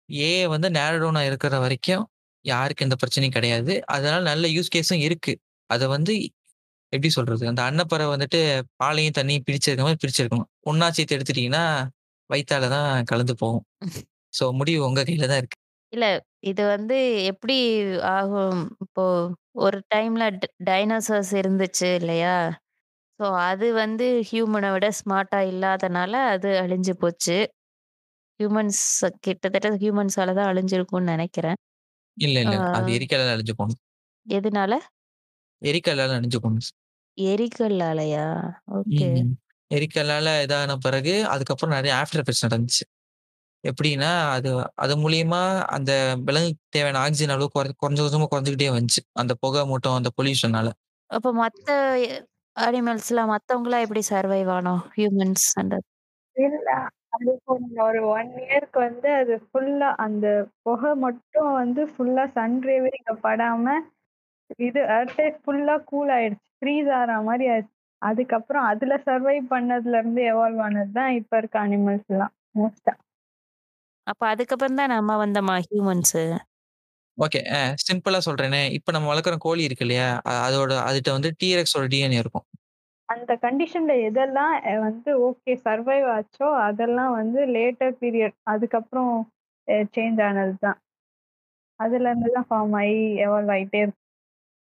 ஏஐ வந்து நேரோ டவுனா இருக்கிற வரைக்கும் யாருக்கும் எந்த பிரச்சனையும் கிடையாது. அதனால நல்ல யூஸ் கேஸும் இருக்கு. அத வந்து எப்படி சொல்றது? அந்த அன்னப்பறை வந்துட்டு பாலையும் தண்ணியும் பிரிச்சிருக்க மாரி பிரிச்சிருக்கணும். ஒண்ணா சேர்த்து எடுத்துட்டீங்கன்னா, வயித்தால தான் கலந்து போகும். ஸோ முடிவு உங்க கையில தான் இருக்கு. இல்ல இது வந்து எப்படி ஆகும் இப்போ ஒரு டைம்ல டைனோசர்ஸ் இருந்துச்சு இல்லையா ஸோ அது வந்து ஹியூமனை விட ஸ்மார்ட்டா இல்லாதனால அது அழிஞ்சு போச்சு ஹியூமன்ஸ் கிட்டத்தட்ட ஹியூமன்ஸால தான் அழிஞ்சிருக்கும்னு நினைக்கிறேன் இல்ல, இல்ல. அது ஆ. எரிக்கல்லால அழிஞ்சு போணும். எதனால எரிக்கல்லால அழிஞ்சு போணும். எரிகல்லாலயா ஓகே ம். எரிக்கல்லால இதான பிறகு, அதுக்கப்புறம் நெறைய ஆஃப்டர் எஃபெக்ட்ஸ் நடந்துச்சு. எப்படின்னா, அது அது மூலியமா அந்த விலங்குக்கு தேவையான ஆக்ஸிஜன் அளவு கொற கொஞ்சம் கொஞ்சமா குறைஞ்சுக்கிட்டே வந்துச்சு. அந்த புகை மூட்டம், அந்த பொல்யூஷனால. அப்ப மத்த அனிமல்ஸ்லாம் மத்தவங்களாம் எப்படி சர்வைவ் ஆனோம் ஹியூமன்ஸ் அந்த ஒரு ஒன் இயர்க்கு வந்து அது ஃபுல்லா அந்த புகை மட்டும் வந்து ஃபுல்லா சன் ரேவே இங்க படாம இது எர்த்தே ஃபுல்லா கூல் ஆயிடுச்சு ஃப்ரீஸ் ஆகிற மாதிரி ஆயிடுச்சு அதுக்கப்புறம் அதுல சர்வைவ் பண்ணதுல இருந்து எவால்வ் ஆனது தான் இப்ப இருக்க அனிமல்ஸ் எல்லாம் மோஸ்டா அப்ப அதுக்கப்புறம் தான் நம்ம வந்தோமா ஹியூமன்ஸ் ஓகே. அ சிம்பிளா சொல்றேனே, இப்ப நம்ம வளர்க்குற கோழி இருக்கு இல்லையா? அ அதோட அதுட்ட வந்து டீரெக்ஸோட டிஎன்ஏ இருக்கும். அந்த கண்டிஷன்ல எதெல்லாம் வந்து ஓகே சர்வைவ் ஆச்சோ அதெல்லாம் வந்து லேட்டர் பீரியட் அதுக்கப்புறம் சேஞ்ச் ஆனது தான் அதுல இருந்து தான் ஃபார்ம் ஆகி எவால்வ் ஆயிட்டே இருக்கும்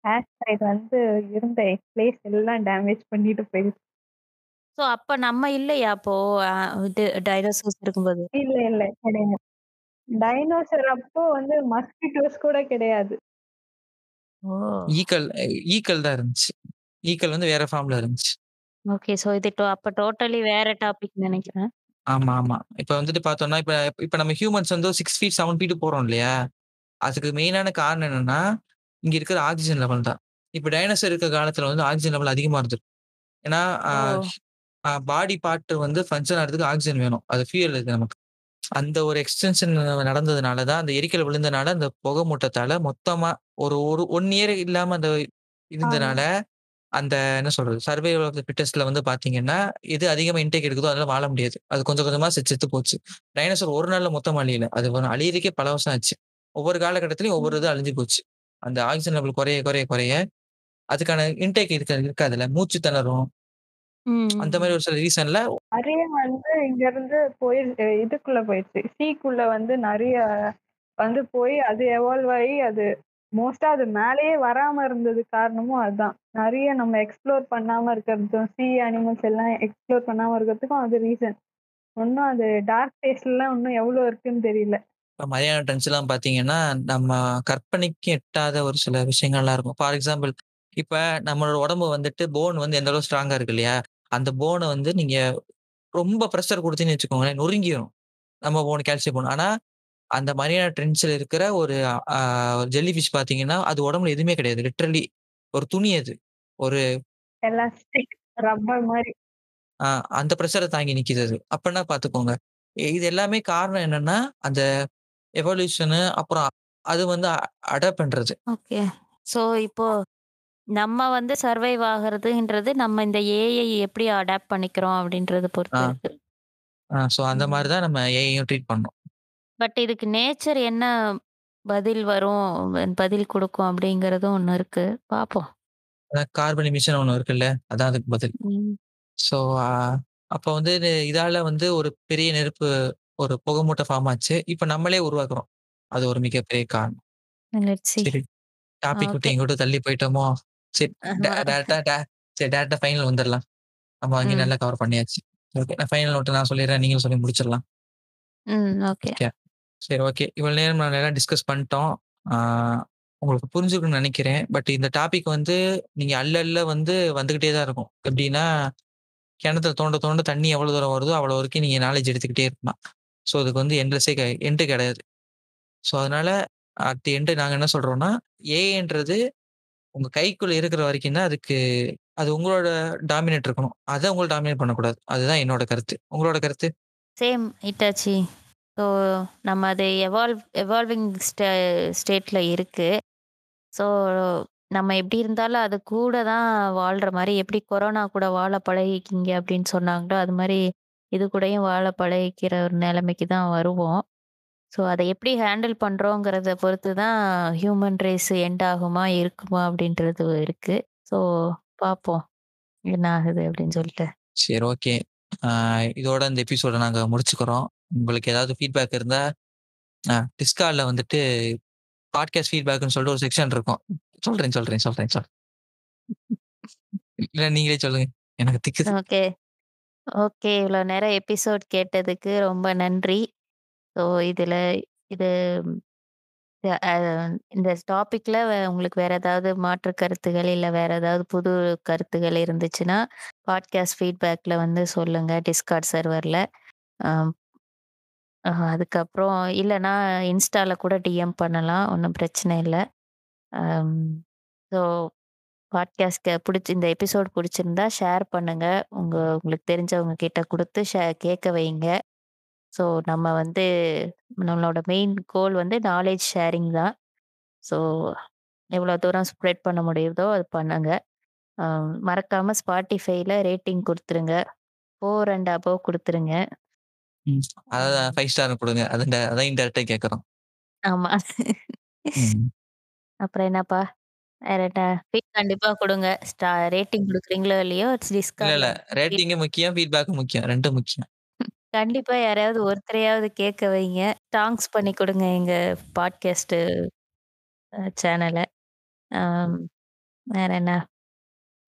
ஆஸ்ட்ராய்டு வந்து இருந்த பிளேஸ் எல்லாம் டேமேஜ் பண்ணிட்டு போயிடுச்சு. ஸோ அப்ப நம்ம இல்லையா அப்போ? அஹ், இது டைனோசர்ஸ் இருக்கும்போது. இல்ல இல்ல கிடையாது. டைனோசர் அப்போ வந்து மஸ்கிட்டோஸ் கூட கிடையாது. ஓ. ஈக்கள் ஈக்கள் தான் இருந்துச்சு. ஈக்கள் வந்து வேற ஃபார்ம்ல இருந்துச்சு. ஓகே ஸோ இது அப்ப டோட்டலி வேற டாபிக் நினைக்கிறேன் ஆமா, ஆமா. இப்ப வந்துட்டு பார்த்தோம்னா, இப்ப இப்ப நம்ம ஹியூமன்ஸ் வந்து 6 ஃபீட், 7 ஃபீட் போறோம் இல்லையா? அதுக்கு மெயினான காரணம் என்னன்னா, இங்க இருக்கிற ஆக்ஸிஜன் லெவல் தான். இப்ப டைனோசர் இருக்க காலத்துல வந்து ஆக்ஸிஜன் லெவல் அதிகமா இருந்தது. ஏன்னா, அ ஓ அ பாடி பார்ட் வந்து ஃபங்ஷன் ஆகுறதுக்கு ஆக்ஸிஜன் வேணும். அது ஃபியூயல் இருக்கு நமக்கு. அந்த ஒரு எக்ஸ்டென்ஷன் நடந்ததுனால தான், அந்த எரிக்கல் விழுந்தனால, அந்த புகை மூட்டத்தால மொத்தமா ஒரு ஒரு 1 இயர் இல்லாம அந்த இருந்தனால, அந்த என்ன சொல்றது? சர்வைவல் ஆஃப் த ஃபிட்டெஸ்ட்ல வந்து பார்த்தீங்கன்னா, எது அதிகமா இன்டேக் எடுக்குதோ அதெல்லாம் வாழ முடியாது. அது கொஞ்சம் கொஞ்சமா செத்து போச்சு. டைனோசர் ஒரு நாள்ல மொத்தமா அழியல. அது அழியறதுக்கே பல வருஷம் ஆச்சு. ஒவ்வொரு காலகட்டத்திலயும் ஒவ்வொரு இது அழிஞ்சு போச்சு. அந்த ஆக்ஸிஜன் லெவல் குறைய குறைய குறைய, அதுக்கான இன்டேக் இருக்க இருக்காதுல்ல. மூச்சு திணறும். ம் அந்த மாரி ஒரு சில ரீசன்ல நிறைய வந்து இங்க இருந்து போய் இதுக்குள்ள போயிடுச்சு சீக்குள்ள வந்து நிறைய வந்து போய் அது எவால்வ் ஆகி அது மோஸ்டா அது மேலேயே வராம இருந்தது காரணமும் அதுதான் நிறைய நம்ம எக்ஸ்ப்ளோர் பண்ணாம இருக்கிறதும் சி அனிமல்ஸ் எல்லாம் எக்ஸ்ப்ளோர் பண்ணாம இருக்கிறதுக்கும் அது ரீசன் ஒன்றும் அது டார்க் ஸ்பேஸ்லாம் இன்னும் எவ்வளவு இருக்குன்னு தெரியல இப்ப ட்ரெண்ட்ஸ் எல்லாம் பார்த்தீங்கன்னா, நம்ம கற்பனைக்கு எட்டாத ஒரு சில விஷயங்கள்லாம் இருக்கும். ஃபார் எக்ஸாம்பிள், இப்ப நம்மளோட உடம்பு வந்துட்டு போன் வந்து எந்த அளவு ஸ்ட்ராங்கா இருக்கு இல்லையா? அந்த போன வந்து நீங்க ரொம்ப பிரஷர் குடுத்தீங்கன்னு வச்சுக்கோங்களேன், நொறுங்கிரும். நம்ம போன் கால்சியம் போன். ஆனா, அந்த மரியானா ட்ரென்ச்ல இருக்கிற ஒரு ஜெல்லி ஃபிஷ் பார்த்தீங்கன்னா, அது உடம்புல எதுவுமே கிடையாது. லிட்டரலி ஒரு துணி அது. ஒரு எலாஸ்டிக் ரப்பர் மாதிரி அந்த ப்ரெஷர தாங்கி நிக்குது அது. அப்பன்னா பார்த்துக்கோங்க. இது எல்லாமே காரணம் என்னன்னா, அந்த எவல்யூஷனு அப்புறம் அது வந்து அடாப்ட் பண்றது. ஓகே. ஸோ இப்போ நம்ம வந்து சர்வைவ் ஆகுறதுன்றது நம்ம இந்த ஏஐ எப்படி அடாப்ட் பண்ணிக்கிறோம் அப்படின்றத. பொறுத்து ஸோ அந்த ம். மாரி தான் நம்ம ஏஐயும் ட்ரீட் பண்ணணும். பட் இதுக்கு நேச்சர் என்ன பதில் வரும், பதில் குடுக்கும் அப்படிங்கிறதும் ஒண்ணு இருக்கு. பார்ப்போம். அதான் கார்பன் எமிஷன் ஒண்ணு இருக்குல்ல. அதான் அதுக்கு பதில். ம். ஸோ அ அப்ப வந்து இது இதால வந்து ஒரு பெரிய நெருப்பு ஒரு புகை மூட்டை ஃபார்ம் ஆச்சு. இப்ப நம்மளே உருவாக்குறோம். அது ஒரு மிகப்பெரிய காரணம். Let's see. சரி. டாபிக் விட்டு ஓகே. எங்கிட்டோ தள்ளி போயிட்டோமோ? சரி டே ஆமா. டேரக்ட்டா டே சரி டேரக்ட்டா ஃபைனல் வந்துரலாம். நம்ம அங்கேயே ம். நல்லா கவர் பண்ணியாச்சு. ஓகே. நான் ஃபைனல் நோட்ட நான் சொல்லிடுறேன். நீங்களும் சொல்லி முடிச்சிடலாம். ம். ஓகே. ஓகே. சரி ஓகே. இவ்வளவு நேரம் நான் எல்லாம் டிஸ்கஸ் பண்ணிட்டோம். உங்களுக்கு புரிஞ்சுக்கணும்னு நினைக்கிறேன் பட் இந்த டாபிக் வந்து நீங்க அல்லல்ல வந்து வந்துகிட்டே தான் இருக்கும். எப்படின்னா, கிணத்துல தோண்ட தோண்ட தண்ணி எவ்வளவு தூரம் வருதோ, அவ்வளோ வரைக்கும் நீங்க நாலேஜ் எடுத்துக்கிட்டே இருக்கலாம். ஸோ அதுக்கு வந்து எண்ட்லெஸ்ஸே கெ எண்ட் கிடையாது. ஸோ அதனால அட் தி எண்டு நாங்க என்ன சொல்றோம்னா, ஏஐன்றது உங்க கைக்குள்ள இருக்கிற வரைக்கும் தான் அதுக்கு அது உங்களோட டாமினேட் இருக்கணும். அதை உங்களை டாமினேட் பண்ணக்கூடாது. அதுதான் என்னோட கருத்து. உங்களோட கருத்து? Same Itachi. ஸோ நம்ம அது எவால்வ் எவால்விங் ஸ்டே ஸ்டேட்டில் இருக்குது ஸோ நம்ம எப்படி இருந்தாலும் அது கூட தான் வாழ்கிற மாதிரி எப்படி கொரோனா கூட வாழ பழகிக்கிங்க அப்படின்னு சொன்னாங்களோ, அது மாதிரி இது கூடயும் வாழ பழகிக்கிற ஒரு நிலைமைக்கு தான் வருவோம். ஸோ அதை எப்படி ஹேண்டில் பண்ணுறோங்கிறத பொறுத்து தான் ஹியூமன் ரேஸ் எண்ட் ஆகுமா, இருக்குமா அப்படின்றது இருக்குது ஸோ பார்ப்போம். என்ன ஆகுது அப்படின்னு சொல்லிட்டு. சரி ஓகே. இதோட இந்த எபிசோட நாங்கள் முடிச்சுக்கிறோம். உங்களுக்கு ஏதாவது ஃபீட்பேக் இருந்தா, அ டிஸ்கார்ட்ல வந்துட்டு பாட்காஸ்ட் ஃபீட்பேக்னு சொல்லிட்டு ஒரு செக்ஷன் இருக்கும். சொல்றேன், சொல்றேன், சொல்றேன், சொல்றேன். இல்ல நீங்களே சொல்லுங்க. எனக்கு திக்குது. ஓகே. ஓகே. இவ்வளோ நேரம் எபிசோட் கேட்டதுக்கு ரொம்ப நன்றி. ஸோ இதுல இது இந்த டாபிக்ல உங்களுக்கு வேற ஏதாவது மாற்று கருத்துகள், இல்ல வேற ஏதாவது புது கருத்துகள் இருந்துச்சுன்னா, பாட்காஸ்ட் ஃபீட்பேக்ல வந்து சொல்லுங்க டிஸ்கார்ட் சர்வர்ல. அதுக்கப்புறம் இல்லன்னா இன்ஸ்டால கூட டிஎம் பண்ணலாம். ஒண்ணும் பிரச்சனை இல்ல. அம் ஸோ பாட்காஸ்ட்க்கு பிடிச்சி இந்த எபிசோட் பிடிச்சிருந்தா ஷேர் பண்ணுங்க. உங்க உங்களுக்கு தெரிஞ்சவங்க கிட்ட குடுத்து ஷே கேட்க வைங்க. ஸோ நம்ம வந்து நம்மளோட மெயின் கோல் வந்து நாலேட்ஜ் ஷேரிங் தான். ஸோ எவ்வளோ தூரம் ஸ்ப்ரெட் பண்ண முடியுதோ அது பண்ணுங்க. அ மறக்காம Spotifyல ரேட்டிங் குடுத்துருங்க. 4 அண்ட் அபோவ் குடுத்துருங்க. ம். அதான். 5 ஸ்டார் குடுங்க. அதான் அதான் இன்டைரக்ட்டா கேட்கிறோம். ஆமா. ம். அப்புறம் என்னப்பா? வேற என்ன? ஃபீட் கண்டிப்பா குடுங்க. ஸ்டா ரேட்டிங் குடுக்குறீங்களோ இல்லையோ இல்ல, டிஸ்கார்ட்ல இல்ல. வந்து ஃபீட் ரேட்டிங்கும் முக்கியம், ஃபீட்பேக்கும் முக்கியம். 2ம் முக்கியம். கண்டிப்பா யாரையாவது ஒருத்தரையாவது கேட்க வைங்க. டாங்க்ஸ் பண்ணி குடுங்க எங்க பாட்காஸ்ட் அ சேனல. அம் வேற என்ன?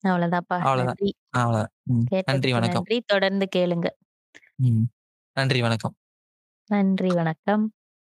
அவ்வளோதான்ப்பா. அவ்வளோதான். நன்றி. அவ்வளோதான். ம். நன்றி, கேட்டதுக்கு வணக்கம். நன்றி. தொடர்ந்து கேளுங்க. ம். நன்றி, வணக்கம். நன்றி, வணக்கம்.